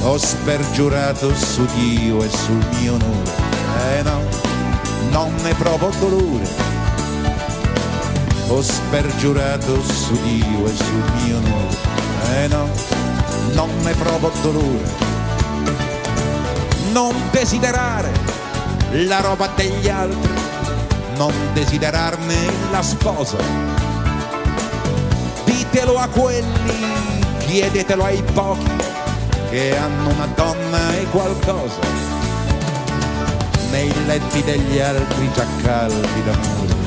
Ho spergiurato su Dio e sul mio onore, eh no, non ne provo dolore ho spergiurato su Dio e sul mio onore. Eh no, non ne provo dolore. Non desiderare la roba degli altri, non desiderarne la sposa. Ditelo a quelli, chiedetelo ai pochi che hanno una donna e qualcosa. Nei letti degli altri già caldi d'amore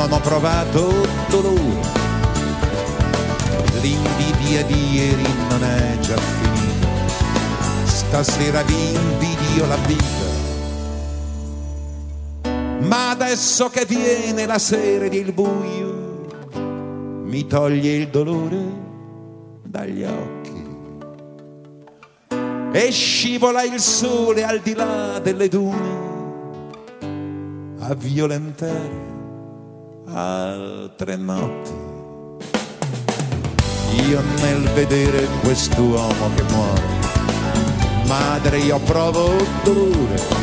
non ho provato dolore. L'invidia di ieri non è già finita, stasera vi invidio la vita. Ma adesso che viene la sera ed il buio, mi toglie il dolore dagli occhi. E scivola il sole al di là delle dune a violentare altre notti. Io nel vedere quest'uomo che muore, madre io provo dolore.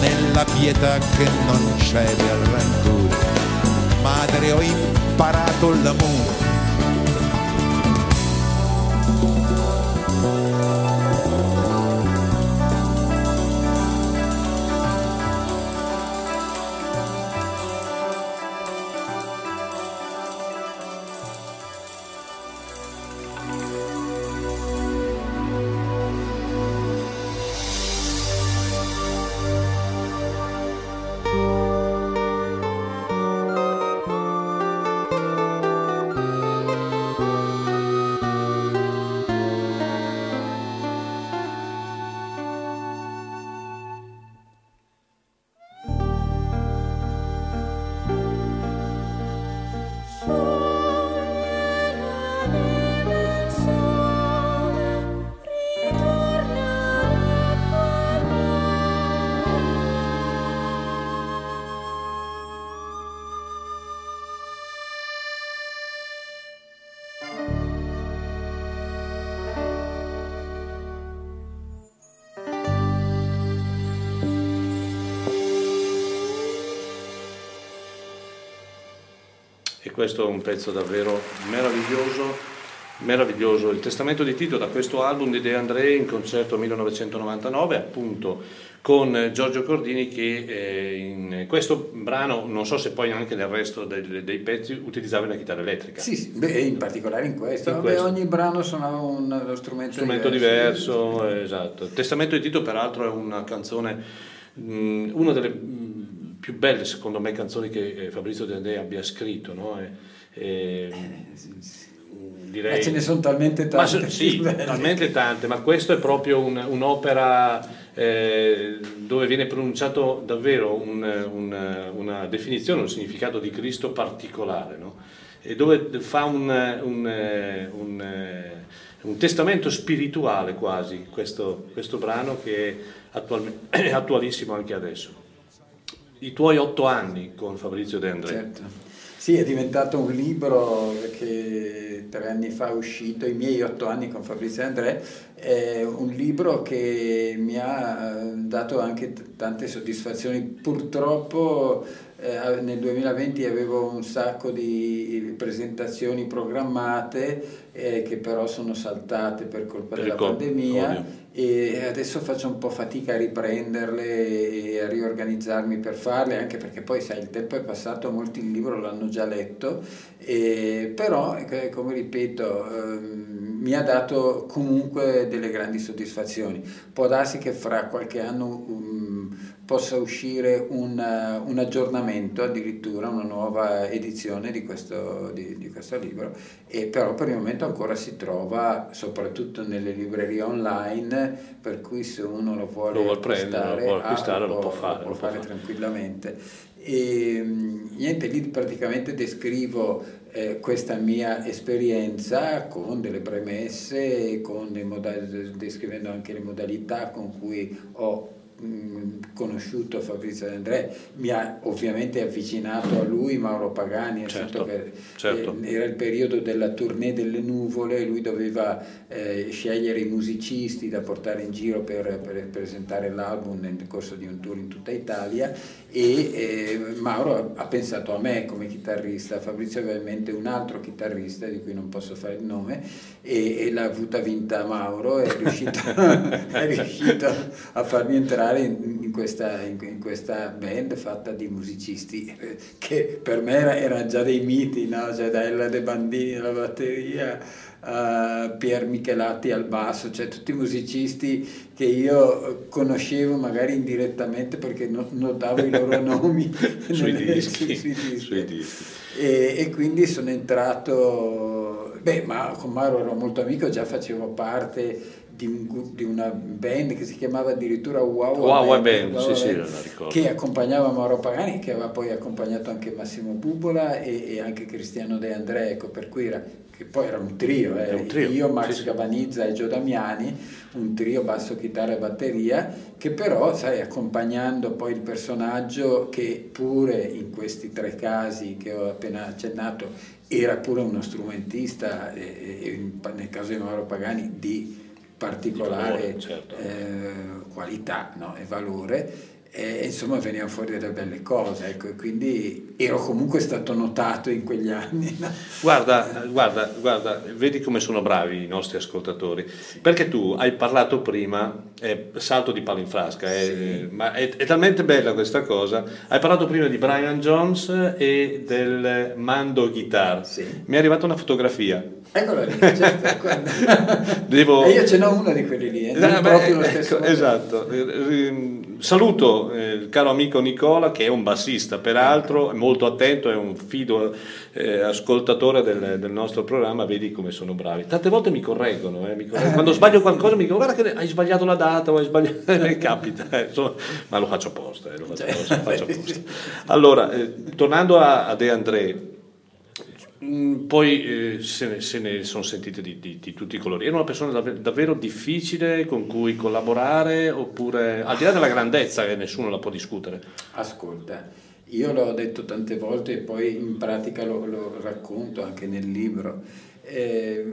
Nella pietà che non cede al rancore, madre ho imparato l'amore. Questo è un pezzo davvero meraviglioso. Meraviglioso, il testamento di Tito da questo album di De André in concerto 1999, appunto con Giorgio Cordini che eh, in questo brano, non so se poi anche nel resto dei, dei pezzi, utilizzava la chitarra elettrica. Sì, sì, beh, in particolare in questo. In Vabbè, questo. ogni brano suonava un, uno strumento, strumento diverso, eh, esatto. Il testamento di Tito peraltro è una canzone, mh, una delle più belle secondo me canzoni che eh, Fabrizio De André abbia scritto, no? E- e- direi... Ma ce ne sono talmente Ma tante. so- sì, talmente tante, ma questo è proprio un- un'opera eh, dove viene pronunciato davvero un- un- una definizione, un significato di Cristo particolare, no? e dove fa un, un- testamento spirituale quasi questo, questo brano che è attualissimo anche adesso. I tuoi otto anni con Fabrizio De André. Certo. Sì, è diventato un libro che tre anni fa è uscito, i miei otto anni con Fabrizio André, è un libro che mi ha dato anche tante soddisfazioni. Purtroppo eh, nel 2020 avevo un sacco di presentazioni programmate eh, che però sono saltate per colpa Per della col- pandemia ovvio. e adesso faccio un po' fatica a riprenderle e a riorganizzarmi per farle, anche perché poi sai il tempo è passato, molti il libro l'hanno già letto, e, però eh, come ripeto ehm, mi ha dato comunque delle grandi soddisfazioni. Può darsi che fra qualche anno um, possa uscire un, uh, un aggiornamento, addirittura una nuova edizione di questo, di, di questo libro, e però per il momento ancora si trova soprattutto nelle librerie online, per cui se uno lo vuole Lo vuol prendere, lo vuole ah, acquistare, lo può fare, può lo può fare fare. tranquillamente. E mh, niente, lì praticamente descrivo eh, questa mia esperienza con delle premesse, con modali- descrivendo anche le modalità con cui ho conosciuto Fabrizio De André, mi ha ovviamente avvicinato a lui Mauro Pagani, Certo, certo. eh, era il periodo della tournée delle nuvole, lui doveva eh, scegliere i musicisti da portare in giro per, per presentare l'album nel corso di un tour in tutta Italia e eh, Mauro ha, ha pensato a me come chitarrista, Fabrizio aveva in mente un altro chitarrista di cui non posso fare il nome e, e l'ha avuta vinta Mauro, è riuscito, è riuscito a farmi entrare in, in questa, in, in questa band fatta di musicisti eh, che per me era- erano già dei miti, no? cioè da Ella De Bandini alla batteria a Pier Michelatti al basso, cioè tutti musicisti che io conoscevo magari indirettamente perché no- notavo i loro nomi Sui nelle- dischi, sui dischi. sui dischi. E, e quindi sono entrato, beh, ma con Mauro ero molto amico, già facevo parte di, un di una band che si chiamava addirittura Wow Wow Band, Band, sì, sì, Band, ricordo. che accompagnava Mauro Pagani, che aveva poi accompagnato anche Massimo Bubola e, e anche Cristiano De André, ecco, per cui era, che poi era un trio, eh, un trio, io, Max sì, sì. Gavanizza e Gio Damiani, un trio basso, chitarra e batteria, che però, sai, accompagnando poi il personaggio che pure in questi tre casi che ho appena accennato era pure uno strumentista, e, e in- nel caso di Mauro Pagani di particolare certo. eh, qualità no? e valore. E insomma venivano fuori delle belle cose, ecco, e quindi ero comunque stato notato in quegli anni. no? Guarda, guarda, guarda, vedi come sono bravi i nostri ascoltatori. Perché tu hai parlato prima, eh, salto di palo in frasca, eh, ma è, è talmente bella questa cosa. Hai parlato prima di Brian Jones e del Mando Guitar. Sì. Mi è arrivata una fotografia. Eccola lì, certo. Devo- E io ce n'ho una di quelli lì, eh, non Eh, beh, proprio lo ecco, esatto. Eh, eh, Saluto eh, il caro amico Nicola che è un bassista, peraltro è molto attento, è un fido eh, ascoltatore del, del nostro programma, vedi come sono bravi. Tante volte mi correggono, eh, mi correggono. quando sbaglio qualcosa mi dicono guarda che hai sbagliato la data o hai sbagliato... Capita, eh, insomma, ma lo faccio apposta, eh. Allora, eh, tornando a, a De André, Mm, Poi eh, se, ne, se ne sono sentite di, di- di tutti i colori. Era una persona davvero, davvero difficile con cui collaborare, oppure al di là della grandezza che nessuno la può discutere. Ascolta, io l'ho detto tante volte e poi in pratica lo, lo racconto anche nel libro. Eh,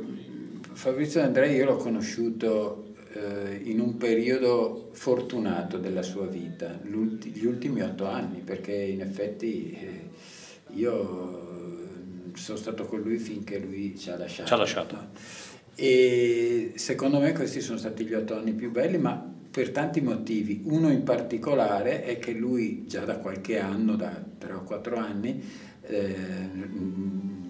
Fabrizio Andrei io l'ho conosciuto eh, in un periodo fortunato della sua vita, gli ultimi otto anni, perché in effetti eh, io sono stato con lui finché lui ci ha lasciato. Ci ha lasciato. no? E secondo me questi sono stati gli otto anni più belli, ma per tanti motivi. Uno in particolare è che lui già da qualche anno, da tre o quattro anni, eh,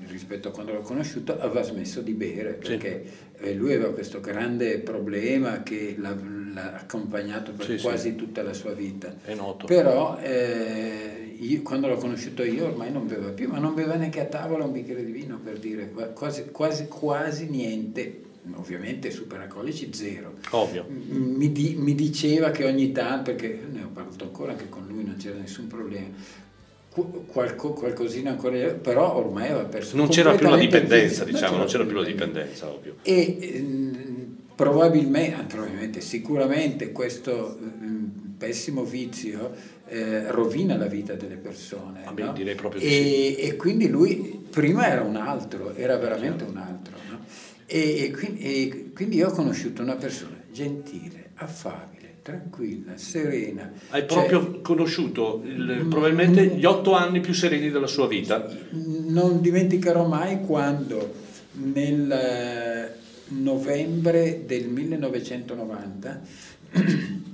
rispetto a quando l'ho conosciuto, aveva smesso di bere perché eh, lui aveva questo grande problema che l'ha, accompagnato per Sì, sì. quasi tutta la sua vita. È noto. Però eh, io- quando l'ho conosciuto io ormai non beva più, ma non beva neanche a tavola un bicchiere di vino per dire qua- quasi, quasi, quasi niente, ovviamente superalcolici zero. Ovvio. Mi, di- mi diceva che ogni tanto, perché ne ho parlato ancora anche con lui, non c'era nessun problema. Qu- qualco- qualcosina ancora, però ormai aveva perso Non c'era più la dipendenza, diciamo, non c'era più la dipendenza, ovvio. e ehm, probabilmente, probabilmente, sicuramente questo ehm, pessimo vizio eh, rovina la vita delle persone. Ah, beh, no? di e, e quindi lui prima era un altro, era veramente un altro. no? E, e quindi, e quindi io ho conosciuto una persona gentile, affabile, tranquilla, serena. Hai Cioè, proprio conosciuto il- probabilmente gli otto anni più sereni della sua vita. non dimenticherò mai quando nel eh, novembre del 1990,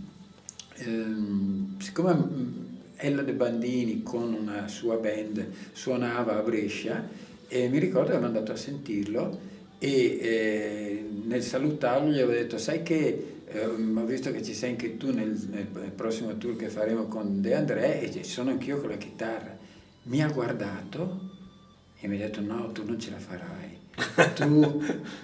ehm, siccome mm, Ella De Bandini con una sua band suonava a Brescia, e mi ricordo che ero andato a sentirlo e eh, nel salutarlo gli avevo detto sai che ehm, ho visto che ci sei anche tu nel, nel prossimo tour che faremo con De André e ci sono anch'io con la chitarra. Mi ha guardato e mi ha detto no, tu non ce la farai, tu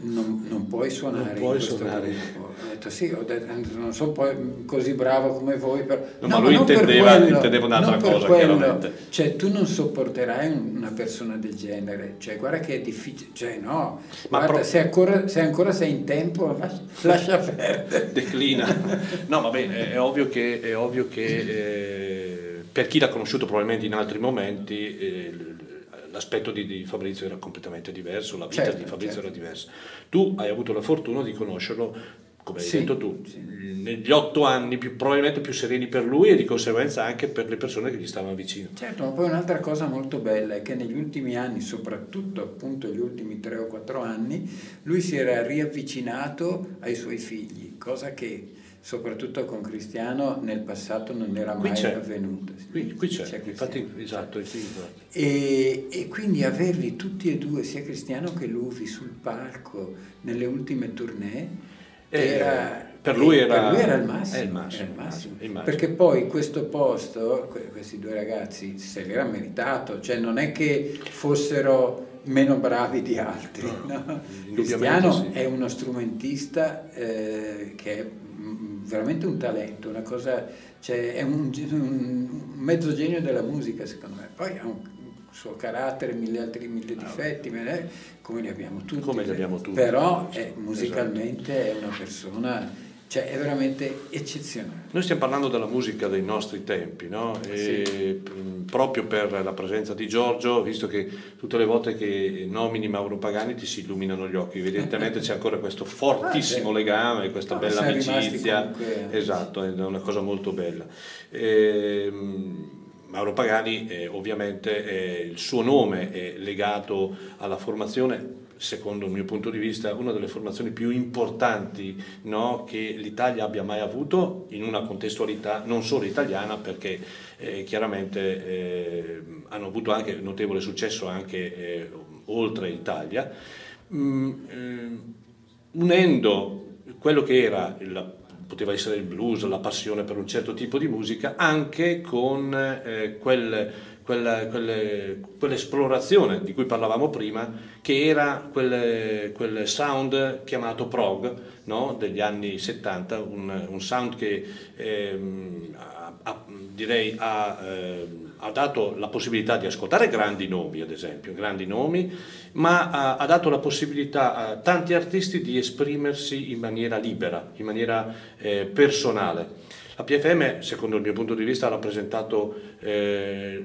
non, non puoi suonare Non puoi in questo suonare. gruppo. Ho detto sì, ho detto, non sono poi così bravo come voi, però... No, ma lui non per intendeva- intendeva un'altra cosa, quello. chiaramente. Cioè tu non sopporterai un- una persona del genere, cioè guarda che è difficile, cioè no, Ma guarda, pro- se, ancora, se ancora sei in tempo lascia, lascia perdere. declina. No, vabbè, è, è ovvio che, è ovvio che eh, per chi l'ha conosciuto probabilmente in altri momenti, eh, l'aspetto di, di Fabrizio era completamente diverso, la vita Certo, di Fabrizio certo. era diversa. Tu hai avuto la fortuna di conoscerlo, come hai Sì, detto tu, sì. negli otto anni più, probabilmente più sereni per lui e di conseguenza anche per le persone che gli stavano vicino. Certo, ma poi un'altra cosa molto bella è che negli ultimi anni, soprattutto appunto gli ultimi tre o quattro anni, lui si era riavvicinato ai suoi figli, cosa che soprattutto con Cristiano nel passato non era mai c'è. avvenuta. Qui, qui c'è, Cristiano. infatti, esatto, sì, esatto. E, e quindi averli tutti e due, sia Cristiano che Luvi, sul palco nelle ultime tournée, Eh, era, per lui eh, era- per lui era il massimo. il massimo, era il massimo. immagino. Perché poi questo posto, que- questi due ragazzi, se l'era meritato, cioè non è che fossero meno bravi di altri. no? Cristiano sì. è uno strumentista eh, che è veramente un talento, una cosa, cioè è un, un mezzo genio della musica secondo me. Poi ha un suo carattere, mille altri mille difetti, eh, come li abbiamo tutti. Come li abbiamo tutti. Però è- musicalmente è una persona, cioè è veramente eccezionale. Noi stiamo parlando della musica dei nostri tempi, no? E, mh, proprio per la presenza di Giorgio, visto che tutte le volte che nomini Mauro Pagani ti si illuminano gli occhi, evidentemente c'è ancora questo fortissimo Ah, sì. legame, questa No, bella siamo rimasti amicizia. comunque- Esatto, è una cosa molto bella. Ehm, Mauro Pagani eh, ovviamente eh, il suo nome è legato alla formazione, secondo il mio punto di vista, una delle formazioni più importanti no, che l'Italia abbia mai avuto in una contestualità non solo italiana perché eh, chiaramente eh, hanno avuto anche notevole successo anche eh, oltre Italia, Mm, ehm, unendo quello che era il poteva essere il blues, la passione per un certo tipo di musica, anche con eh, quel- quella- quelle- quell'esplorazione di cui parlavamo prima, che era quel, quel sound chiamato prog no? degli anni 70, un, un sound che ehm, ha- ha- direi ha, ehm, ha dato la possibilità di ascoltare grandi nomi, ad esempio, grandi nomi, ma ha, ha dato la possibilità a tanti artisti di esprimersi in maniera libera, in maniera eh, personale. La PFM, secondo il mio punto di vista, ha rappresentato eh,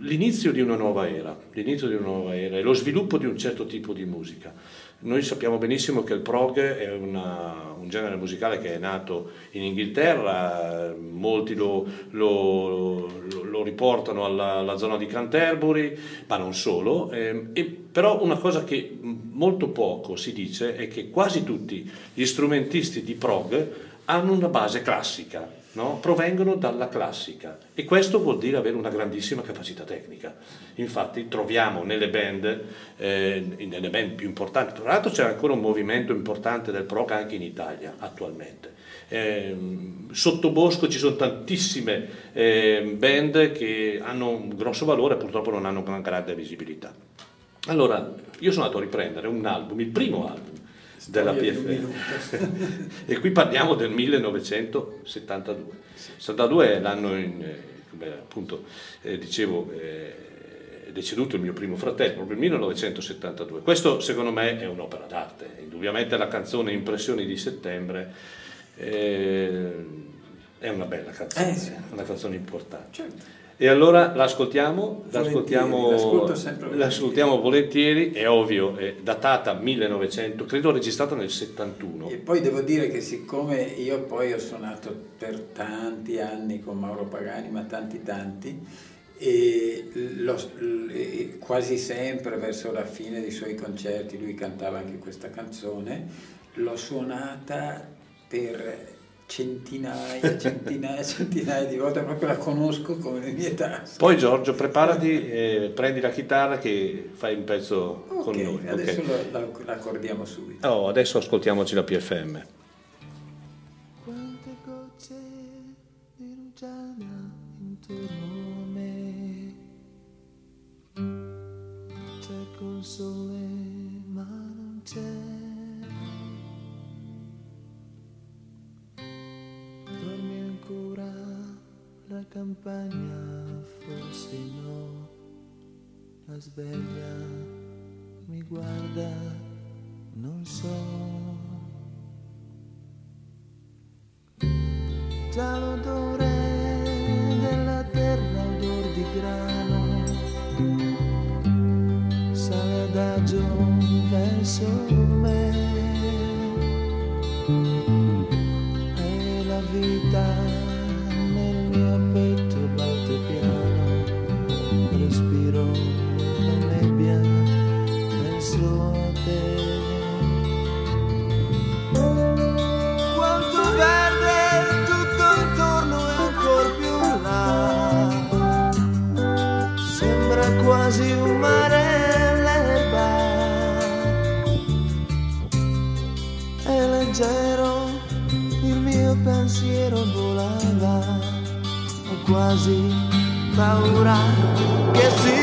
l'inizio di una nuova era, l'inizio di una nuova era e lo sviluppo di un certo tipo di musica. Noi sappiamo benissimo che il prog è una, un genere musicale che è nato in Inghilterra, molti lo, lo, lo, riportano alla, alla, zona di Canterbury, ma non solo. Eh, e, però una cosa che molto poco si dice è che quasi tutti gli strumentisti di prog hanno una base classica no? provengono dalla classica e questo vuol dire avere una grandissima capacità tecnica. Infatti troviamo nelle band, eh, nelle band più importanti, tra l'altro c'è ancora un movimento importante del prog anche in Italia attualmente. Eh, sotto Bosco ci sono tantissime eh, band che hanno un grosso valore purtroppo non hanno una grande visibilità. Allora, io sono andato a riprendere un album, il primo album della PFM. e qui parliamo del 1972. Sì. 72 è l'anno in, eh, come appunto eh, dicevo, eh, è deceduto il mio primo fratello, proprio nel 1972. Questo secondo me è un'opera d'arte, indubbiamente la canzone Impressioni di settembre eh, è una bella canzone, eh, sì. una canzone importante. Certo. E allora l'ascoltiamo, l'ascoltiamo, l'ascoltiamo volentieri, è ovvio, è datata 1900, credo registrata nel 71. E poi devo dire che siccome io poi ho suonato per tanti anni con Mauro Pagani, ma tanti tanti, e lo, quasi sempre verso la fine dei suoi concerti lui cantava anche questa canzone, l'ho suonata per centinaia, centinaia, centinaia di volte, proprio la conosco come le mie tasse. Poi Giorgio, preparati e prendi la chitarra che fai un pezzo okay, con noi. Adesso okay. la, la accordiamo subito. Oh, adesso ascoltiamoci la PFM. Quante gocce di rugiada intorno a me, c'è col sole ma non c'è. Campagna, forse no, la sveglia mi guarda, non so. Già l'odore della terra, odor di grano, sale adagio verso me. E la vita quasi paura che si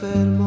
enfermo.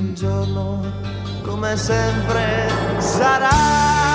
un giorno come sempre sarà.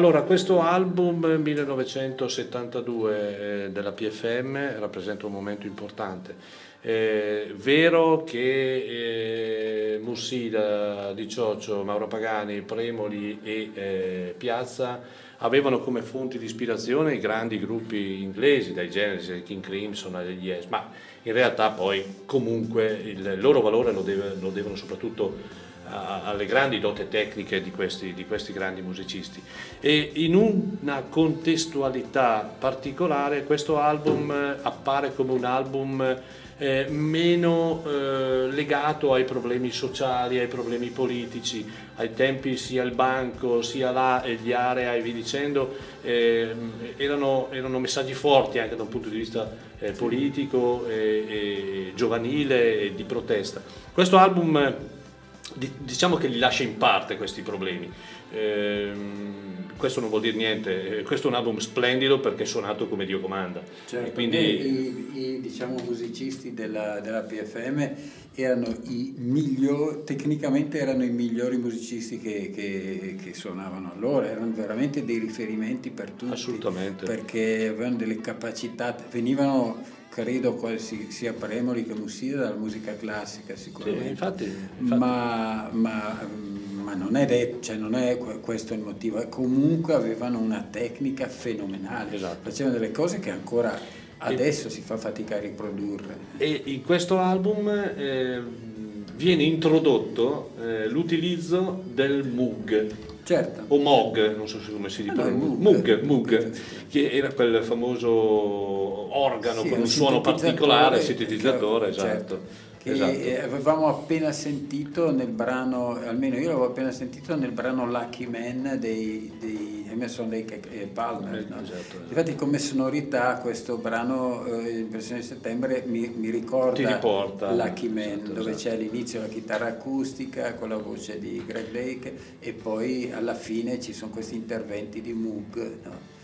Allora, questo album 1972 eh, della PFM rappresenta un momento importante. Eh, vero che eh, Mussida, Di Cioccio, Mauro Pagani, Premoli e eh, Piazza avevano come fonti di ispirazione i grandi gruppi inglesi, dai Genesis, ai King Crimson, agli Yes, ma in realtà poi comunque il loro valore lo, deve, lo devono soprattutto alle grandi dote tecniche di questi, di questi, grandi musicisti e in una contestualità particolare questo album appare come un album eh, meno eh, legato ai problemi sociali, ai problemi politici, ai tempi sia il banco sia là e gli area e via dicendo, eh, erano, erano, messaggi forti anche da un punto di vista eh, politico e, e giovanile e di protesta. Questo album diciamo che li lascia in parte questi problemi. Eh, questo non vuol dire niente, eh, questo è un album splendido perché è suonato come Dio comanda. Certo, quindi... i, i diciamo, musicisti della, della, PFM erano i migliori, tecnicamente erano i migliori musicisti che, che, che, suonavano allora, erano veramente dei riferimenti per tutti. Assolutamente. Perché avevano delle capacità, venivano credo quasi sia Premoli che Mussida dalla musica classica sicuramente. Sì, infatti, infatti. Ma, ma, ma, non è detto, cioè non è questo il motivo, comunque avevano una tecnica fenomenale, esatto. facevano delle cose che ancora adesso e, si fa fatica a riprodurre. E in questo album eh, viene introdotto eh, l'utilizzo del Moog certo. o Moog, non so come si dice, ah, no, Moog, Moog, che era quel famoso organo sì, con un, suono particolare, sintetizzatore, che, certo. Esatto. Che esatto. avevamo appena sentito nel brano, almeno io l'avevo appena sentito nel brano Lucky Man dei, dei Emerson Lake e Palmer. No? Esatto, Infatti come sonorità questo brano eh, in versione di settembre mi, mi ricorda riporta, Lucky Man, esatto, dove esatto. c'è all'inizio la chitarra acustica con la voce di Greg Lake e poi alla fine ci sono questi interventi di Moog. No?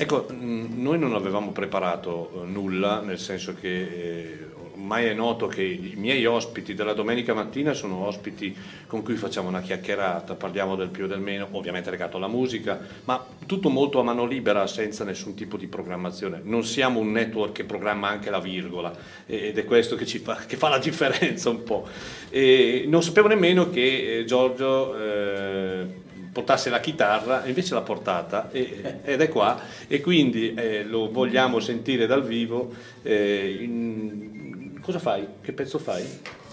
Ecco, noi non avevamo preparato eh, nulla, nel senso che eh, ormai è noto che i miei ospiti della domenica mattina sono ospiti con cui facciamo una chiacchierata, parliamo del più e del meno, ovviamente legato alla musica, ma tutto molto a mano libera, senza nessun tipo di programmazione. Non siamo un network che programma anche la virgola ed è questo che, fa, che fa, la differenza un po'. E non sapevo nemmeno che eh, Giorgio... Eh, portasse la chitarra, invece l'ha portata e, ed è qua e quindi eh, lo vogliamo sentire dal vivo. Eh, in... Cosa fai? Che pezzo fai?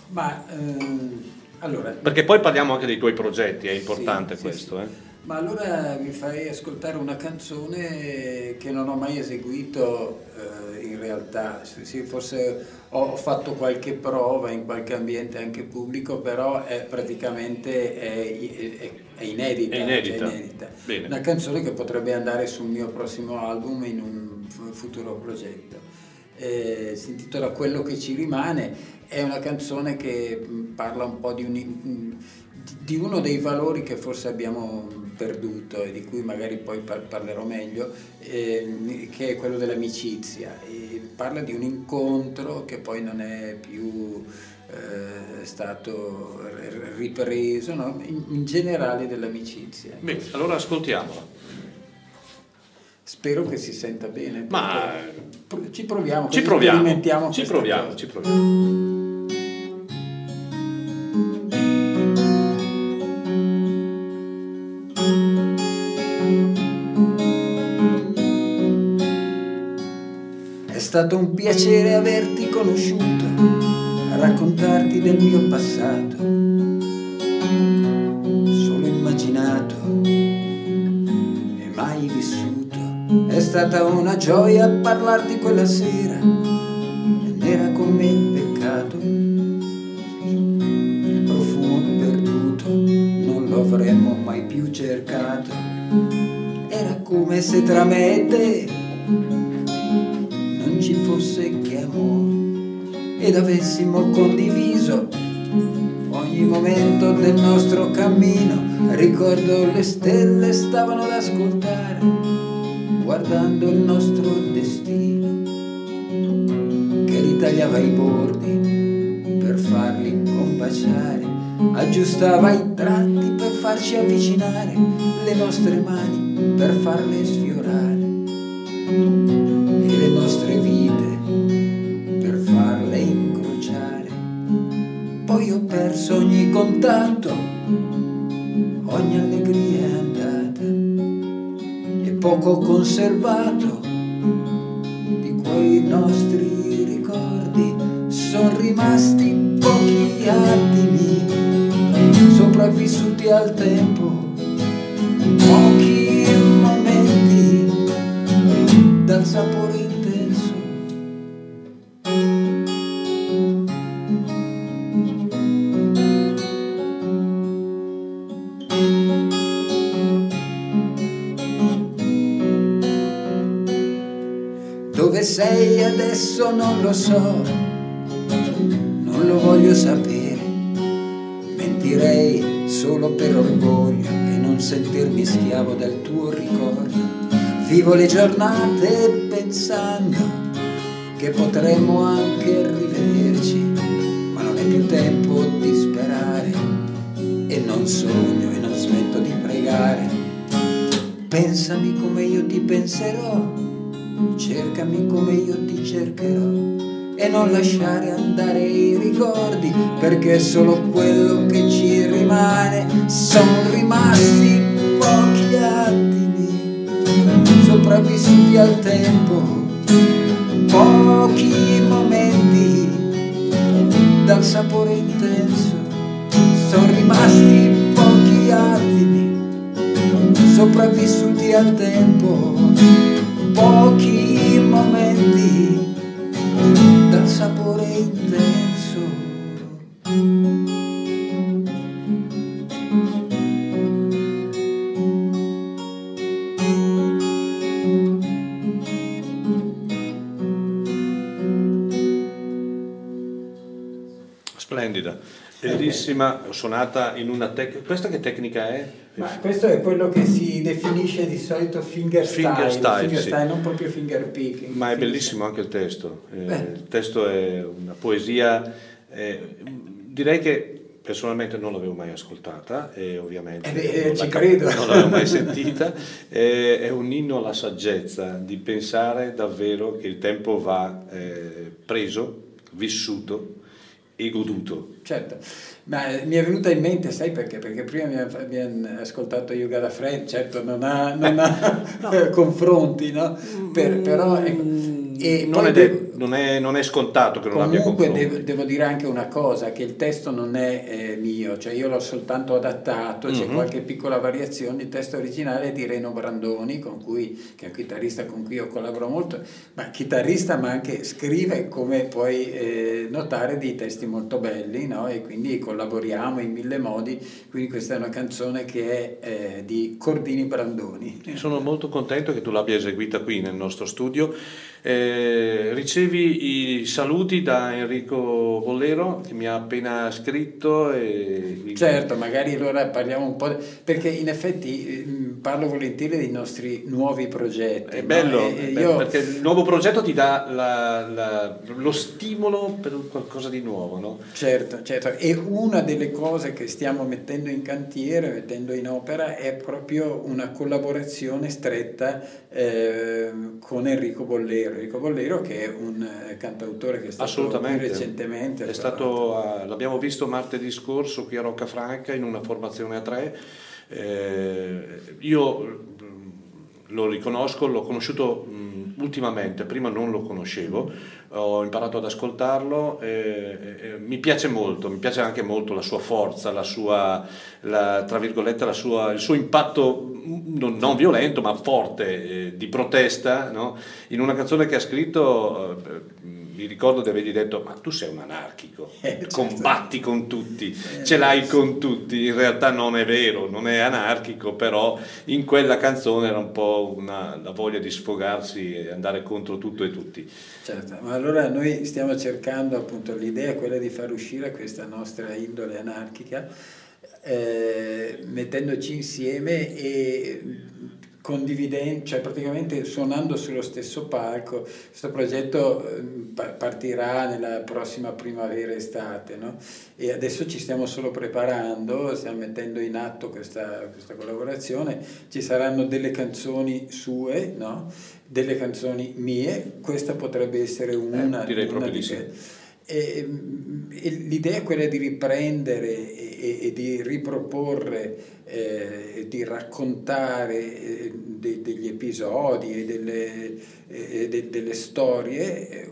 Ma ehm, allora... Perché poi parliamo anche dei tuoi progetti, è importante sì, questo. Sì, eh? Ma allora mi fai ascoltare una canzone che non ho mai eseguito eh, in realtà, sì, forse ho fatto qualche prova in qualche ambiente anche pubblico, però è praticamente è, è, è inedita. È inedita. Cioè inedita. Una canzone che potrebbe andare sul mio prossimo album in un futuro progetto. Eh, si intitola Quello che ci rimane, è una canzone che parla un po' di, un, di uno dei valori che forse abbiamo perduto e di cui magari poi parlerò meglio, eh, che è quello dell'amicizia. E parla di un incontro che poi non è più eh, stato ripreso, no? in, in, generale dell'amicizia. Bene, allora ascoltiamola. Spero che si senta bene. Ma ci proviamo, ci proviamo, ci proviamo, ci proviamo. stato un piacere averti conosciuto, raccontarti del mio passato, stata una gioia parlarti quella sera, ed era con me il peccato. Il profumo perduto non lo avremmo mai più cercato. Era come se tra me e te ci fosse che amore ed avessimo condiviso ogni momento del nostro cammino. Ricordo le stelle stavano ad ascoltare, guardando il nostro destino, che ritagliava i bordi per farli combaciare, aggiustava i tratti per farci avvicinare le nostre mani per farle sfiorare poco conservato adesso non lo so, non lo voglio sapere. Mentirei solo per orgoglio e non sentirmi schiavo del tuo ricordo. Vivo le giornate pensando che potremmo anche rivederci, ma non è più tempo di sperare e non sogno e non smetto di pregare. Pensami come io ti penserò, cercami come io ti cercherò e non lasciare andare i ricordi perché solo quello che ci rimane. Sono rimasti pochi attimi sopravvissuti al tempo pochi momenti dal sapore intenso. Sono rimasti pochi attimi sopravvissuti al tempo pochi momenti dal sapore intenso. Bellissima, suonata in una tecnica. Questa che tecnica è? Ma questo è quello che si definisce di solito fingerstyle, Fingerstyle, fingerstyle sì. non proprio finger picking. Ma è bellissimo anche il testo. Eh, il testo è una poesia. eh, direi che personalmente non l'avevo mai ascoltata e ovviamente Eh beh, non, ci la- credo. non l'avevo mai sentita. Eh, è un inno alla saggezza di pensare davvero che il tempo va eh, preso, vissuto e goduto. Certo, ma eh, mi è venuta in mente, sai perché? Perché prima mi abbiamo ascoltato Yoga da Fred, certo non ha, non ha eh, confronti, no? Per- però, ecco, e Mm, non, poi è devo- de- non è- non è scontato che non abbia Comunque confronti. devo, devo dire anche una cosa, che il testo non è eh, mio, cioè io l'ho soltanto adattato, c'è Mhm. qualche piccola variazione, il testo originale è di Reno Brandoni, con cui, che è un chitarrista con cui io collaboro molto, ma chitarrista ma anche scrive, come puoi eh, notare, dei testi molto belli, no? e quindi collaboriamo in mille modi, quindi questa è una canzone che è eh, di Cordini Brandoni. Sono molto contento che tu l'abbia eseguita qui nel nostro studio. Eh, ricevi i saluti da Enrico Bollero che mi ha appena scritto. E... Certo, magari allora parliamo un po', perché in effetti eh, parlo volentieri dei nostri nuovi progetti. È no? bello, E- e è bello, io- perché il nuovo progetto ti dà la- la- lo stimolo per qualcosa di nuovo, no? Certo, certo, e una delle cose che stiamo mettendo in cantiere, mettendo in opera, è proprio una collaborazione stretta eh, con Enrico Bollero. Enrico Bollero che è un eh, cantautore che è stato qui recentemente. Stato, l'abbiamo visto martedì scorso qui a Roccafranca in una formazione a tre. Eh, io mm, lo riconosco, l'ho conosciuto mm, ultimamente, prima non lo conoscevo, ho imparato ad ascoltarlo, eh, eh, mi piace molto, mi piace anche molto la sua forza, la sua, la- la sua- il suo impatto mm, non, non violento ma forte eh, di protesta no? in una canzone che ha scritto. eh, mi ricordo di avergli detto: Ma tu sei un anarchico, Eh, certo. combatti con tutti, Eh, ce l'hai con tutti. In realtà non è vero, non è anarchico, però in quella canzone era un po' una- la voglia di sfogarsi e andare contro tutto e tutti. Certo, ma allora noi stiamo cercando appunto l'idea è quella di far uscire questa nostra indole anarchica, eh, mettendoci insieme e condividendo, cioè praticamente suonando sullo stesso palco. Questo progetto eh, partirà nella prossima primavera-estate no? e adesso ci stiamo solo preparando, stiamo mettendo in atto questa, questa collaborazione, ci saranno delle canzoni sue, no? delle canzoni mie, questa potrebbe essere una, eh, direi una di sì. E, e l'idea è quella di riprendere e, e di riproporre, eh, di raccontare eh, de, degli episodi e delle, eh, de, delle storie, eh,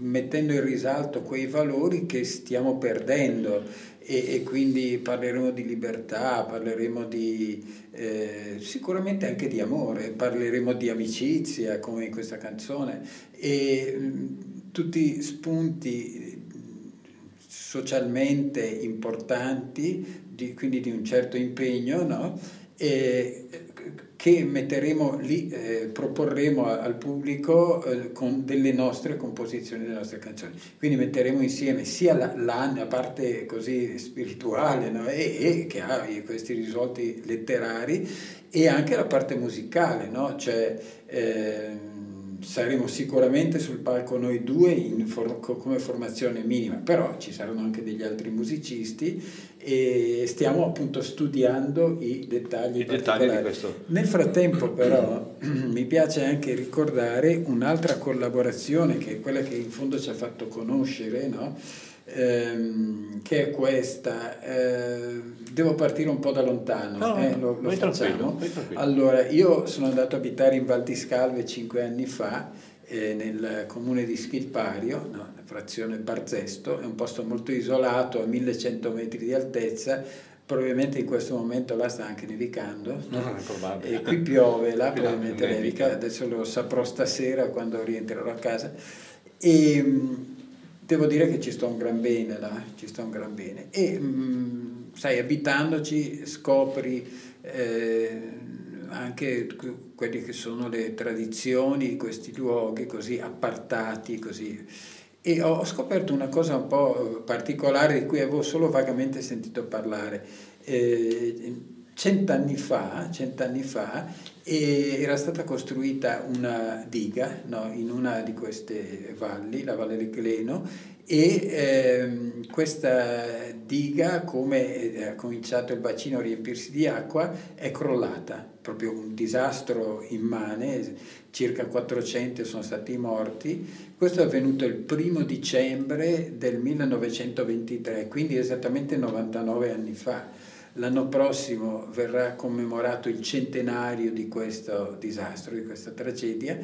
mettendo in risalto quei valori che stiamo perdendo. E, e quindi parleremo di libertà, parleremo di, eh, sicuramente anche di amore, parleremo di amicizia come in questa canzone. E tutti spunti socialmente importanti, di, quindi di un certo impegno, no? e, che metteremo lì, eh, proporremo al pubblico eh, con delle nostre composizioni, delle nostre canzoni. Quindi metteremo insieme sia la, la, la parte così spirituale no? e, e, che ha questi risvolti letterari e anche la parte musicale, no? cioè, eh, saremo sicuramente sul palco noi due for- come formazione minima, però ci saranno anche degli altri musicisti e stiamo appunto studiando i dettagli. I dettagli di questo. Nel frattempo però mi piace anche ricordare un'altra collaborazione che è quella che in fondo ci ha fatto conoscere, no? Ehm, che è questa. Eh, devo partire un po' da lontano, no, eh, lo, lo facciamo. Allora, io sono andato a abitare in Val di Scalve cinque anni fa, eh, nel comune di Schilpario, no, frazione Barzesto, è un posto molto isolato, a 1100 metri di altezza, probabilmente in questo momento là sta anche nevicando, no, e qui piove, là probabilmente nevica. adesso lo saprò stasera quando rientrerò a casa. E, mh, devo dire che ci sto un gran bene là, ci sto un gran bene. E mh, sai, abitandoci scopri eh, anche quelle che sono le tradizioni di questi luoghi così appartati, così. E ho scoperto una cosa un po' particolare di cui avevo solo vagamente sentito parlare. Eh, cent'anni fa, cent'anni fa era stata costruita una diga no, in una di queste valli, la Valle del Gleno, e ehm, questa diga, come ha cominciato il bacino a riempirsi di acqua, è crollata, proprio un disastro immane, circa 400 sono stati morti. Questo è avvenuto il primo dicembre del 1923, quindi esattamente 99 anni fa. L'anno prossimo verrà commemorato il centenario di questo disastro, di questa tragedia,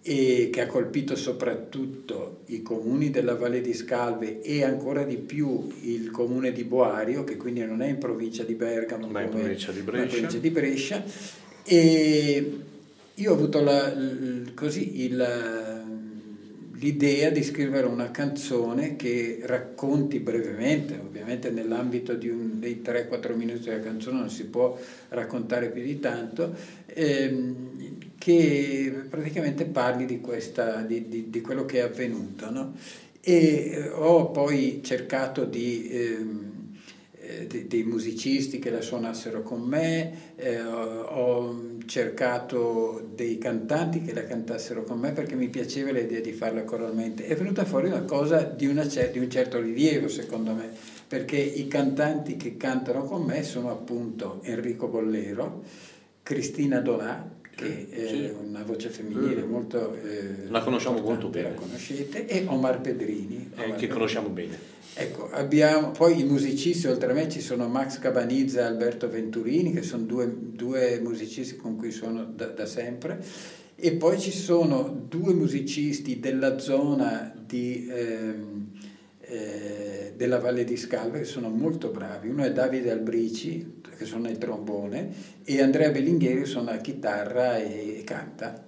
e che ha colpito soprattutto i comuni della Valle di Scalve e ancora di più il comune di Boario, che quindi non è in provincia di Bergamo, ma in provincia di Brescia. provincia di Brescia. E io ho avuto la, così il l'idea di scrivere una canzone che racconti brevemente, ovviamente nell'ambito un, dei 3-4 minuti della canzone non si può raccontare più di tanto, ehm, che praticamente parli di, questa, di, di, di quello che è avvenuto. No? E ho poi cercato di... Ehm, dei musicisti che la suonassero con me, eh, ho cercato dei cantanti che la cantassero con me perché mi piaceva l'idea di farla coralmente. È venuta fuori una cosa di, una, di un certo rilievo secondo me, perché i cantanti che cantano con me sono appunto Enrico Bollero, Cristina Donà, che è Sì. una voce femminile molto... eh, La conosciamo molto bene. La conoscete, e Omar Pedrini. Eh, Omar che Pedrini. conosciamo bene. Ecco, abbiamo poi i musicisti, oltre a me ci sono Max Cabanizza e Alberto Venturini, che sono due, due musicisti con cui suono da, da sempre, e poi ci sono due musicisti della zona di, ehm, eh, della Valle di Scalve che sono molto bravi. Uno è Davide Albrici, che suona il trombone, e Andrea Bellinghieri che suona chitarra e, e canta.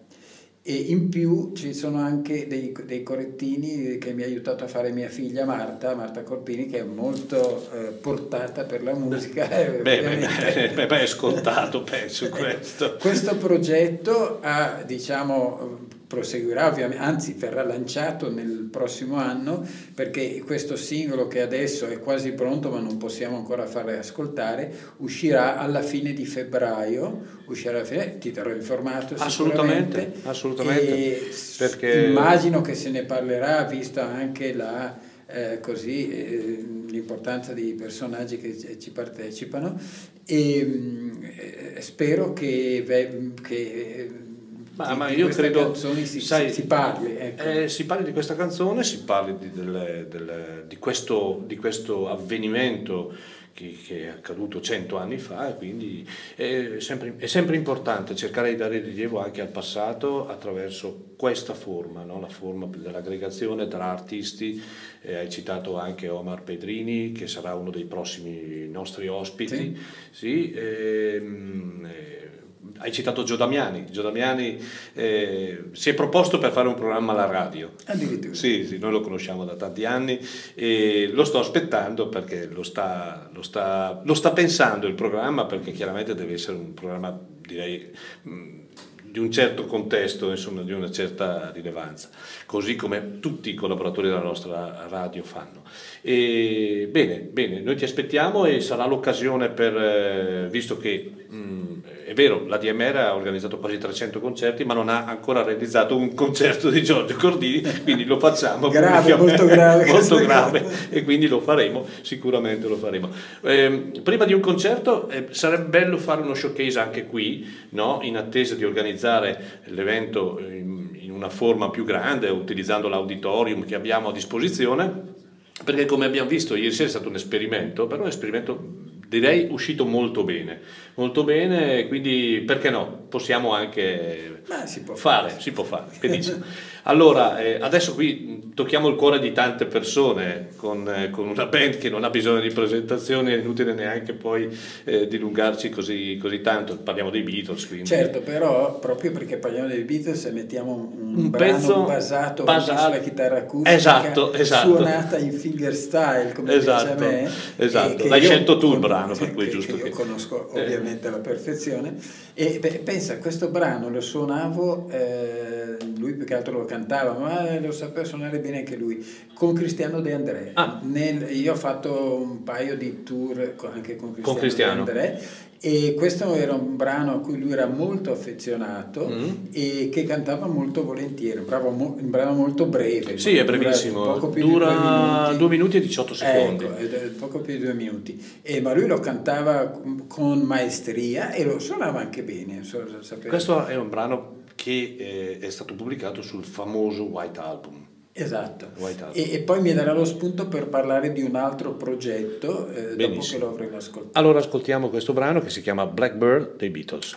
E in più ci sono anche dei, dei correttini che mi ha aiutato a fare mia figlia Marta, Marta Corpini, che è molto eh, portata per la musica. eh, Beh, beh, beh, beh, è scontato, penso questo. Questo progetto ha, diciamo, proseguirà ovviamente, anzi verrà lanciato nel prossimo anno perché questo singolo che adesso è quasi pronto ma non possiamo ancora farle ascoltare uscirà alla fine di febbraio, uscirà alla fine, ti terrò informato Assolutamente, assolutamente. Perché... Immagino che se ne parlerà vista anche la, eh, così, eh, l'importanza dei personaggi che ci partecipano e mh, eh, spero che, che ma, ma io credo si, sai, si parli. Ecco. eh, si parli di questa canzone, si parli di, del, del, di, questo, di questo, avvenimento che, che, è accaduto cento anni fa e quindi è sempre, è sempre, importante cercare di dare rilievo anche al passato attraverso questa forma, no? la forma dell'aggregazione tra artisti. Eh, hai citato anche Omar Pedrini che sarà uno dei prossimi nostri ospiti. Sì. sì ehm, eh, hai citato Gio Damiani, Gio Damiani eh, si è proposto per fare un programma alla radio. Addirittura. Sì, sì, noi lo conosciamo da tanti anni e lo sto aspettando perché lo sta, lo sta, lo sta pensando il programma perché chiaramente deve essere un programma direi di un certo contesto, insomma, di una certa rilevanza, così come tutti i collaboratori della nostra radio fanno. E, bene, bene, noi ti aspettiamo e sarà l'occasione per, eh, visto che mh, è vero, la DMR ha organizzato quasi 300 concerti, ma non ha ancora realizzato un concerto di Giorgio Cordini, quindi lo facciamo. grave, molto grave. molto grave e quindi lo faremo, sicuramente lo faremo. Eh, prima di un concerto eh, sarebbe bello fare uno showcase anche qui, no? in attesa di organizzare l'evento in, in una forma più grande, utilizzando l'auditorium che abbiamo a disposizione, perché come abbiamo visto ieri sera è stato un esperimento, però un esperimento direi uscito molto bene, molto bene, quindi perché no? Possiamo anche si fare, fare, si può fare, benissimo. Allora, eh, adesso qui tocchiamo il cuore di tante persone con, eh, con, una band che non ha bisogno di presentazioni, è inutile neanche poi eh, dilungarci così, così, tanto, parliamo dei Beatles. Quindi. Certo, però proprio perché parliamo dei Beatles mettiamo un, un pezzo basato basato sulla chitarra acustica esatto, esatto. suonata in fingerstyle, come esatto, piace a me. Esatto, l'hai scelto tu il brano, per cui è giusto che... Io conosco eh. Ovviamente alla perfezione. E beh, pensa, questo brano lo suonavo, eh, lui più che altro lo cantava, ma lo sapeva suonare bene anche lui, con Cristiano De André. Ah. Nel, io ho fatto un paio di tour anche con Cristiano, con Cristiano. De André e questo era un brano a cui lui era molto affezionato Mm. e che cantava molto volentieri, un, bravo, mo- un brano molto breve. Sì, è brevissimo, dura due minuti. 2 minuti e 18 secondi. Ecco, poco più di due minuti. E, ma lui lo cantava con maestria e lo suonava anche bene. so sapete. Questo è un brano che eh, è stato pubblicato sul famoso White Album. Esatto. E, e poi mi darà lo spunto per parlare di un altro progetto eh, dopo che lo avremo ascoltato. Allora ascoltiamo questo brano che si chiama Blackbird dei Beatles.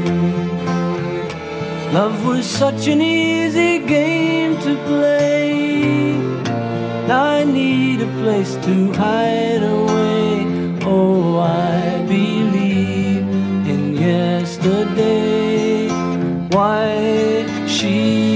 Love was such an easy game to play. I need a place to hide away. Oh, I believe in yesterday. Why she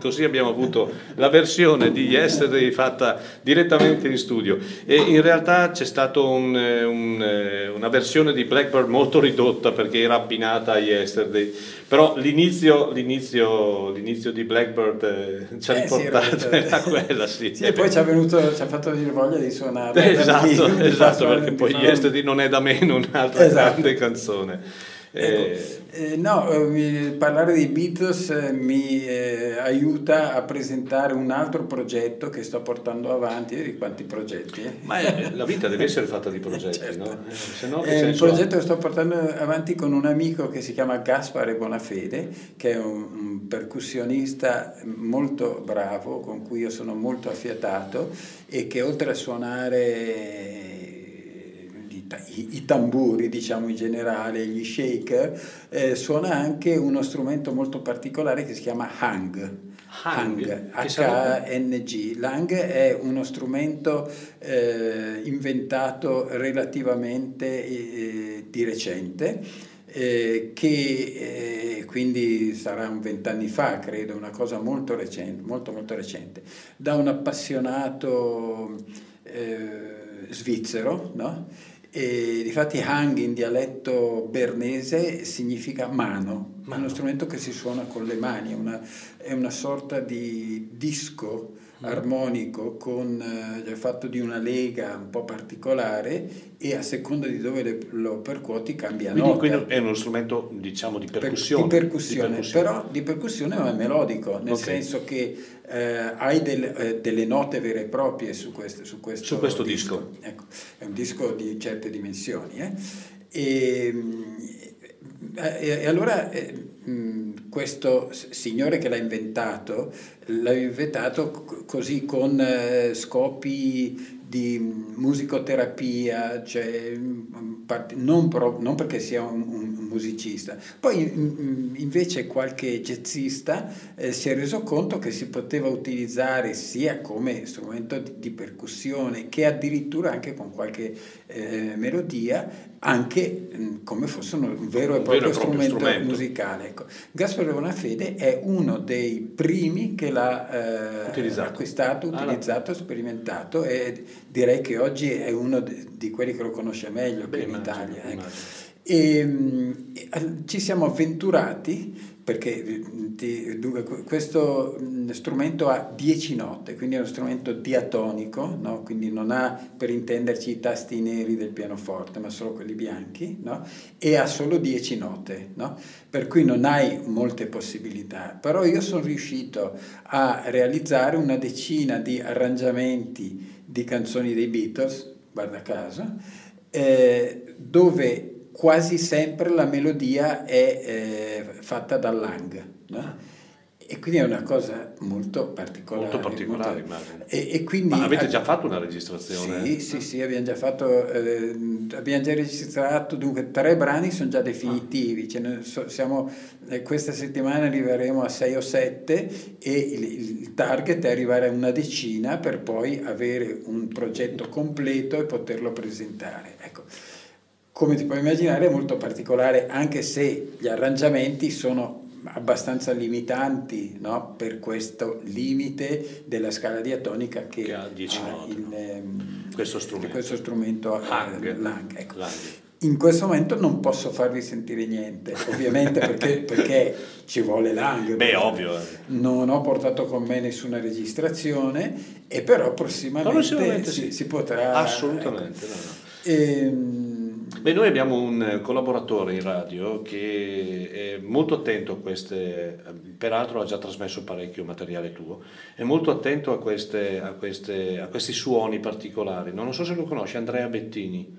Così abbiamo avuto la versione di Yesterday fatta direttamente in studio e in realtà c'è stata un, eh, un, eh, una versione di Blackbird molto ridotta perché era abbinata a Yesterday, però l'inizio, l'inizio, l'inizio di Blackbird eh, ci ha Eh, sì, riportato, era- era quella sì. Sì, e poi ci ha, fatto venire voglia di suonare. Esatto, di- di esatto fare- perché di poi Yesterday non è da meno un'altra Esatto. grande canzone. Eh, Eh, no, eh, parlare dei Beatles eh, mi eh, aiuta a presentare un altro progetto che sto portando avanti. Vedi quanti progetti? ma eh, la vita deve essere fatta di progetti, no? Eh, se no che È un progetto che sto portando avanti con un amico che si chiama Gaspare Bonafede, che è un, un percussionista molto bravo, con cui io sono molto affiatato e che oltre a suonare i, i- tamburi, diciamo in generale, gli shaker, eh, suona anche uno strumento molto particolare che si chiama hang. Hang? H-A-N-G. L'hang è uno strumento eh, inventato relativamente eh, di recente, eh, che eh, quindi sarà un vent'anni fa, credo, una cosa molto recente, molto molto recente, da un appassionato eh, svizzero, no? E difatti hang in dialetto bernese significa mano, è uno strumento che si suona con le mani, è una, è una sorta di disco armonico con, eh, fatto di una lega un po' particolare e a seconda di dove lo percuoti cambia Quindi, nota. quindi è uno strumento diciamo di Per- percussione. di percussione, di percussione. però di percussione ma è melodico, nel Ok. senso che eh, hai del- eh, delle note vere e proprie su questo, su questo, Su questo disco. Ecco, è un disco di certe dimensioni. eh. E, mm, e- e allora eh, questo signore che l'ha inventato, l'ha inventato così con eh, scopi di musicoterapia, cioè, non, pro- non perché sia un, un musicista. Poi invece qualche jazzista eh, si è reso conto che si poteva utilizzare sia come strumento di, di percussione che addirittura anche con qualche eh, melodia, anche mm, come fosse un vero e Un vero proprio, e proprio strumento, strumento. musicale. Ecco. Gaspare Bonafede è uno dei primi che l'ha eh, Utilizzato. acquistato, Ah, utilizzato, sperimentato e direi che oggi è uno de- di quelli che lo conosce meglio Beh, qui in immagino, Italia. ecco. immagino. E, eh, ci siamo avventurati perché mm, ti- dunque, que- questo mm, strumento ha 10 note, quindi è uno strumento diatonico, no? quindi non ha per intenderci i tasti neri del pianoforte, ma solo quelli bianchi, no? e ha solo 10 note, no? per cui non hai molte possibilità. Però io sono riuscito a realizzare una decina di arrangiamenti di canzoni dei Beatles, guarda caso, eh, dove quasi sempre la melodia è eh, fatta dall'hang. no? E quindi è una cosa molto particolare. Molto particolare, molto- immagino. E, e quindi, Ma avete già fatto una registrazione? Sì, sì, sì, abbiamo già fatto, eh, abbiamo già registrato, dunque tre brani sono già definitivi, ce ne so- siamo, eh, questa settimana arriveremo a sei o sette e il, il target è arrivare a una decina per poi avere un progetto completo e poterlo presentare. Ecco. Come ti puoi immaginare è molto particolare anche se gli arrangiamenti sono abbastanza limitanti no? per questo limite della scala diatonica che, Che ha 10 note, il, no? ehm, Questo strumento. questo strumento, eh, Lang. Lang, ecco. Lang. In questo momento non posso farvi sentire niente, ovviamente perché, perché ci vuole Lang. Beh, ovvio. Non ho portato con me nessuna registrazione e però prossimamente, Prossimamente si, sì. si potrà... Assolutamente. no, no. ecco. Beh, noi abbiamo un eh, collaboratore in radio che è molto attento a queste, peraltro ha già trasmesso parecchio materiale tuo, è molto attento a, queste, a, queste, a questi suoni particolari. Non so se lo conosci, Andrea Bettini.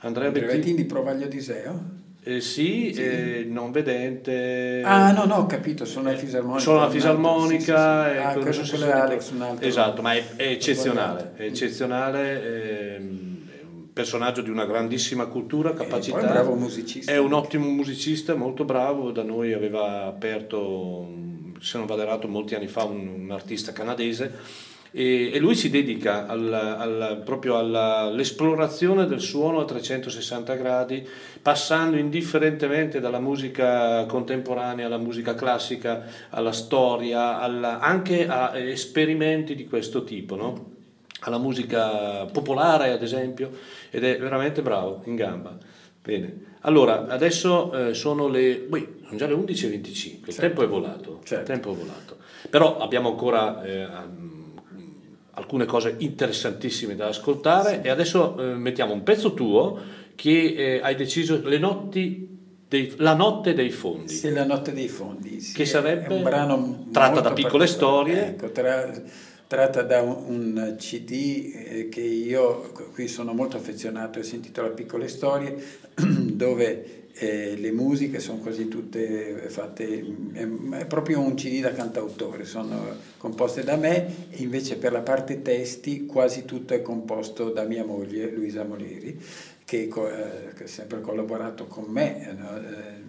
Andrea Bettini, Brevettini di Provaglio di Seo? eh, sì, eh, non vedente. Ah, no, no, ho capito, sono la fisarmonica. Sono la altro, fisarmonica, sì, sì, sì. Ah, ecco, quello, se quello è Alex, un altro. Esatto, ma è, è eccezionale, è eccezionale, ehm, personaggio di una grandissima cultura, capacità. poi è un bravo musicista. È un ottimo musicista, molto bravo, da noi aveva aperto, se non vado errato, molti anni fa un, un artista canadese. E, e lui si dedica al- al- proprio all'esplorazione del suono a 360 gradi, passando indifferentemente dalla musica contemporanea alla musica classica, alla storia, alla- anche a esperimenti di questo tipo, no? Alla musica popolare ad esempio, ed è veramente bravo, in gamba. Bene, allora adesso eh, sono le, ui, sono già le 11.25, il tempo è volato, il Certo. tempo è volato, però abbiamo ancora eh, alcune cose interessantissime da ascoltare e adesso eh, mettiamo un pezzo tuo che eh, hai deciso, le notti dei- la notte dei fondi. Sì, La notte dei fondi. sì, Che sarebbe un brano tratta molto da piccole storie. Ecco, tra- tratta da un, CD eh, che io qui sono molto affezionato, si intitola Piccole storie, dove eh, le musiche sono quasi tutte fatte, è, è proprio un CD da cantautore, sono composte da me e invece per la parte testi quasi tutto è composto da mia moglie Luisa Moleri, che, eh, che ha sempre collaborato con me. eh, no? Eh,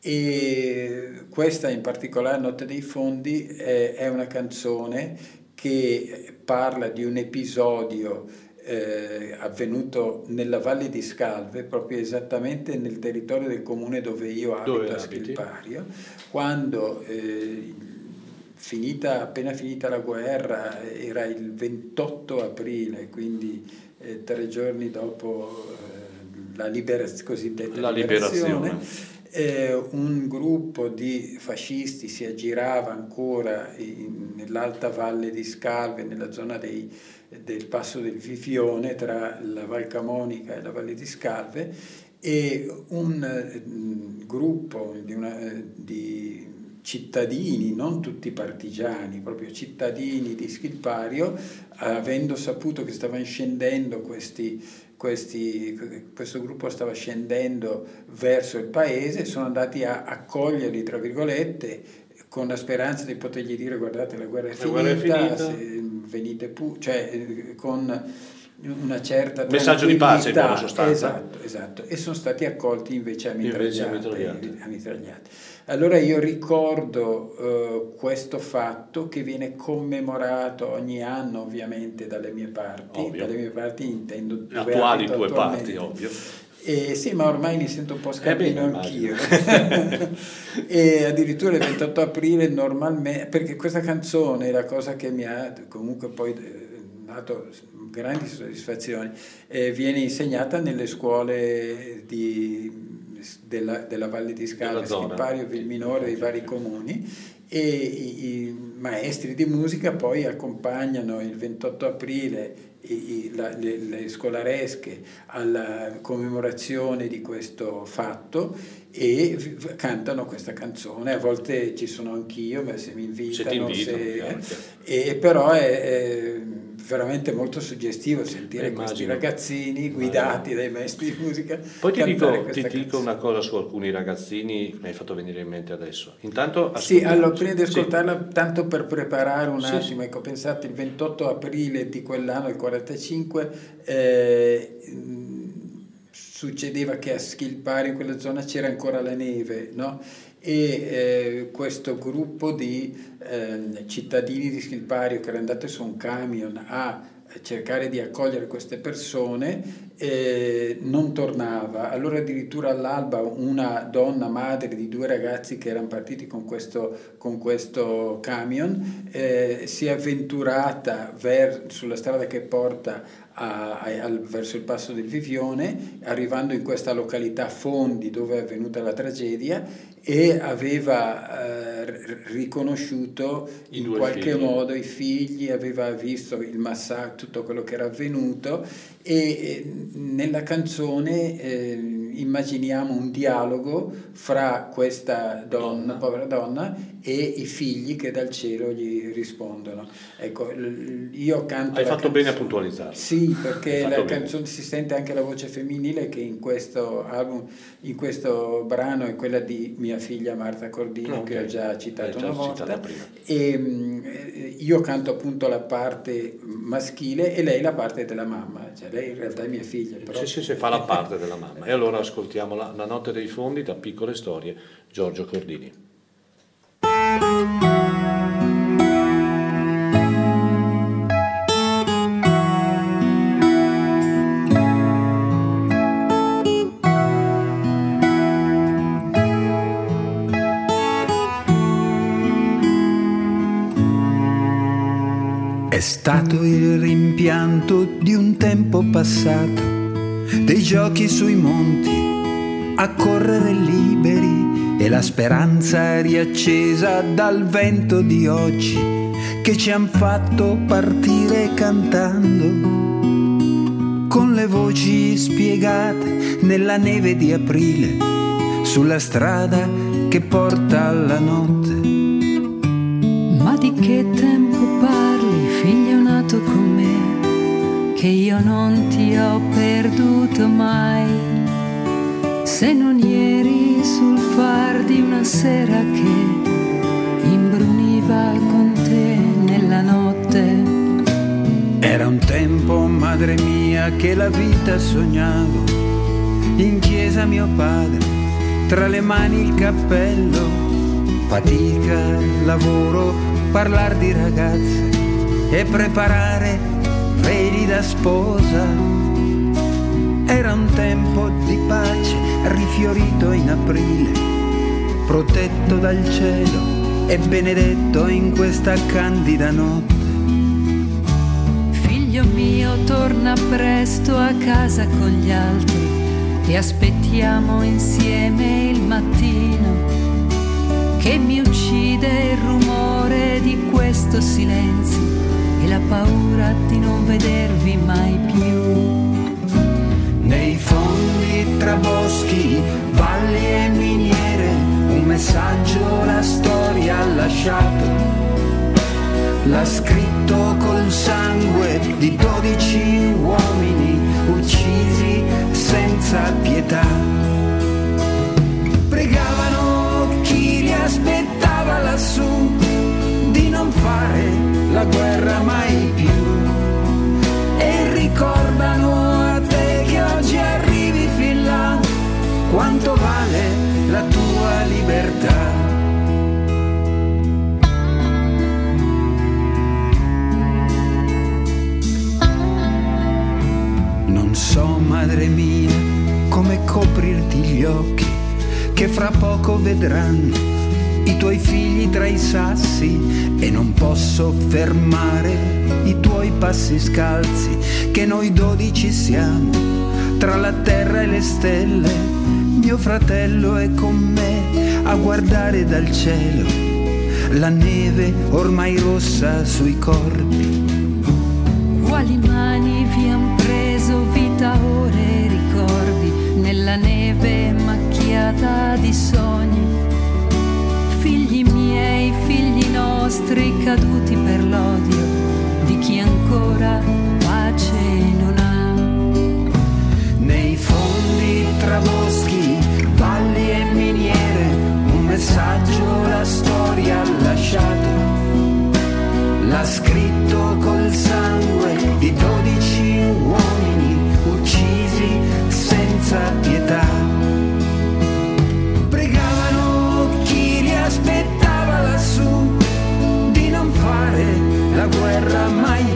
e questa in particolare, Notte dei Fondi, è, è una canzone che parla di un episodio eh, avvenuto nella Valle di Scalve, proprio esattamente nel territorio del comune dove io abito, Dove a? Schilpario, quando eh, finita, appena finita la guerra, era il 28 aprile, quindi eh, tre giorni dopo eh, la liberaz- cosiddetta La liberazione. Eh, un gruppo di fascisti si aggirava ancora in- nell'alta valle di Scalve, nella zona dei- del passo del Vifione, tra la Val Camonica e la valle di Scalve, e un mh, gruppo di, una- eh, di cittadini, non tutti partigiani, proprio cittadini di Schilpario, avendo saputo che stavano scendendo questi, questi, questo gruppo stava scendendo verso il paese, sono andati a accoglierli, tra virgolette, con la speranza di potergli dire guardate la guerra è La guerra è finita, finita." se venite pure, cioè con una certa Messaggio di pace, in buona sostanza. Esatto, esatto. E sono stati accolti invece a mitragliate. a mitragliate. Allora io ricordo eh, questo fatto che viene commemorato ogni anno ovviamente dalle mie parti, Ovvio. dalle mie parti intendo dove Attuali attualmente. parti, ovvio. Eh, sì, ma ormai mi sento un po' scardino bene, anch'io. e addirittura il 28 aprile normalmente, perché questa canzone è la cosa che mi ha comunque poi eh, dato grandi soddisfazioni, eh, viene insegnata nelle scuole di- della, della Valle di Scala. Schippario, Vilminore, dei vari comuni e i, i maestri di musica poi accompagnano il 28 aprile i- la- le, le scolaresche alla commemorazione di questo fatto e v- cantano questa canzone. A volte ci sono anch'io, ma se mi invitano, Se ti invitano, se- chiaro. e però è- è- veramente molto suggestivo sentire Eh, questi immagino. ragazzini guidati dai maestri di musica. Poi ti dico, ti dico una cosa su alcuni ragazzini, mi hai fatto venire in mente adesso. Intanto Sì, allora prima di sì. ascoltarla, tanto per preparare un Sì, attimo, ecco, pensate il 28 aprile di quell'anno, il 45, eh, mh, succedeva che a Schilpari, in quella zona, c'era ancora la neve, no? E eh, questo gruppo di ehm, cittadini di Schilpario che erano andati su un camion a cercare di accogliere queste persone eh, non tornava. Allora addirittura all'alba una donna madre di due ragazzi che erano partiti con questo, con questo camion eh, si è avventurata ver- sulla strada che porta a- a- verso il passo del Vivione, arrivando in questa località Fondi dove è avvenuta la tragedia e aveva eh, riconosciuto I in qualche figli. modo i figli, aveva visto il massacro, tutto quello che era avvenuto e eh, nella canzone eh, immaginiamo un dialogo fra questa donna, povera donna, e i figli che dal cielo gli rispondono. Ecco, io canto Hai fatto bene a canzone- puntualizzarlo. Sì, perché la bene. canzone si sente anche la voce femminile che in questo album, in questo brano è quella di mia figlia Marta Cordino Ok. che ho già citato già una volta. E mm, eh, io canto appunto la parte maschile e lei la parte della mamma, cioè lei in realtà è mia figlia. Però... Sì, sì, sì, fa la parte della mamma. E allora ascoltiamo la, la notte dei fondi da piccole storie, Giorgio Cordini. È stato il rimpianto di un tempo passato, dei giochi sui monti, a correre liberi e la speranza riaccesa dal vento di oggi che ci han fatto partire cantando con le voci spiegate nella neve di aprile sulla strada che porta alla notte. Che io non ti ho perduto mai. Se non ieri sul far di una sera che imbruniva con te nella notte. Era un tempo, madre mia, che la vita sognavo. In chiesa mio padre, tra le mani il cappello. Fatica, lavoro, parlar di ragazze e preparare da sposa. Era un tempo di pace, rifiorito in aprile, protetto dal cielo e benedetto in questa candida notte. Figlio mio, torna presto a casa con gli altri e aspettiamo insieme il mattino che mi uccide il rumore di questo silenzio la paura di non vedervi mai più. Nei fondi tra boschi, valli e miniere, un messaggio la storia ha lasciato. L'ha scritto col sangue di dodici uomini uccisi senza pietà. Pregavano chi li aspettava lassù non fare la guerra mai più e ricordano a te che oggi arrivi fin là quanto vale la tua libertà. Non so, madre mia, come coprirti gli occhi, che fra poco vedranno i tuoi figli tra i sassi e non posso fermare i tuoi passi scalzi, che noi dodici siamo, tra la terra e le stelle. Mio fratello è con me a guardare dal cielo la neve ormai rossa sui corpi. Quali mani vi han preso vita, ore e ricordi nella neve macchiata di sogni? nostri caduti per l'odio di chi ancora pace non ha. Nei fondi tra boschi, valli e miniere, un messaggio la storia ha lasciato. L'ha scritto col sangue di dodici uomini uccisi senza la guerra mai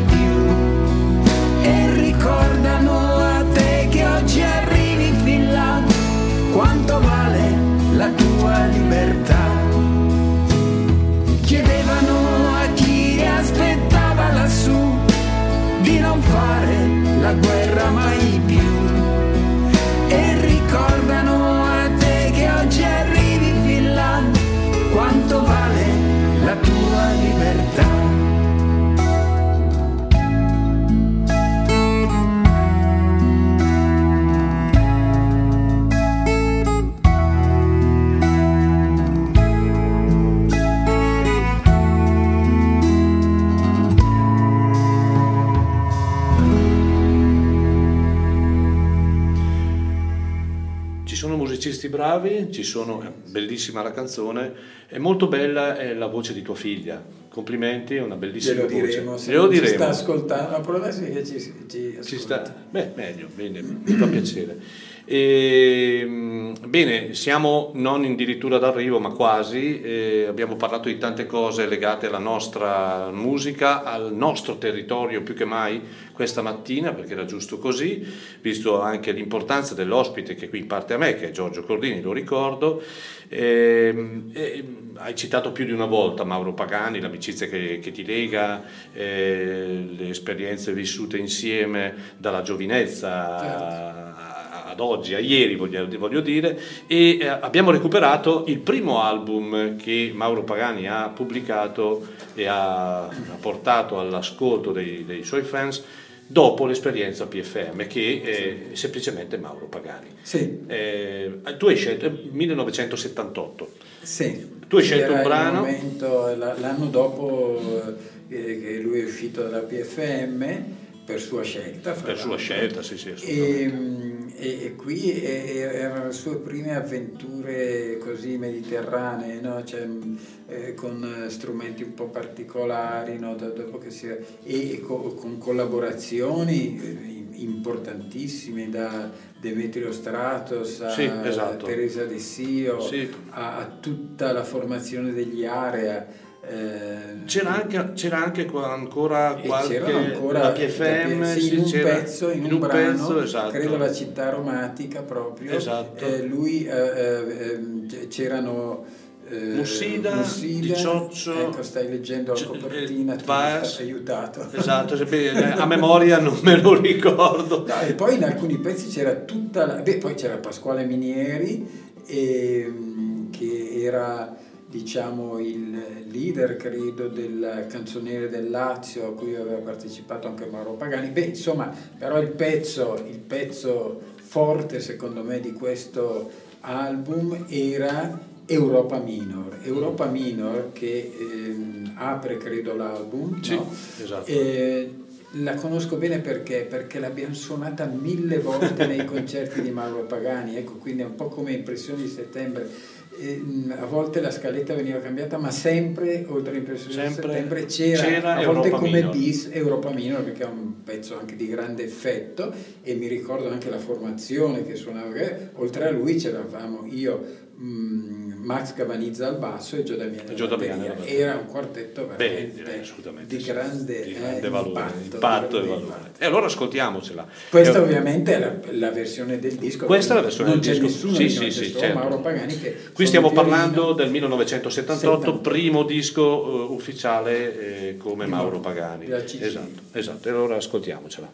musicisti bravi, ci sono, è bellissima la canzone, è molto bella è la voce di tua figlia. Complimenti, è una bellissima Glielo diremo, voce. se Glielo non ci diremo. sta ascoltando, può darsi che ci, ci Ci sta, beh, meglio, bene, mi fa piacere. E, mh, bene, siamo non addirittura d'arrivo, ma quasi. eh, abbiamo parlato di tante cose legate alla nostra musica, al nostro territorio più che mai questa mattina, perché era giusto così, visto anche l'importanza dell'ospite che qui parte a me, che è Giorgio Cordini, lo ricordo. Ehm, e, hai citato più di una volta Mauro Pagani, l'amicizia che, che ti lega, eh, le esperienze vissute insieme dalla giovinezza a- ad oggi, a ieri voglio, voglio dire, e eh, abbiamo recuperato il primo album che Mauro Pagani ha pubblicato e ha, ha portato all'ascolto dei, dei suoi fans dopo l'esperienza PFM, che è semplicemente Mauro Pagani. Sì, Eh, tu hai scelto è 1978. sì. Tu hai scelto un brano? momento- la- l'anno dopo eh, che lui è uscito dalla PFM per sua scelta. Per sua scelta, sì, sì, assolutamente. E, mm, e- e qui e- erano le sue prime avventure così mediterranee, no? Cioè, mm, eh, con eh, strumenti un po' particolari, no? Che si, e, e co- con collaborazioni eh, importantissime da Demetrio Stratos a Sì, esatto. Teresa De Sio Sì. a, a tutta la formazione degli area. Eh, C'era anche, c'era anche ancora qualche ancora la PFM, sì, in un pezzo, in, un, brano, pezzo, esatto. credo la città romantica proprio, Esatto. eh, lui eh, eh, ehm, c- c'erano eh, Mussida, Mussida, Di Cioccio, ecco stai leggendo la C- copertina, Vaz, stai aiutato. Esatto, a memoria non me lo ricordo. No, e poi in alcuni pezzi c'era tutta la... Beh, poi c'era Pasquale Minieri, ehm, che era diciamo il leader credo del canzoniere del Lazio a cui aveva partecipato anche Mauro Pagani beh insomma però il pezzo, il pezzo forte secondo me di questo album era Europa Minor Europa Minor che ehm, apre credo l'album Sì, no? esatto. Eh, la conosco bene perché? Perché l'abbiamo suonata mille volte nei concerti di Mauro Pagani, ecco, quindi è un po' come Impressioni di settembre. Mh, a volte la scaletta veniva cambiata, ma sempre, oltre a Impressioni di settembre, c'era, c'era a volte Europa come Minor. bis Europa Minor, perché è un pezzo anche di grande effetto e mi ricordo anche la formazione che suonava, oltre a lui c'eravamo io, mh, Max Cavanizza al basso e Gio Damiani E Gio Damiani. Era un quartetto Beh, veramente assolutamente di sì. grande, Di eh, grande valore, impatto, impatto e valore. impatto. E allora ascoltiamocela. Questa Eh, ovviamente è la, la versione del disco. Questa è la versione del disco. nessuno Sì, sì, sì, certo. Mauro Pagani che Qui stiamo parlando del 1978, 78. primo disco eh, ufficiale eh, come Mauro Pagani. Esatto, esatto. E allora ascoltiamocela.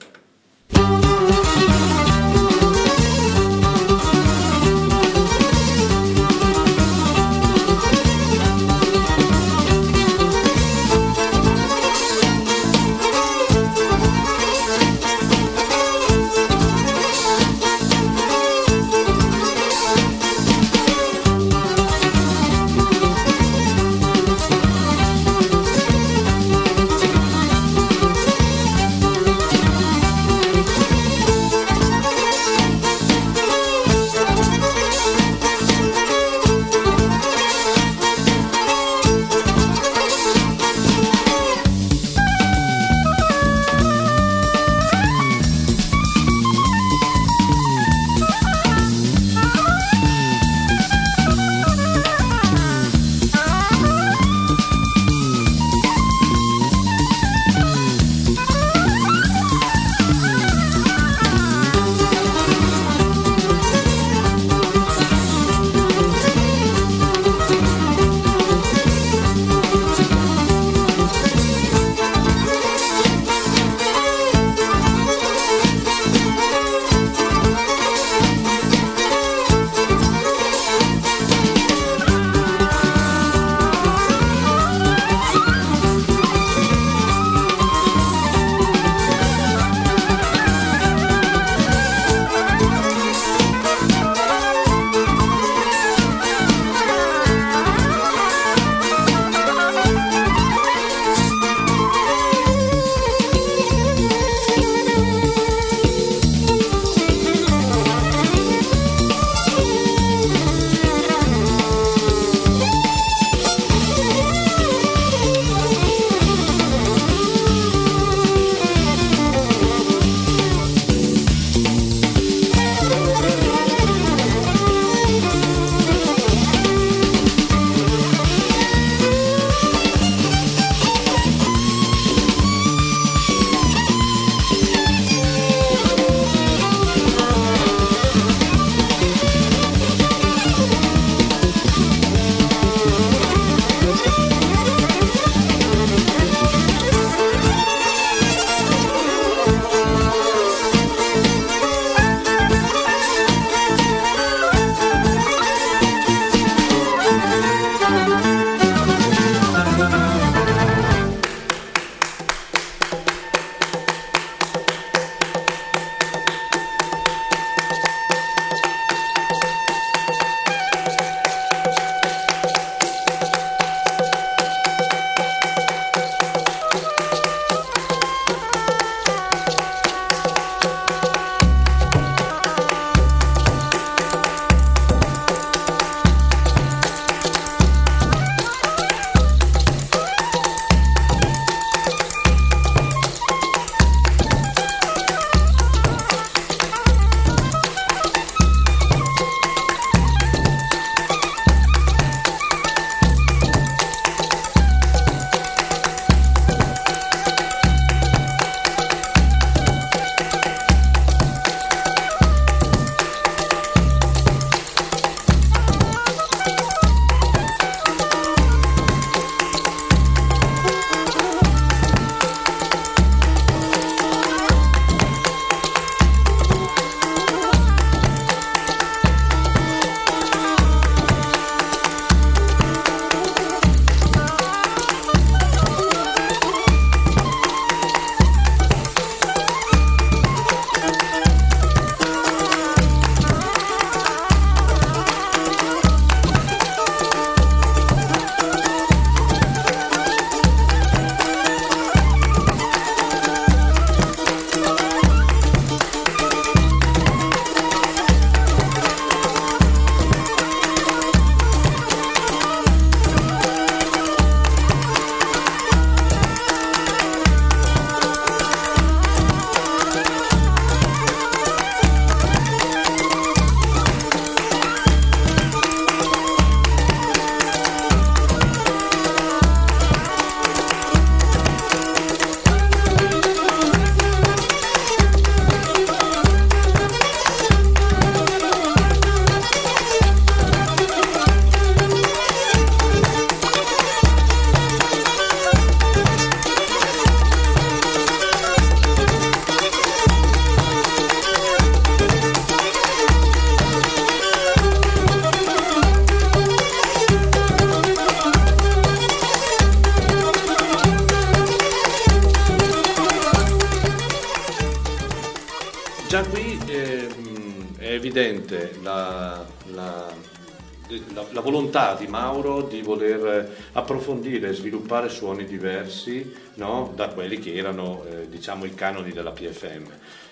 Approfondire e sviluppare suoni diversi no? da quelli che erano eh, diciamo, i canoni della PFM.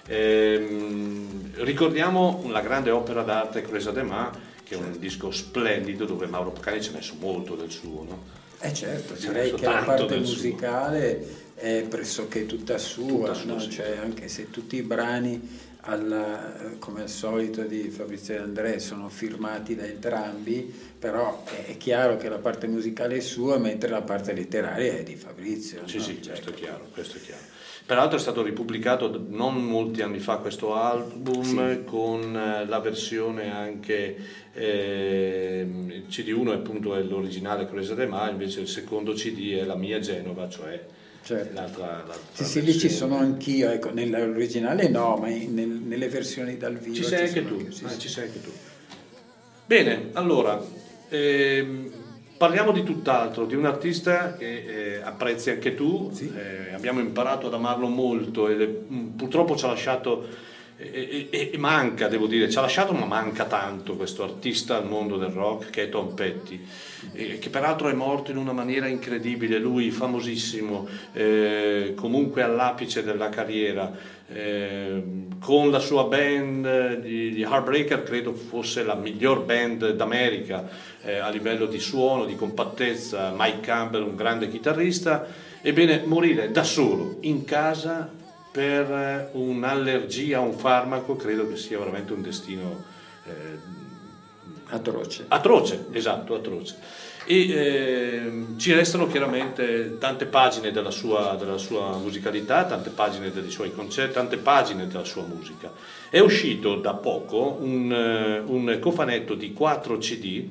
Ehm, ricordiamo la grande opera d'arte Cresa de Ma, che è un disco splendido dove Mauro Pacani ci ha messo molto del suo. No? Eh certo, direi che la parte del suo. musicale è pressoché tutta sua, Tutta sua, no? sì. Cioè, anche se tutti i brani, alla- eh, come al solito di Fabrizio e André, sono firmati da entrambi, però è, chiaro che la parte musicale è sua, mentre la parte letteraria è di Fabrizio. Sì, no? sì, Cioè, questo è chiaro, questo è chiaro. Peraltro è stato ripubblicato non molti anni fa questo album con eh, la versione anche il CD1 appunto è l'originale Cresa de Ma, invece il secondo CD è la mia Genova, cioè Certo. l'altra, l'altra Sì, sì, lì ci sono anch'io, ecco, nell'originale no, ma in- nel- nelle versioni dal vivo Ci sei anche tu, anche- sì, ah, sì. ci sei anche tu. Bene, allora, ehm, parliamo di tutt'altro, di un artista che eh, apprezzi anche tu, eh, abbiamo imparato ad amarlo molto e le- mm, purtroppo ci ha lasciato, e, e- e manca, devo dire, ci ha lasciato ma manca tanto questo artista al mondo del rock che è Tom Petty, eh, che peraltro è morto in una maniera incredibile, lui famosissimo, eh, comunque all'apice della carriera, eh, con la sua band di, di Heartbreaker, credo fosse la miglior band d'America eh, a livello di suono, di compattezza, Mike Campbell, un grande chitarrista, ebbene morire da solo in casa per eh, un'allergia a un farmaco credo che sia veramente un destino eh, Atroce. Atroce, esatto, atroce. E ehm, ci restano chiaramente tante pagine della sua, della sua musicalità, tante pagine dei suoi concerti, tante pagine della sua musica. È uscito da poco un, eh, un cofanetto di 4 CD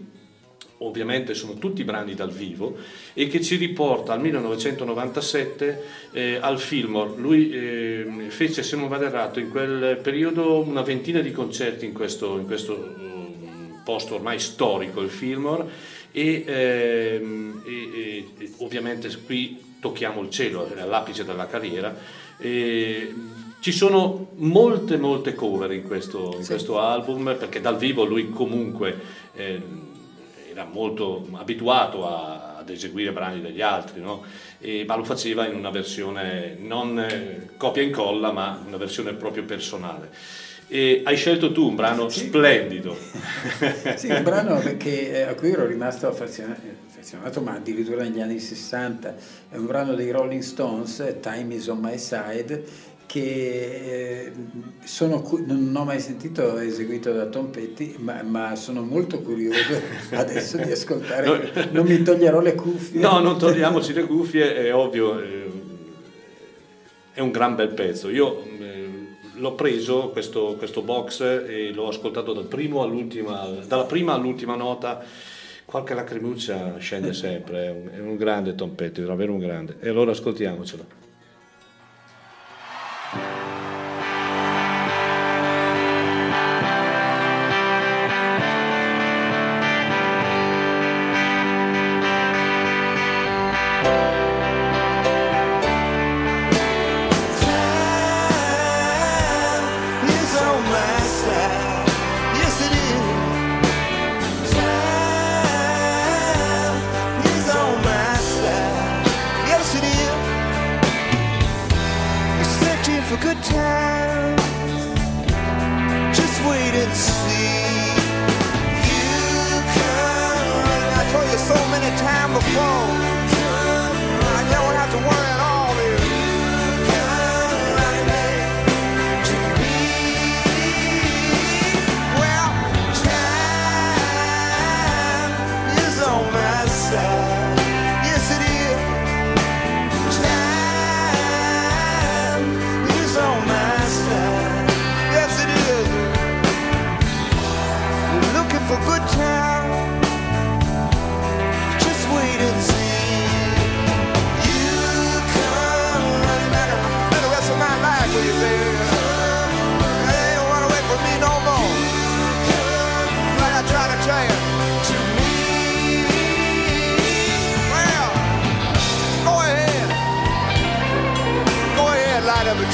ovviamente sono tutti brani dal vivo e che ci riporta al 1997 eh, al Fillmore. Lui eh, fece, se non vado errato, in quel periodo una ventina di concerti in questo, in questo mm, posto ormai storico, il Fillmore, e, ehm, e- e- ovviamente qui tocchiamo il cielo, è all'apice della carriera. E ci sono molte molte cover in questo, in questo album perché dal vivo lui comunque eh, era molto abituato a- ad eseguire brani degli altri, no? E- ma lo faceva in una versione non eh, copia e incolla ma una versione proprio personale. E hai scelto tu un brano splendido. Sì, un brano che- eh, a cui ero rimasto affezionato, affezionato, ma addirittura negli anni 60. È un brano dei Rolling Stones, Time is on my side, che eh, sono, non ho mai sentito eseguito da Tom Petty, ma, ma sono molto curioso adesso di ascoltare. Noi- Non mi toglierò le cuffie. No, non togliamoci le cuffie, è ovvio, è un gran bel pezzo. Io eh, l'ho preso questo, questo box e l'ho ascoltato dal primo all'ultima, dalla prima all'ultima nota. Qualche lacrimuccia scende sempre, è un, è un grande Tom Petty, davvero un grande. E allora ascoltiamocelo.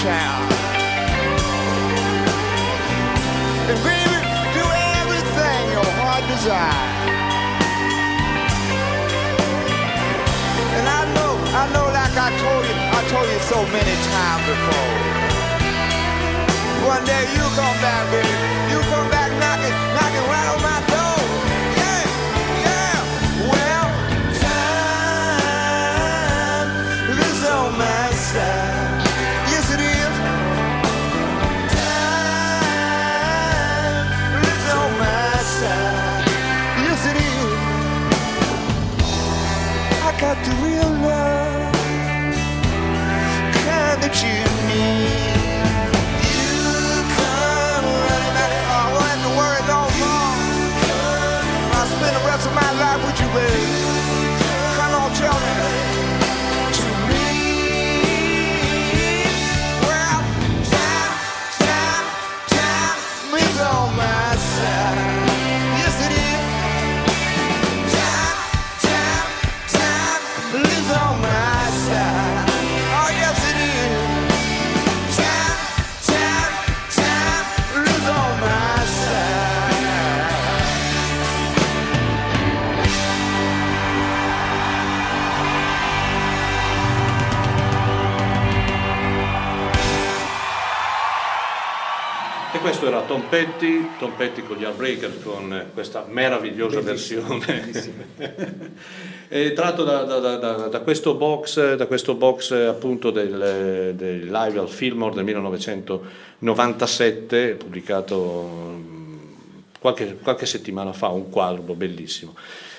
Child. And baby, do everything your heart desires. And I know, I know like I told you, I told you so many times before. One day you come back, baby. You come back questo era Tom Petty, Tom Petty con gli Heartbreakers con questa meravigliosa versione E tratto da, da- da- da- questo box, da questo box appunto del, del live al Fillmore del 1997 pubblicato mm, qualche, qualche settimana fa, un quadro bellissimo.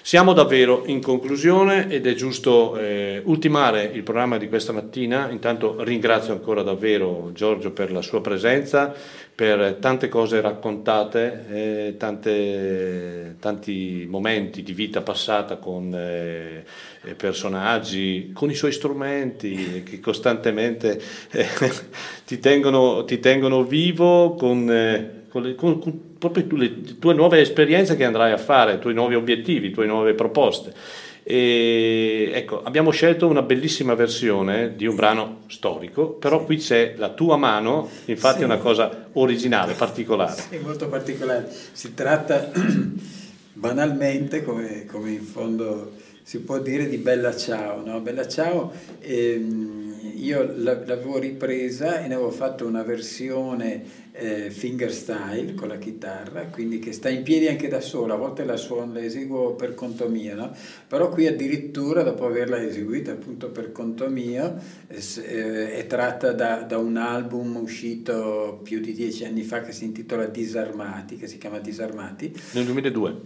Siamo davvero in conclusione ed è giusto eh, ultimare il programma di questa mattina. Intanto ringrazio ancora davvero Giorgio per la sua presenza, per tante cose raccontate, eh, tante- tanti momenti di vita passata con eh, eh, personaggi, con i suoi strumenti che costantemente eh, ti, tengono, ti tengono vivo con, eh, con le- con- con proprio tu- le tue nuove esperienze che andrai a fare, i tuoi nuovi obiettivi, le tue nuove proposte. E, ecco, abbiamo scelto una bellissima versione di un brano storico, però qui c'è la tua mano, infatti Sì. è una cosa originale, particolare. È molto particolare. Si tratta banalmente, come, come in fondo si può dire, di Bella Ciao. No? Bella Ciao, ehm, io la- l'avevo ripresa e ne avevo fatto una versione eh, fingerstyle con la chitarra, quindi che sta in piedi anche da sola, a volte la suono, la eseguo per conto mio, no? però qui addirittura dopo averla eseguita appunto per conto mio eh, eh, è tratta da, da un album uscito più di dieci anni fa che si intitola Disarmati, che si chiama Disarmati, Nel 2002.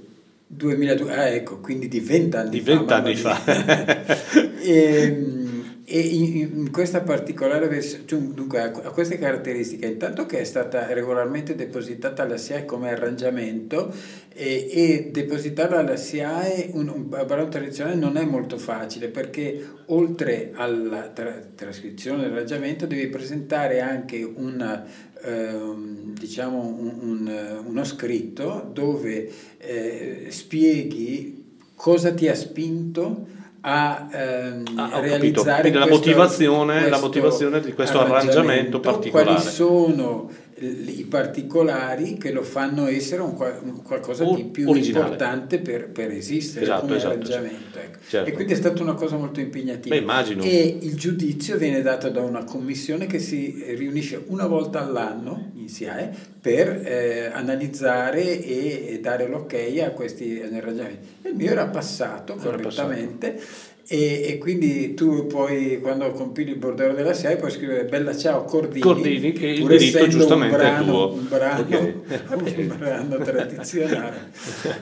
2002, ah ecco, quindi di vent'anni Di fa. vent'anni mamma fa. e, e in, questa particolare versione, dunque ha, queste caratteristiche, intanto che è stata regolarmente depositata alla SIAE come arrangiamento e, e depositarla alla SIAE un, un brano tradizionale non è molto facile perché oltre alla tra- trascrizione dell'arrangiamento devi presentare anche una ehm, diciamo un- un- uno scritto dove eh, spieghi cosa ti ha spinto a ehm, Ah, ho capito. realizzare la questo- motivazione- la questo motivazione di questo arrangiamento particolare. Quali sono i particolari che lo fanno essere un, un qualcosa O- di più originale. importante per, per esistere Esatto, come esatto, arrangiamento. ecco. Certo. E quindi è stata una cosa molto impegnativa. Beh, immagino. E il giudizio viene dato da una commissione che si riunisce una volta all'anno in SIAE per eh, analizzare e, e dare l'ok a questi arrangiamenti. Il mio era passato Era correttamente. E, e quindi tu puoi, quando compili il bordello della SIAE, puoi scrivere Bella Ciao Cordini. Cordini, che il diritto giustamente un è brano, tuo. Un brano, Ok. Va bene. un brano tradizionale.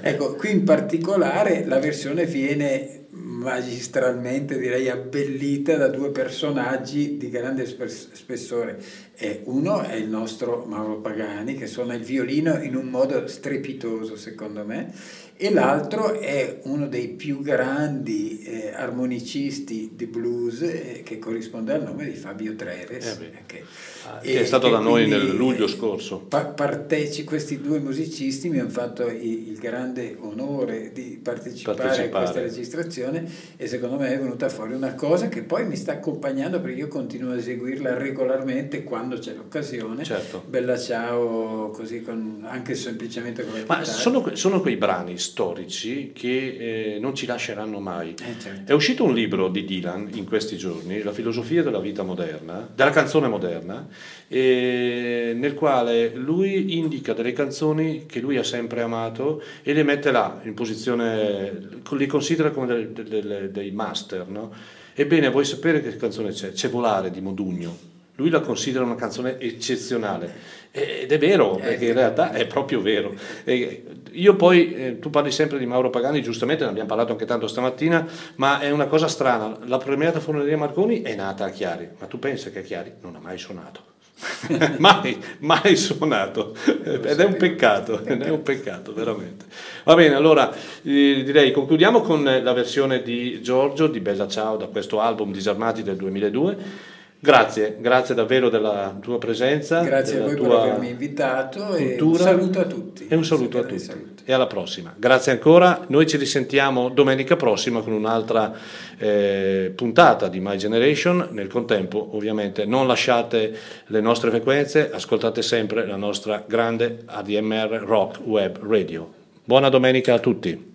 ecco, qui in particolare la versione viene magistralmente, direi, abbellita da due personaggi di grande spes- spessore. E uno è il nostro Mauro Pagani, che suona il violino in un modo strepitoso, secondo me, e l'altro è uno dei più grandi eh, armonicisti di blues eh, che corrisponde al nome di Fabio Treves. Eh. Che, è stato da noi nel luglio scorso. pa- parteci- questi due musicisti mi hanno fatto il grande onore di partecipare, Partecipare. a questa registrazione e secondo me è venuta fuori una cosa che poi mi sta accompagnando perché io continuo a eseguirla regolarmente quando c'è l'occasione. Certo. Bella ciao, così con, anche semplicemente la Ma sono, sono quei brani storici che eh, non ci lasceranno mai. Eh, certo. È uscito un libro di Dylan in questi giorni, La filosofia della vita moderna, della canzone moderna, eh, nel quale lui indica delle canzoni che lui ha sempre amato e le mette là in posizione, li considera come delle- delle- dei master. No? Ebbene, vuoi sapere che canzone c'è? C'è Volare di Modugno. Lui la considera una canzone eccezionale ed è vero, perché in realtà è proprio vero. E io poi, eh, tu parli sempre di Mauro Pagani, giustamente ne abbiamo parlato anche tanto stamattina, ma è una cosa strana, la premiata Forneria Marconi è nata a Chiari, ma tu pensi che a Chiari non ha mai suonato. mai, mai suonato ed è un peccato, è un peccato veramente. Va bene, allora eh, direi concludiamo con la versione di Giorgio di Bella Ciao da questo album Disarmati del 2002. Grazie, grazie davvero della tua presenza. Grazie a voi per avermi invitato e un cultura. saluto a tutti. E un saluto a tutti. saluti. E alla prossima. Grazie ancora. Noi ci risentiamo domenica prossima con un'altra eh, puntata di My Generation. Nel contempo, ovviamente, non lasciate le nostre frequenze, ascoltate sempre la nostra grande ADMR Rock Web Radio. Buona domenica a tutti.